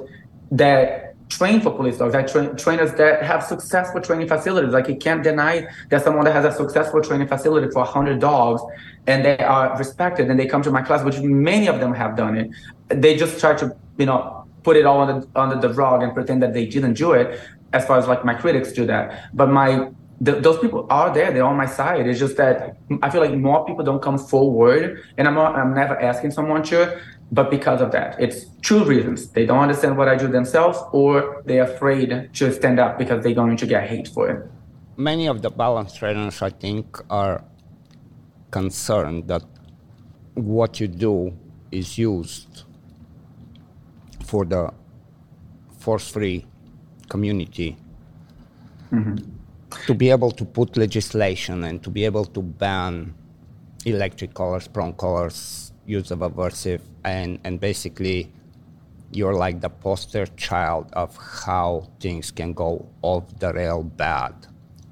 that train for police dogs. I train trainers that have successful training facilities. Like you can't deny that someone that has a successful training facility for hundred dogs and they are respected and they come to my class, which many of them have done it. They just try to, you know, put it all under, under the rug and pretend that they didn't do it as far as like my critics do that. But my those people are there. They're on my side. It's just that I feel like more people don't come forward, and I'm not, I'm never asking someone to. But because of that, it's two reasons. They don't understand what I do themselves, or they're afraid to stand up because they're going to get hate for it. Many of the balance trainers, I think, are concerned that what you do is used for the force-free community mm-hmm. to be able to put legislation and to be able to ban electric collars, prong collars, use of aversive, and, and basically you're like the poster child of how things can go off the rail bad.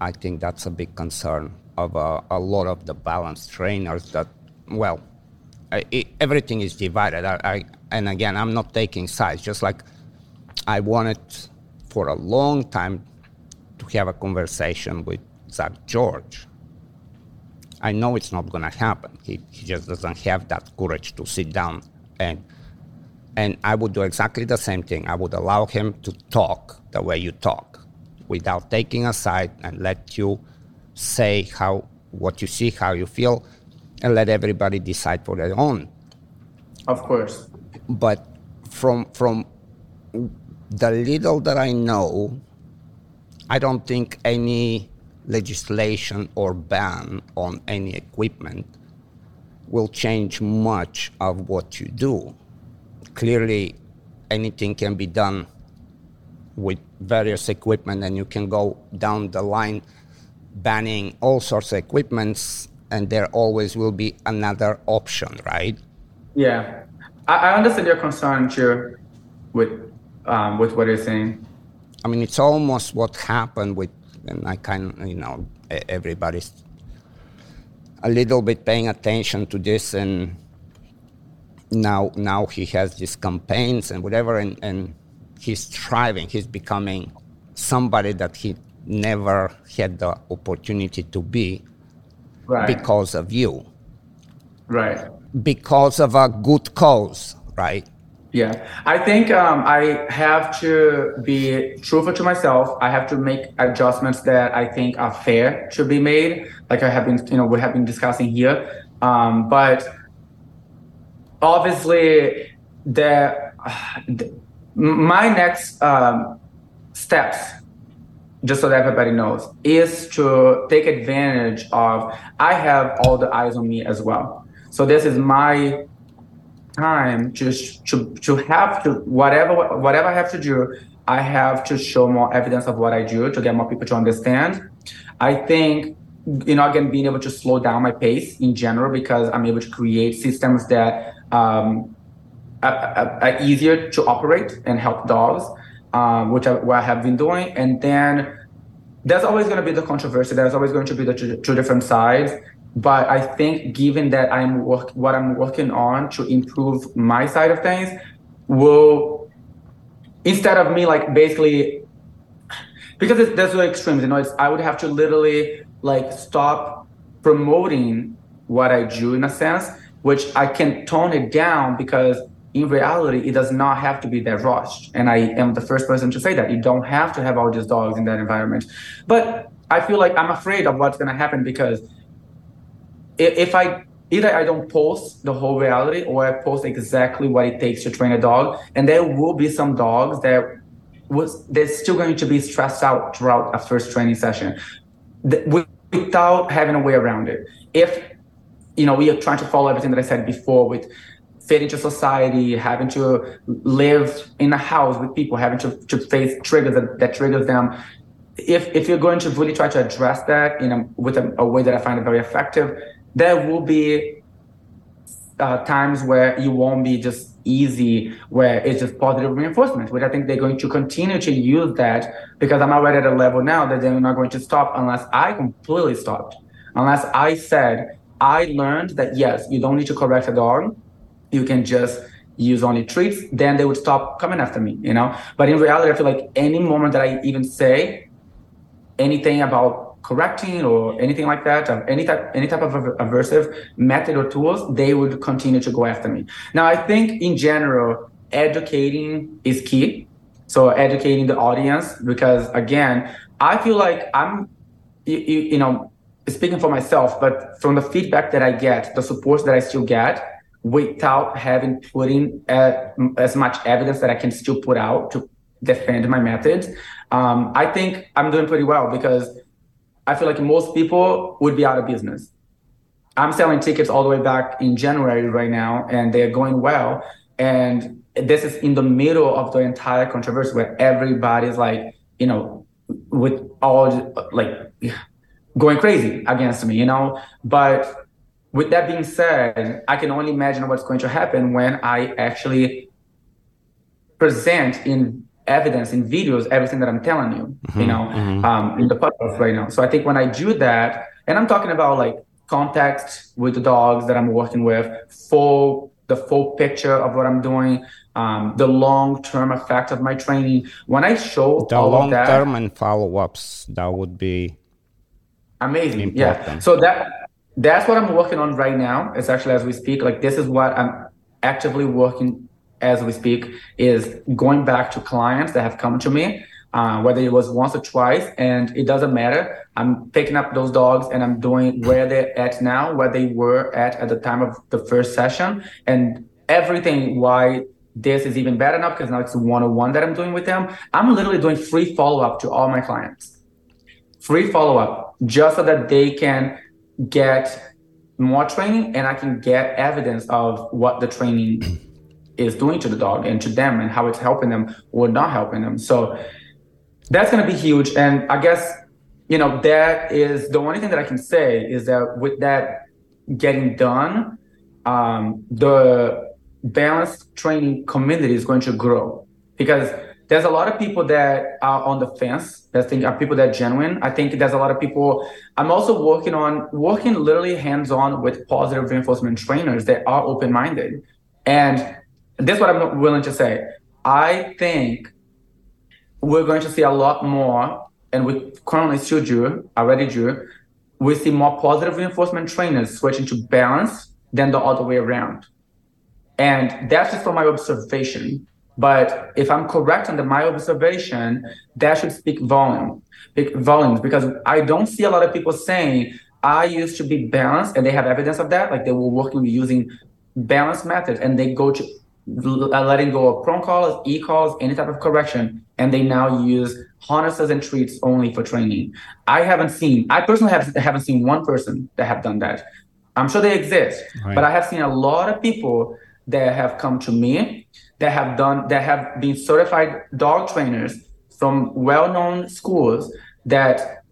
I think that's a big concern of uh, a lot of the balance trainers that, well, it, everything is divided. I, I, and again, I'm not taking sides, just like I wanted for a long time to have a conversation with Zak George. I know it's not going to happen. He, he just doesn't have that courage to sit down and and I would do exactly the same thing. I would allow him to talk the way you talk, without taking a side, and let you say how what you see, how you feel, and let everybody decide for their own. Of course. But from from the little that I know, I don't think any legislation or ban on any equipment will change much of what you do. Clearly, anything can be done with various equipment, and you can go down the line banning all sorts of equipments, and there always will be another option, right? Yeah, I, understand your concern, too, with um, with what you're saying? I mean, it's almost what happened with, and I kind of, you know, everybody's a little bit paying attention to this, and now now he has these campaigns and whatever, and, and he's thriving. He's becoming somebody that he never had the opportunity to be right. because of you. Right. Because of a good cause, right? Yeah, I think um, I have to be truthful to myself. I have to make adjustments that I think are fair to be made, like I have been, you know, we have been discussing here. Um, but obviously, the, the my next um, steps just so that everybody knows, is to take advantage of I have all the eyes on me as well. So this is my time just to to have to whatever whatever I have to do, I have to show more evidence of what I do to get more people to understand. I think you know again being able to slow down my pace in general because I'm able to create systems that um, are, are, easier to operate and help dogs um, which I, what I have been doing. And then there's always going to be the controversy. There's always going to be the two, two different sides. But I think, given that I'm work, what I'm working on to improve my side of things, will instead of me like basically because it's, there's the extremes, you know, it's, I would have to literally like stop promoting what I do in a sense, which I can tone it down because in reality, it does not have to be that rushed. And I am the first person to say that. You don't have to have all these dogs in that environment. But I feel like I'm afraid of what's going to happen because if I either I don't post the whole reality or I post exactly what it takes to train a dog, and there will be some dogs that was they're still going to be stressed out throughout a first training session without having a way around it. If you know we are trying to follow everything that I said before with fit into society, having to live in a house with people, having to, to face triggers that, that triggers them. If, if you're going to really try to address that in a, with a, a way that I find it very effective, there will be uh, times where you won't be just easy, where it's just positive reinforcement, which I think they're going to continue to use that because I'm already at a level now that they're not going to stop unless I completely stopped. Unless I said, I learned that yes, you don't need to correct a dog you can just use only treats, then they would stop coming after me, you know? But in reality, I feel like any moment that I even say anything about correcting or anything like that, or any type, any type of aversive method or tools, they would continue to go after me. Now, I think in general, educating is key. So educating the audience, because again, I feel like I'm, you, you know, speaking for myself, but from the feedback that I get, the support that I still get, without having putting uh, as much evidence that I can still put out to defend my methods. Um, I think I'm doing pretty well because I feel like most people would be out of business. I'm selling tickets all the way back in January right now, and they're going well. And this is in the middle of the entire controversy where everybody's like, you know, with all like going crazy against me, you know. But with that being said, I can only imagine what's going to happen when I actually present in evidence in videos everything that I'm telling you, mm-hmm, you know, mm-hmm. um, in the podcast right now. So I think when I do that, and I'm talking about like context with the dogs that I'm working with, full the full picture of what I'm doing, um, the long term effect of my training. When I show the long term and follow ups, that would be amazing. Important. Yeah. So that that's what I'm working on right now. It's actually as we speak. Like this is what I'm actively working as we speak. Is going back to clients that have come to me, uh, whether it was once or twice, and it doesn't matter. I'm picking up those dogs and I'm doing where they're at now, where they were at at the time of the first session, and everything. Why this is even better now because now it's one-on-one that I'm doing with them. I'm literally doing free follow-up to all my clients. Free follow-up just so that they can get more training and I can get evidence of what the training is doing to the dog and to them and how it's helping them or not helping them. So that's going to be huge. And I guess, you know, that is the only thing that I can say is that with that getting done, um, the balanced training community is going to grow because there's a lot of people that are on the fence that think are people that are genuine. I think there's a lot of people. I'm also working on working literally hands on with positive reinforcement trainers that are open minded. And this is what I'm willing to say. I think we're going to see a lot more, and we currently still do, already do, we see more positive reinforcement trainers switching to balance than the other way around. And that's just from my observation. But if I'm correct under my observation, that should speak volume, volumes, because I don't see a lot of people saying I used to be balanced, and they have evidence of that. Like they were working using balanced methods, and they go to Uh, letting go of prong collars, e collars, any type of correction, and they now use harnesses and treats only for training. I haven't seen, I personally have, haven't seen one person that have done that. I'm sure they exist, right. but I have seen a lot of people that have come to me that have done that have been certified dog trainers from well-known schools that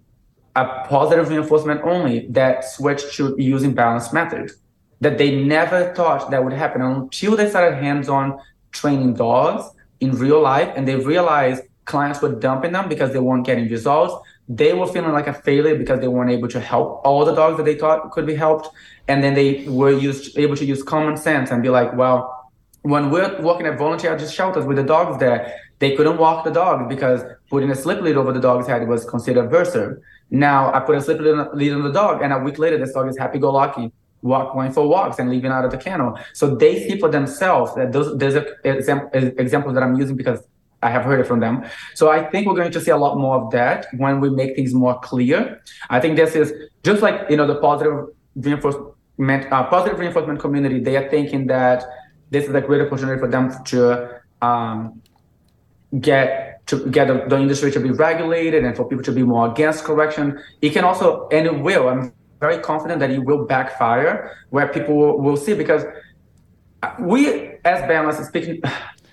are positive reinforcement only that switched to using balanced methods that they never thought that would happen until they started hands-on training dogs in real life and they realized clients were dumping them because they weren't getting results. They were feeling like a failure because they weren't able to help all the dogs that they thought could be helped and then they were used able to use common sense and be like well when we're working at volunteer shelters with the dogs there they couldn't walk the dog because putting a slip lead over the dog's head was considered aversive. Now i put a slip lead on the dog and a week later this dog is happy-go-lucky walk going for walks and leaving out of the kennel. So they see for themselves that those there's examples that I'm using because I have heard it from them. So I think we're going to see a lot more of that when we make things more clear. I think this is just like you know the positive reinforcement, uh, positive reinforcement community. They are thinking that this is a great opportunity for them to um, get to get the, the, industry to be regulated and for people to be more against correction. It can also and it will. I'm very confident that it will backfire where people will, will see because we as balance speaking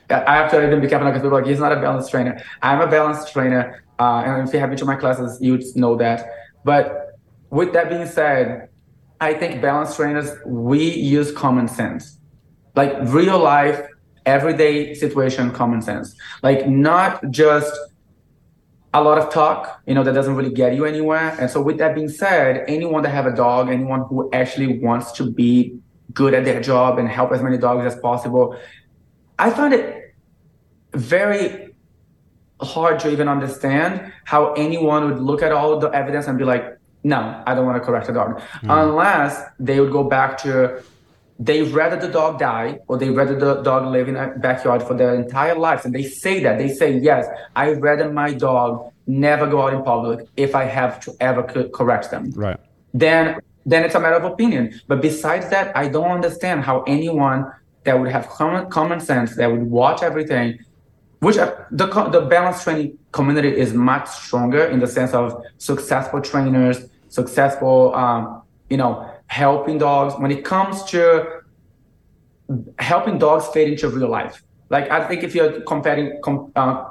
I have to even be careful because people like he's not a balance trainer. I'm a balance trainer, uh, and if you have been to my classes, you'd know that. But with that being said, I think balance trainers we use common sense, like real life, everyday situation common sense, like not just a lot of talk, you know, that doesn't really get you anywhere. And so with that being said, anyone that have a dog, anyone who actually wants to be good at their job and help as many dogs as possible, I find it very hard to even understand how anyone would look at all the evidence and be like, no, I don't want to correct a dog. Mm. Unless they would go back to they'd rather the dog die or they'd rather the dog live in a backyard for their entire lives. And they say that. They say, yes, I'd rather my dog never go out in public if I have to ever correct them. Right. Then then it's a matter of opinion. But besides that, I don't understand how anyone that would have common common sense, that would watch everything, which uh, the the balance training community is much stronger in the sense of successful trainers, successful, um, you know, helping dogs when it comes to helping dogs fit into real life. Like i think if you're comparing com, uh,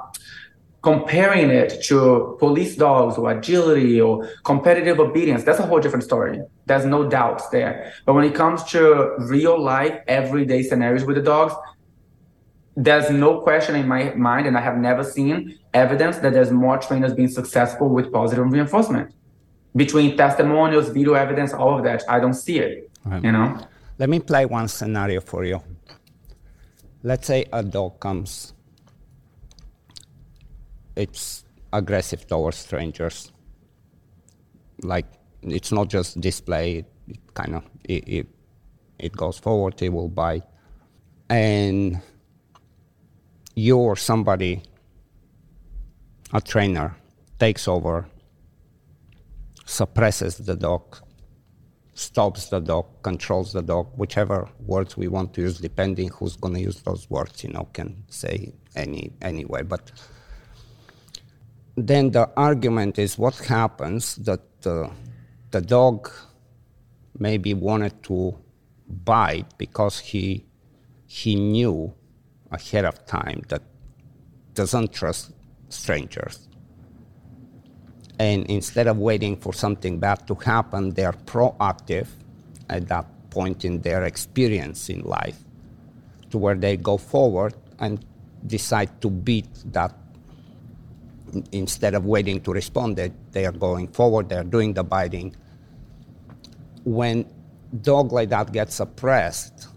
comparing it to police dogs or agility or competitive obedience that's a whole different story. There's no doubts there. But when it comes to real life everyday scenarios with the dogs there's no question in my mind and i have never seen evidence that there's more trainers being successful with positive reinforcement between testimonials, video evidence, all of that. I don't see it. Right. You know. Let me play one scenario for you. Let's say a dog comes. It's aggressive towards strangers. Like it's not just display. It kind of it, it, it goes forward. It will bite, and you or somebody, a trainer, takes over suppresses the dog, stops the dog, controls the dog, whichever words we want to use, depending who's going to use those words, you know, can say any anyway. But then the argument is what happens that uh, the dog maybe wanted to bite because he he knew ahead of time that doesn't trust strangers and instead of waiting for something bad to happen, they are proactive at that point in their experience in life to where they go forward and decide to beat that. Instead of waiting to respond they, they are going forward they're doing the biting. When dog like that gets suppressed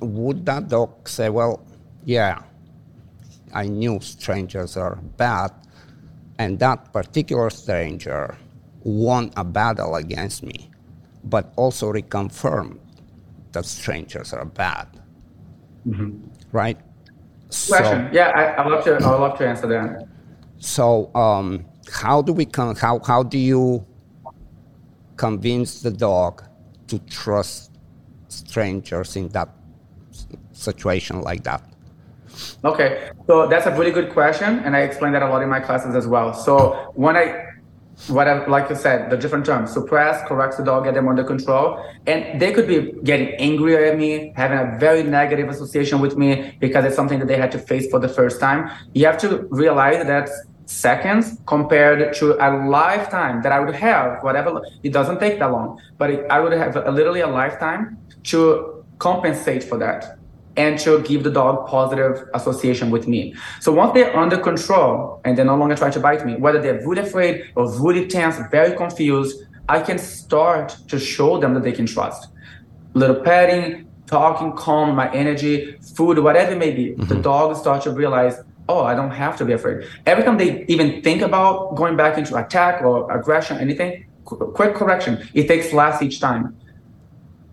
would that dog say well yeah i knew strangers are bad and that particular stranger won a battle against me, but also reconfirmed that strangers are bad. Mm-hmm. Right? Question. So, yeah, I, I love to. I would love to answer that. So, um, how do we con- how how do you convince the dog to trust strangers in that situation like that? Okay, so that's a really good question, and I explain that a lot in my classes as well. So when I what I, like you said, the different terms, suppress, correct the dog, get them under control. And they could be getting angry at me, having a very negative association with me because it's something that they had to face for the first time. You have to realize that seconds compared to a lifetime that I would have, whatever, it doesn't take that long, but it, I would have a, literally a lifetime to compensate for that and to give the dog positive association with me. So once they're under control and they're no longer trying to bite me, whether they're really afraid or really tense, very confused, I can start to show them that they can trust. Little petting, talking, calm, my energy, food, whatever it may be. Mm-hmm. The dog starts to realize, oh, I don't have to be afraid. Every time they even think about going back into attack or aggression, anything, quick correction. It takes less each time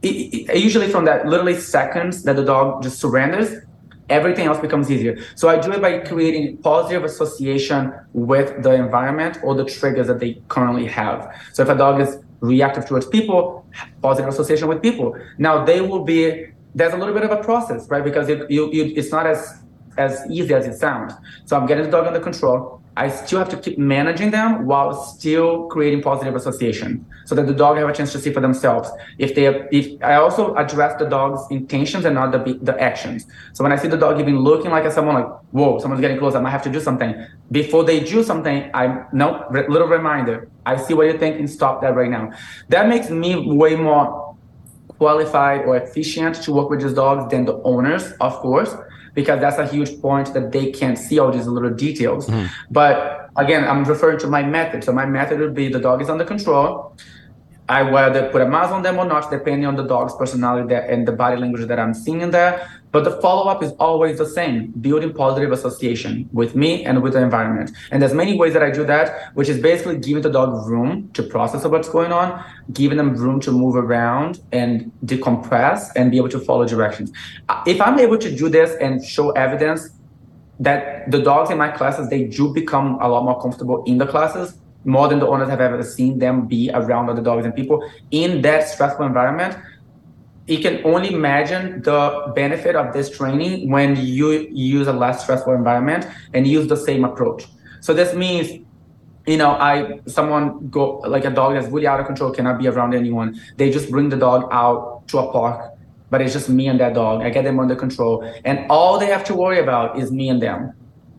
it, it, usually from that literally seconds that the dog just surrenders, everything else becomes easier. So I do it by creating positive association with the environment or the triggers that they currently have. So if a dog is reactive towards people, positive association with people. Now they will be there's a little bit of a process, right? Because it, you, you, it's not as as easy as it sounds. So I'm getting the dog under control. I still have to keep managing them while still creating positive association so that the dog have a chance to see for themselves. If they, if I also address the dog's intentions and not the, the actions. So when I see the dog even looking like someone like, whoa, someone's getting close, I might have to do something. Before they do something, I, no, little reminder, I see what you're thinking, stop that right now. That makes me way more qualified or efficient to work with these dogs than the owners, of course because that's a huge point that they can't see all these little details. Mm. But again, I'm referring to my method. So my method would be the dog is under control. I whether put a mask on them or not, depending on the dog's personality and the body language that I'm seeing in there. But the follow up is always the same, building positive association with me and with the environment. And there's many ways that I do that, which is basically giving the dog room to process what's going on, giving them room to move around and decompress and be able to follow directions. Uh, if I'm able to do this and show evidence that the dogs in my classes, they do become a lot more comfortable in the classes, more than the owners have ever seen them be around other dogs and people in that stressful environment. You can only imagine the benefit of this training when you use a less stressful environment and use the same approach. So this means you know i someone go like a dog that's really out of control cannot be around anyone. They just bring the dog out to a park but it's just me and that dog. I get them under control. And all they have to worry about is me and them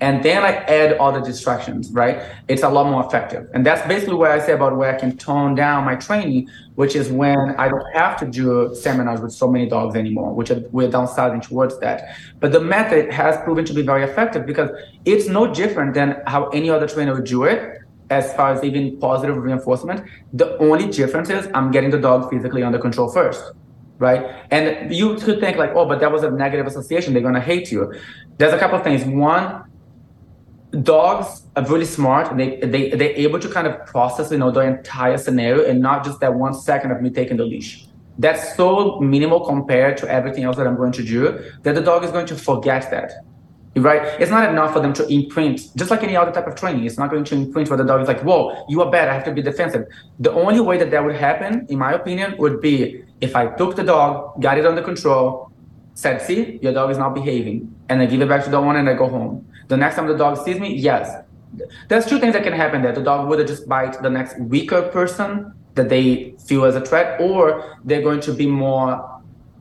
and then I add all the distractions, right? It's a lot more effective. And that's basically what I say about where I can tone down my training, which is when I don't have to do seminars with so many dogs anymore, which we're downsizing towards that. But the method has proven to be very effective because it's no different than how any other trainer would do it as far as even positive reinforcement. The only difference is I'm getting the dog physically under control first right? And you could think like, oh, but that was a negative association. They're gonna hate you. There's a couple of things. One, dogs are really smart. They they they're able to kind of process you know the entire scenario and not just that one second of me taking the leash. That's so minimal compared to everything else that I'm going to do that the dog is going to forget that. Right? It's not enough for them to imprint, just like any other type of training. It's not going to imprint where the dog is like, whoa, you are bad. I have to be defensive. The only way that that would happen, in my opinion, would be if I took the dog, got it under control, said, see, your dog is not behaving, and I give it back to the owner and I go home the next time the dog sees me, yes. There's two things that can happen there. The dog would just bite the next weaker person that they feel as a threat, or they're going to be more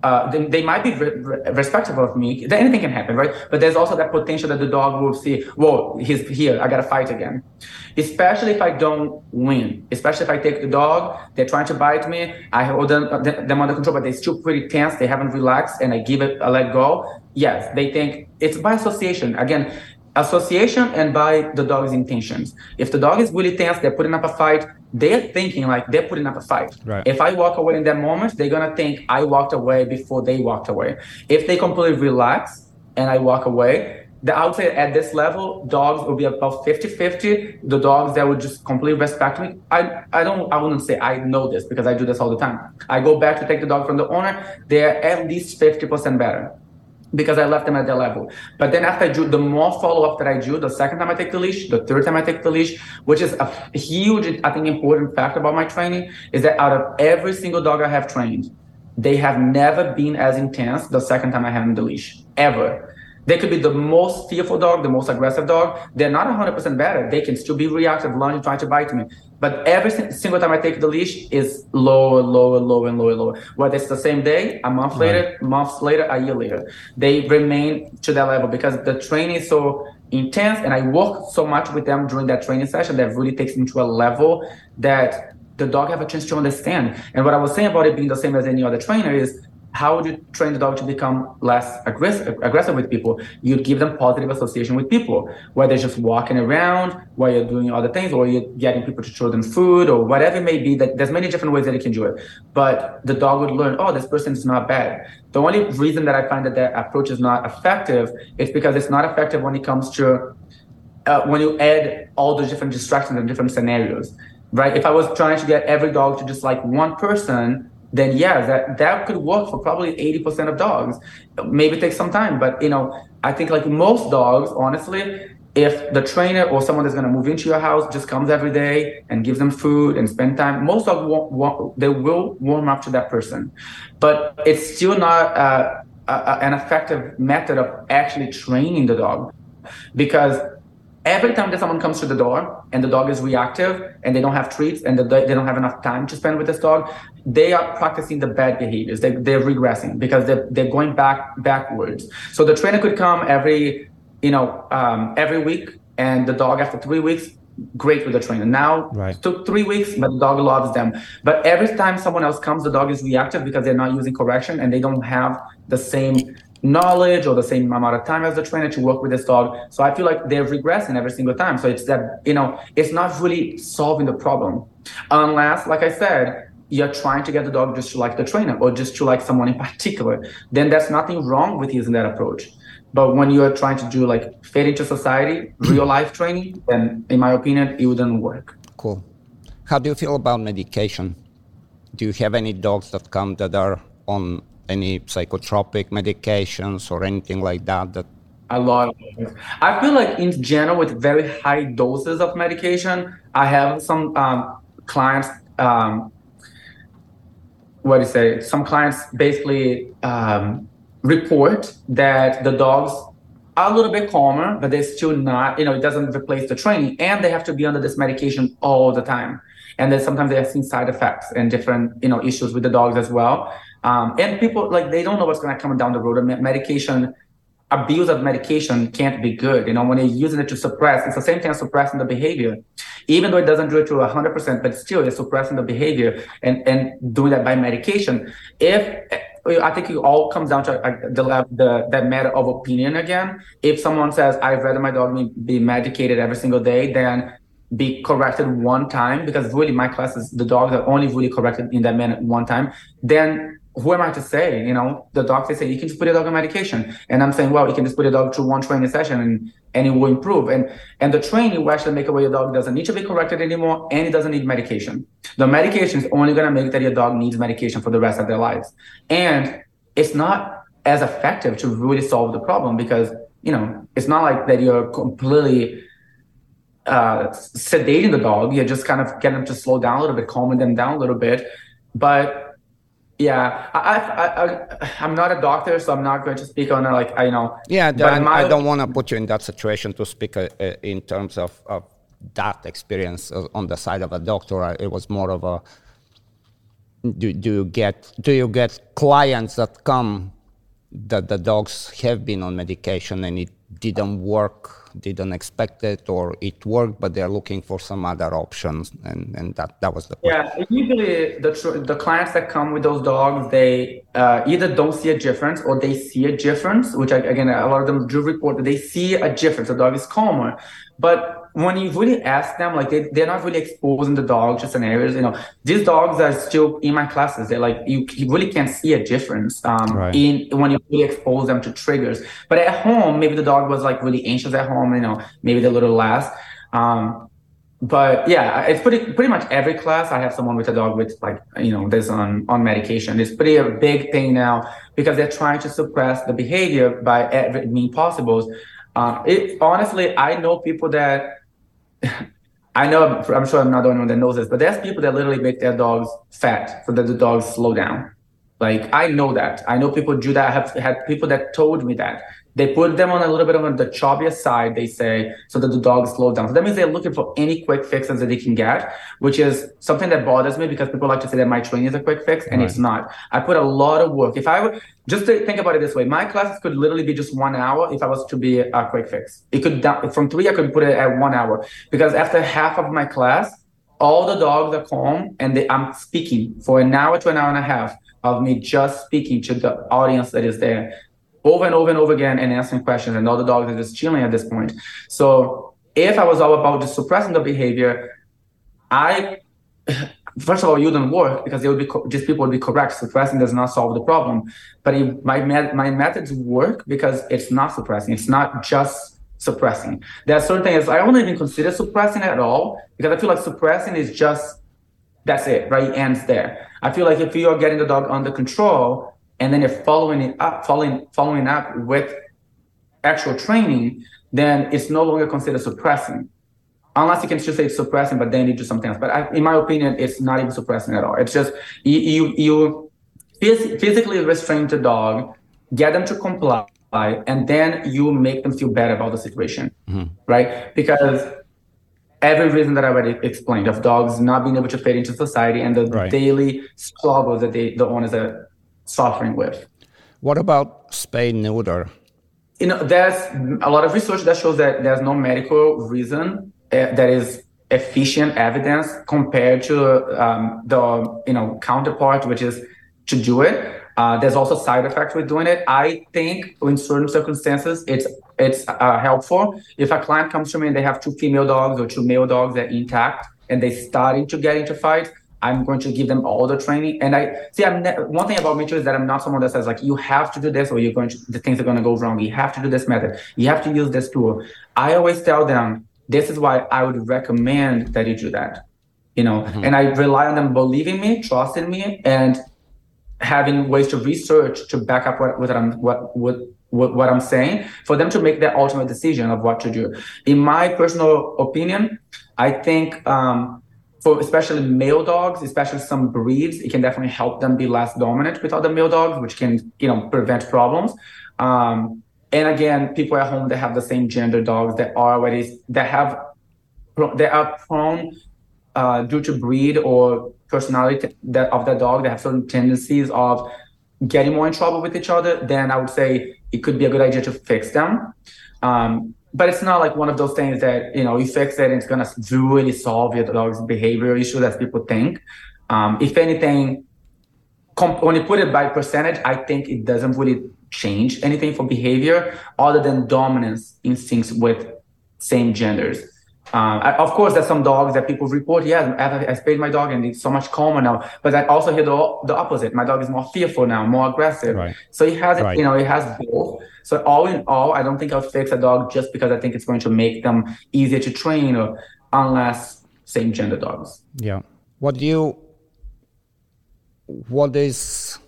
uh, they, they, might be re- respectful of me. Anything can happen, right? But there's also that potential that the dog will see, whoa, he's here. I got to fight again. Especially if I don't win. Especially if I take the dog, they're trying to bite me. I hold them, them under control, but they're still pretty tense. They haven't relaxed, and I give it a let go. Yes, they think it's by association. Again, association and by the dog's intentions. If the dog is really tense, they're putting up a fight, they're thinking like they're putting up a fight. Right. If I walk away in that moment, they're gonna think I walked away before they walked away. If they completely relax and I walk away, the, I would say at this level, dogs will be about 50-50. The dogs that would just completely respect me. I, I don't I wouldn't say I know this because I do this all the time. I go back to take the dog from the owner, they're at least 50% better because I left them at their level. But then after I do, the more follow up that I do, the second time I take the leash, the third time I take the leash, which is a huge, I think, important fact about my training, is that out of every single dog I have trained, they have never been as intense the second time I have them the leash, ever. They could be the most fearful dog, the most aggressive dog. They're not 100% better. They can still be reactive, lunging, trying to bite me. But every single time I take the leash is lower, lower, lower, and lower, lower. Whether it's the same day, a month later, months later, a year later, they remain to that level because the training is so intense, and I work so much with them during that training session that really takes them to a level that the dog have a chance to understand. And what I was saying about it being the same as any other trainer is how would you train the dog to become less aggressive, aggressive with people? You'd give them positive association with people, whether just walking around, while you're doing other things, or you're getting people to show them food, or whatever it may be. That there's many different ways that you can do it. But the dog would learn, oh, this person is not bad. The only reason that I find that that approach is not effective is because it's not effective when it comes to uh, when you add all the different distractions and different scenarios, right? If I was trying to get every dog to just like one person, then yeah, that that could work for probably 80% of dogs. Maybe take some time, but you know, I think like most dogs, honestly, if the trainer or someone that's going to move into your house just comes every day and gives them food and spend time, most won't, won't they will warm up to that person, but it's still not uh, a, an effective method of actually training the dog because every time that someone comes to the door and the dog is reactive and they don't have treats and the, they don't have enough time to spend with this dog they are practicing the bad behaviors. They, they're regressing because they're, they're going back backwards. So the trainer could come every you know um, every week and the dog after three weeks great with the trainer. Now right. took three weeks but the dog loves them. But every time someone else comes the dog is reactive because they're not using correction and they don't have the same knowledge or the same amount of time as the trainer to work with this dog. So I feel like they're regressing every single time. So it's that, you know, it's not really solving the problem. Unless, like I said, you're trying to get the dog just to like the trainer or just to like someone in particular, then there's nothing wrong with using that approach. But when you're trying to do like fit into society, real life training, then in my opinion, it wouldn't work. Cool. How do you feel about medication? Do you have any dogs that come that are on any psychotropic medications or anything like that that a lot of. I feel like in general with very high doses of medication, I have some um, clients um, what do you say? Some clients basically um, report that the dogs are a little bit calmer, but they're still not, you know, it doesn't replace the training. And they have to be under this medication all the time. And then sometimes they have seen side effects and different, you know, issues with the dogs as well. Um, and people like they don't know what's going to come down the road. Medication abuse of medication can't be good. You know, when you're using it to suppress, it's the same thing as suppressing the behavior. Even though it doesn't do it to 100%, but still it's suppressing the behavior and, and doing that by medication. If I think it all comes down to uh, the, the that matter of opinion again. If someone says, I'd rather my dog be medicated every single day than be corrected one time, because really my classes, the dogs are only really corrected in that manner one time, then who am I to say? You know, the doctor say you can just put your dog on medication, and I'm saying, well, you can just put your dog through one training session, and and it will improve. And and the training will actually make it where your dog doesn't need to be corrected anymore, and it doesn't need medication. The medication is only going to make that your dog needs medication for the rest of their lives, and it's not as effective to really solve the problem because you know it's not like that you're completely uh, sedating the dog. You're just kind of getting them to slow down a little bit, calming them down a little bit, but yeah, I, I, I, I'm not a doctor, so I'm not going to speak on it. Like I know. Yeah, I, my, I don't want to put you in that situation to speak uh, uh, in terms of, of that experience uh, on the side of a doctor. It was more of a. Do, do you get do you get clients that come that the dogs have been on medication and it didn't work didn't expect it or it worked, but they're looking for some other options, and, and that that was the yeah. Usually, the the clients that come with those dogs, they uh, either don't see a difference or they see a difference, which again a lot of them do report that they see a difference. The dog is calmer, but when you really ask them, like they, they're not really exposing the dog to scenarios. You know, these dogs are still in my classes. They're like you, you really can't see a difference um, right. in when you really expose them to triggers. But at home, maybe the dog was like really anxious at home. You know, maybe they're a little less. Um, but yeah, it's pretty pretty much every class I have someone with a dog with like you know this on on medication. It's pretty a big thing now because they're trying to suppress the behavior by every mean possible. Uh, it honestly, I know people that I know, I'm sure I'm not the only one that knows this, but there's people that literally make their dogs fat so that the dogs slow down. Like I know that. I know people do that. I have had people that told me that. They put them on a little bit of the chubbiest side, they say, so that the dog slows down. So that means they're looking for any quick fixes that they can get, which is something that bothers me because people like to say that my training is a quick fix, and right. it's not. I put a lot of work. If I would just to think about it this way, my classes could literally be just one hour if I was to be a quick fix. It could from three, I could put it at one hour because after half of my class, all the dogs are calm and they, I'm speaking for an hour to an hour and a half of me just speaking to the audience that is there over and over and over again and answering questions and all the dogs are just chilling at this point. So if i was all about just suppressing the behavior i first of all you don't work because it would be co- just people would be correct. Suppressing does not solve the problem. But it, my, my methods work because it's not suppressing. It's not just suppressing. There are certain things i don't even consider suppressing at all because i feel like suppressing is just that's it right? It ends there. I feel like if you are getting the dog under control and then you're following it up, following following up with actual training, then it's no longer considered suppressing. Unless you can just say it's suppressing, but then you do something else. But I, in my opinion, it's not even suppressing at all. It's just you you, you phys- physically restrain the dog, get them to comply, and then you make them feel better about the situation, mm-hmm. right? Because every reason that I already explained of dogs not being able to fit into society and the right. daily struggles that they, the owners are suffering with. What about spay neuter? You know, there's a lot of research that shows that there's no medical reason uh, that is efficient evidence compared to um, the you know counterpart, which is to do it. Uh, there's also side effects with doing it. I think in certain circumstances, it's it's uh, helpful if a client comes to me and they have two female dogs or two male dogs that are intact and they starting to get into fights. I'm going to give them all the training. And I see, I'm ne- one thing about me too is that I'm not someone that says like you have to do this or you're going to the things are going to go wrong. You have to do this method. You have to use this tool. I always tell them this is why I would recommend that you do that. You know, mm-hmm. and I rely on them believing me, trusting me, and having ways to research to back up what, what I'm what what what, what I'm saying for them to make their ultimate decision of what to do. In my personal opinion, I think um, for especially male dogs, especially some breeds, it can definitely help them be less dominant with other male dogs, which can you know prevent problems. Um, and again, people at home that have the same gender dogs that are already that have that are prone uh, due to breed or personality that of the dog they have certain tendencies of getting more in trouble with each other, then I would say it could be a good idea to fix them. Um, but it's not like one of those things that you know you fix it and it's gonna really solve your dog's behavior issue as people think. Um, if anything, comp- when you put it by percentage, I think it doesn't really change anything for behavior other than dominance instincts with same genders. Um, I, of course, there's some dogs that people report, yeah, I, I spayed my dog and it's so much calmer now. But I also hear the, the opposite. My dog is more fearful now, more aggressive. Right. So it has, right. you know, it has both. So all in all, I don't think I'll fix a dog just because I think it's going to make them easier to train, or unless same gender dogs. Yeah. What do you? What is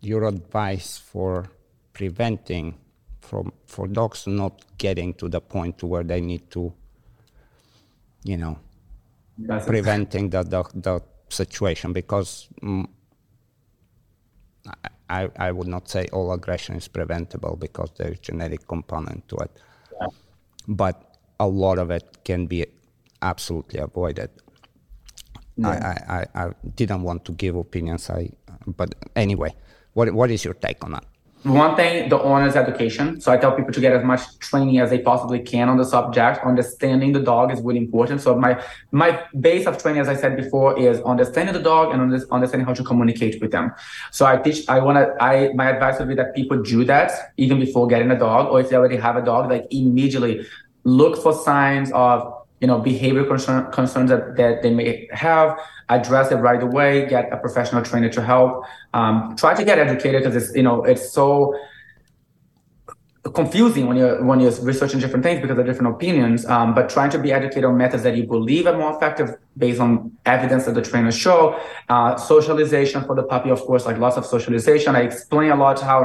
your advice for preventing from for dogs not getting to the point to where they need to you know, That's preventing the, the, the situation because mm, I, I would not say all aggression is preventable because there's a genetic component to it. Yeah. But a lot of it can be absolutely avoided. Yeah. I, I, I didn't want to give opinions, I, but anyway, what, what is your take on that? One thing the owner's education. So i tell people to get as much training as they possibly can on the subject. Understanding the dog is really important. So my my base of training as i said before is understanding the dog and understanding how to communicate with them. So i teach i want to i my advice would be that people do that even before getting a dog or if they already have a dog like immediately look for signs of you know behavior concern, concerns that, that they may have address it right away get a professional trainer to help. Um, try to get educated because it's you know it's so confusing when you're when you're researching different things because of different opinions. Um, but trying to be educated on methods that you believe are more effective based on evidence that the trainers show. Uh, socialization for the puppy of course like lots of socialization. I explain a lot how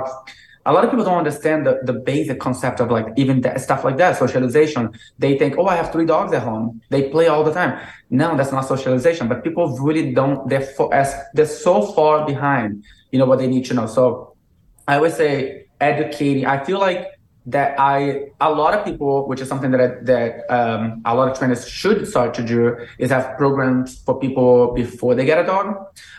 a lot of people don't understand the, the basic concept of like even that, stuff like that, socialization. They think, oh, I have three dogs at home. They play all the time. No, that's not socialization. But people really don't. They're for, as they're so far behind. You know what they need to know. So I always say educating. I feel like that I a lot of people, which is something that I, that um, a lot of trainers should start to do, is have programs for people before they get a dog,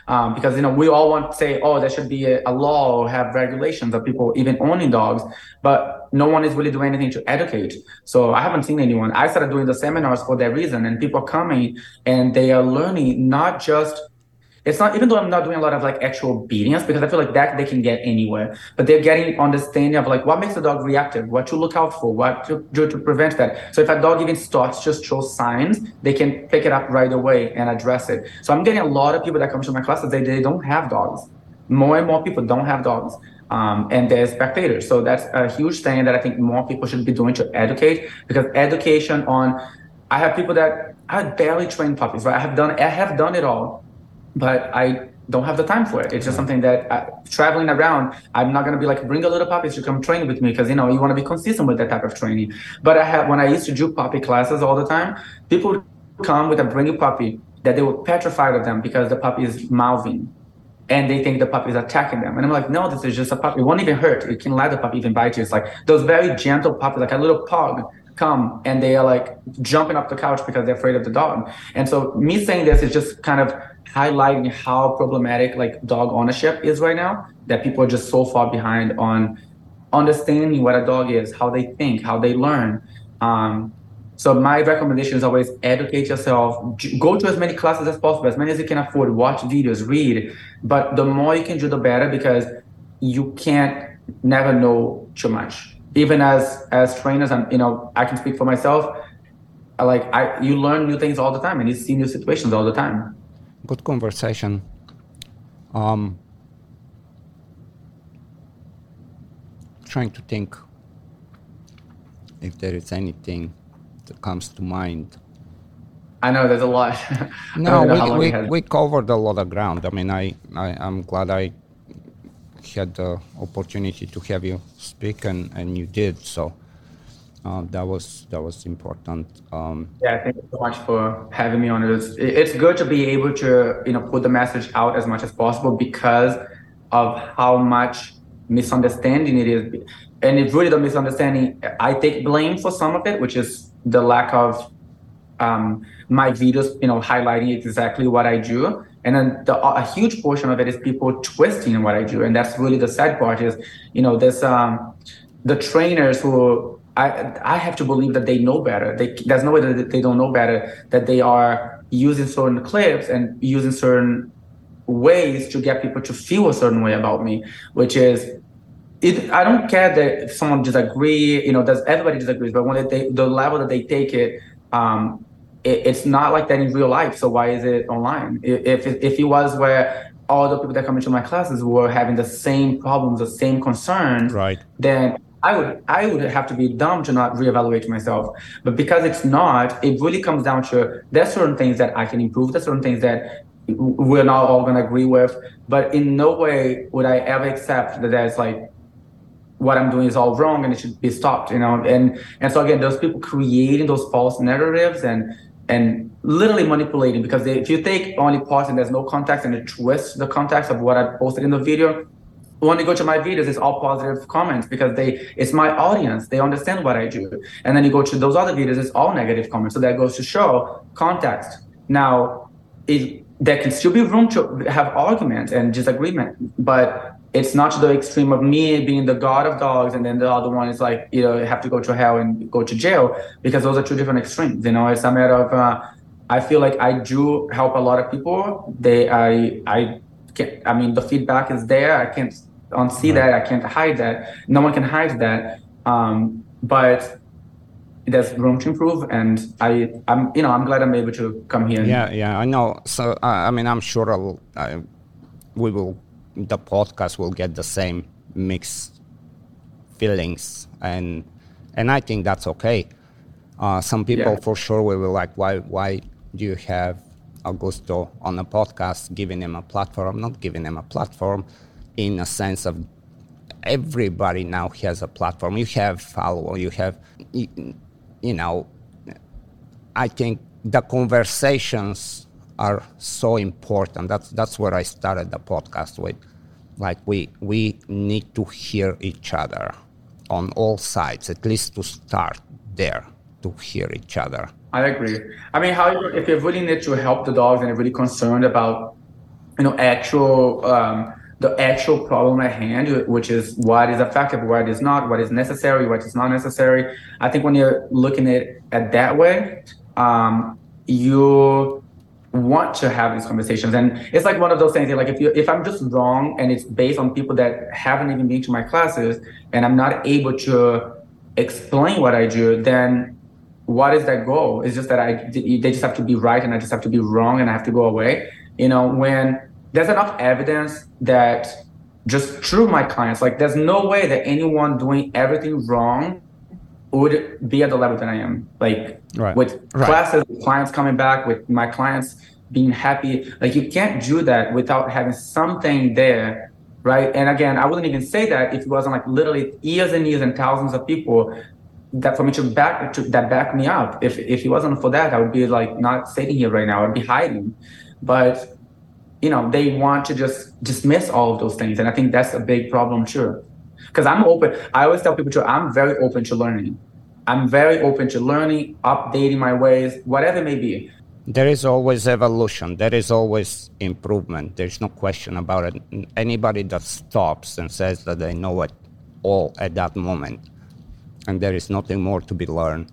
um, because you know we all want to say, oh, there should be a, a, law or have regulations of people even owning dogs, but no one is really doing anything to educate. So I haven't seen anyone. I started doing the seminars for that reason, and people are coming and they are learning not just it's not even though I'm not doing a lot of like actual obedience because I feel like that they can get anywhere, but they're getting understanding of like what makes the dog reactive, what to look out for, what to do to prevent that. So if a dog even starts just show signs, they can pick it up right away and address it. So I'm getting a lot of people that come to my classes they they don't have dogs. More and more people don't have dogs. Um, and they're spectators. So that's a huge thing that I think more people should be doing to educate because education on I have people that I barely train puppies, right? I have done I have done it all but I don't have the time for it. It's just something that I, traveling around, I'm not going to be like, bring a little puppy to come train with me because, you know, you want to be consistent with that type of training. But I have, when I used to do puppy classes all the time, people would come with a brand new puppy that they were petrified of them because the puppy is mouthing and they think the puppy is attacking them. And I'm like, no, this is just a puppy. It won't even hurt. You can let the puppy even bite you. It's like those very gentle puppies, like a little pug come and they are like jumping up the couch because they're afraid of the dog. And so me saying this is just kind of highlighting how problematic like dog ownership is right now that people are just so far behind on understanding what a dog is how they think how they learn. Um, so my recommendation is always educate yourself. Go to as many classes as possible as many as you can afford watch videos read. But the more you can do the better because you can't never know too much. Even as as trainers and you know i can speak for myself like i you learn new things all the time and you see new situations all the time good conversation. Um, trying to think if there is anything that comes to mind. I know there's a lot. no, we, we, we, covered a lot of ground. I mean, I, I, I'm glad I had the opportunity to have you speak, and, and you did. So uh, that was that was important. Um, yeah, thank you so much for having me on. It. It's, it's good to be able to you know put the message out as much as possible because of how much misunderstanding it is, and it's really the misunderstanding. I take blame for some of it, which is the lack of um, my videos, you know, highlighting exactly what I do. And then the, a huge portion of it is people twisting what I do, and that's really the sad part. Is you know, this um, the trainers who I I have to believe that they know better. They, there's no way that they don't know better. That they are using certain clips and using certain ways to get people to feel a certain way about me, which is. It, I don't care that if someone disagree, you know, does everybody disagrees, but when they, the level that they take it, um, it, it's not like that in real life. So why is it online? If if it was where all the people that come into my classes were having the same problems, the same concerns, right? Then I would I would have to be dumb to not reevaluate myself. But because it's not, it really comes down to there's certain things that I can improve. There's certain things that we're not all gonna agree with. But in no way would I ever accept that there's like what I'm doing is all wrong and it should be stopped. You know, and and so again, those people creating those false narratives and and literally manipulating because they, if you take only parts and there's no context and it twists the context of what I posted in the video, when you go to my videos, it's all positive comments because they it's my audience. They understand what I do. And then you go to those other videos, it's all negative comments. So that goes to show context. Now, it, there can still be room to have argument and disagreement, but it's not to the extreme of me being the god of dogs and then the other one is like you know have to go to hell and go to jail because those are two different extremes. You know, it's a matter of uh, I feel like I do help a lot of people. They I I can, I mean the feedback is there. I can't don't see that. I can't hide that. No one can hide that. Um, but there's room to improve, and I, I'm, you know, I'm glad I'm able to come here. Yeah, yeah, I know. So, uh, I mean, I'm sure I'll, I, we will, the podcast will get the same mixed feelings, and and I think that's okay. Uh, some people, yeah. for sure, will be like, why, why do you have Augusto on a podcast, giving him a platform? I'm not giving him a platform in a sense of everybody now has a platform. You have follow. You have, you, you know, I think the conversations are so important. That's that's where I started the podcast with. Like we we need to hear each other on all sides, at least to start there, to hear each other. I agree. I mean, how if you're really need to help the dogs and you're really concerned about, you know, actual um, the actual problem at hand, which is what is effective, what is not, what is necessary, what is not necessary. I think when you're looking at it at that way, um, you want to have these conversations. And it's like one of those things like if you if i'm just wrong and it's based on people that haven't even been to my classes and i'm not able to explain what i do then what is that goal? It's just that i they just have to be right and i just have to be wrong and i have to go away. You know when there's enough evidence that just through my clients like there's no way that anyone doing everything wrong would be at the level that I am. Like right. with right. classes, with clients coming back, with my clients being happy. Like you can't do that without having something there, right? And again, I wouldn't even say that if it wasn't like literally years and years and thousands of people that for me to back to, that back me up. If if it wasn't for that, I would be like not sitting here right now. I'd be hiding. But you know, they want to just dismiss all of those things, and I think that's a big problem too because I'm open. I always tell people to I'm very open to learning. I'm very open to learning, updating my ways, whatever it may be. There is always evolution. There is always improvement. There's no question about it. Anybody that stops and says that they know it all at that moment, and there is nothing more to be learned,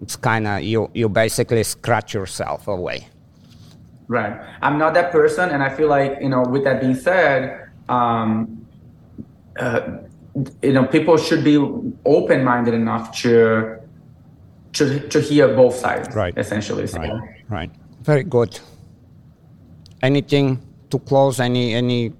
it's kind of you. You basically scratch yourself away. Right. I'm not that person, and I feel like you know. With that being said, um, uh, you know people should be open-minded enough to to to hear both sides right essentially so. right right very good anything to close any any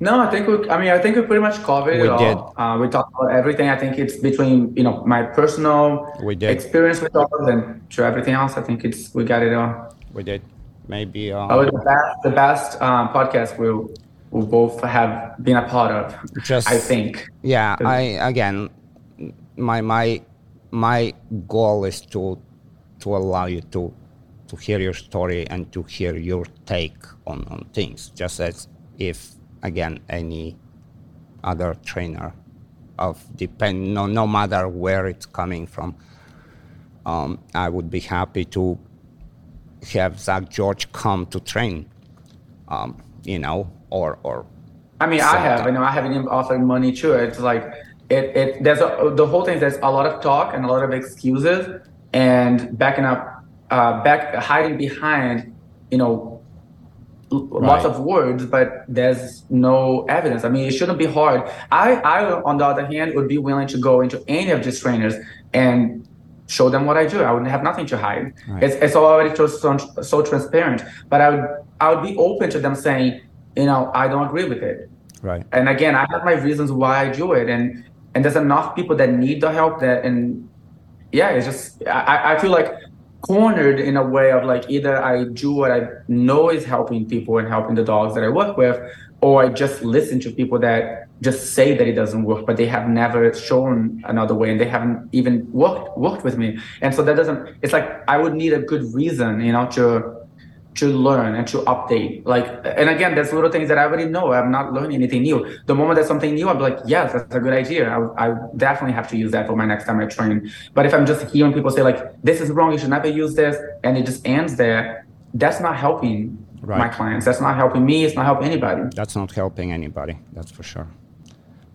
no, I think we. I mean, I think we pretty much covered we it did. all. Uh, we talked about everything. I think it's between you know my personal we did. experience with dogs and to everything else. I think it's we got it all. We did. Maybe. Um, oh, the best, the best um, podcast we'll we both have been a part of. Just I think. Yeah, I again, my my my goal is to to allow you to to hear your story and to hear your take on, on things, just as if again any other trainer of depend no no matter where it's coming from. Um, I would be happy to have Zak George come to train. Um, you know, or or. I mean, I have. You know, I haven't even offered money to it. It's like it. It there's a, the whole thing. There's a lot of talk and a lot of excuses and backing up, uh, back hiding behind, you know, right. lots of words, but there's no evidence. I mean, it shouldn't be hard. I, I, on the other hand, would be willing to go into any of these trainers and show them what I do. I would have nothing to hide. Right. It's, it's already so, so transparent. But I would I would be open to them saying, you know, I don't agree with it. Right. And again, I have my reasons why I do it, and and there's enough people that need the help that, and yeah, it's just I, I feel like cornered in a way of like either I do what I know is helping people and helping the dogs that I work with, or I just listen to people that just say that it doesn't work, but they have never shown another way and they haven't even worked worked with me. And so that doesn't it's like I would need a good reason, you know, to to learn and to update. Like, and again, there's little things that I already know. I'm not learning anything new. The moment there's something new, I'm like, yes, that's a good idea. I, I definitely have to use that for my next time I train. But if I'm just hearing people say like, this is wrong, you should never use this, and it just ends there, that's not helping right. my clients. That's not helping me. It's not helping anybody. That's not helping anybody. That's for sure.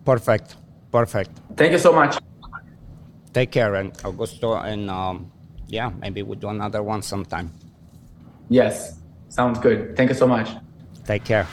Perfect. Perfect. Thank you so much. Take care, and Augusto, and um, yeah, maybe we'll do another one sometime. Yes, sounds good. Thank you so much. Take care.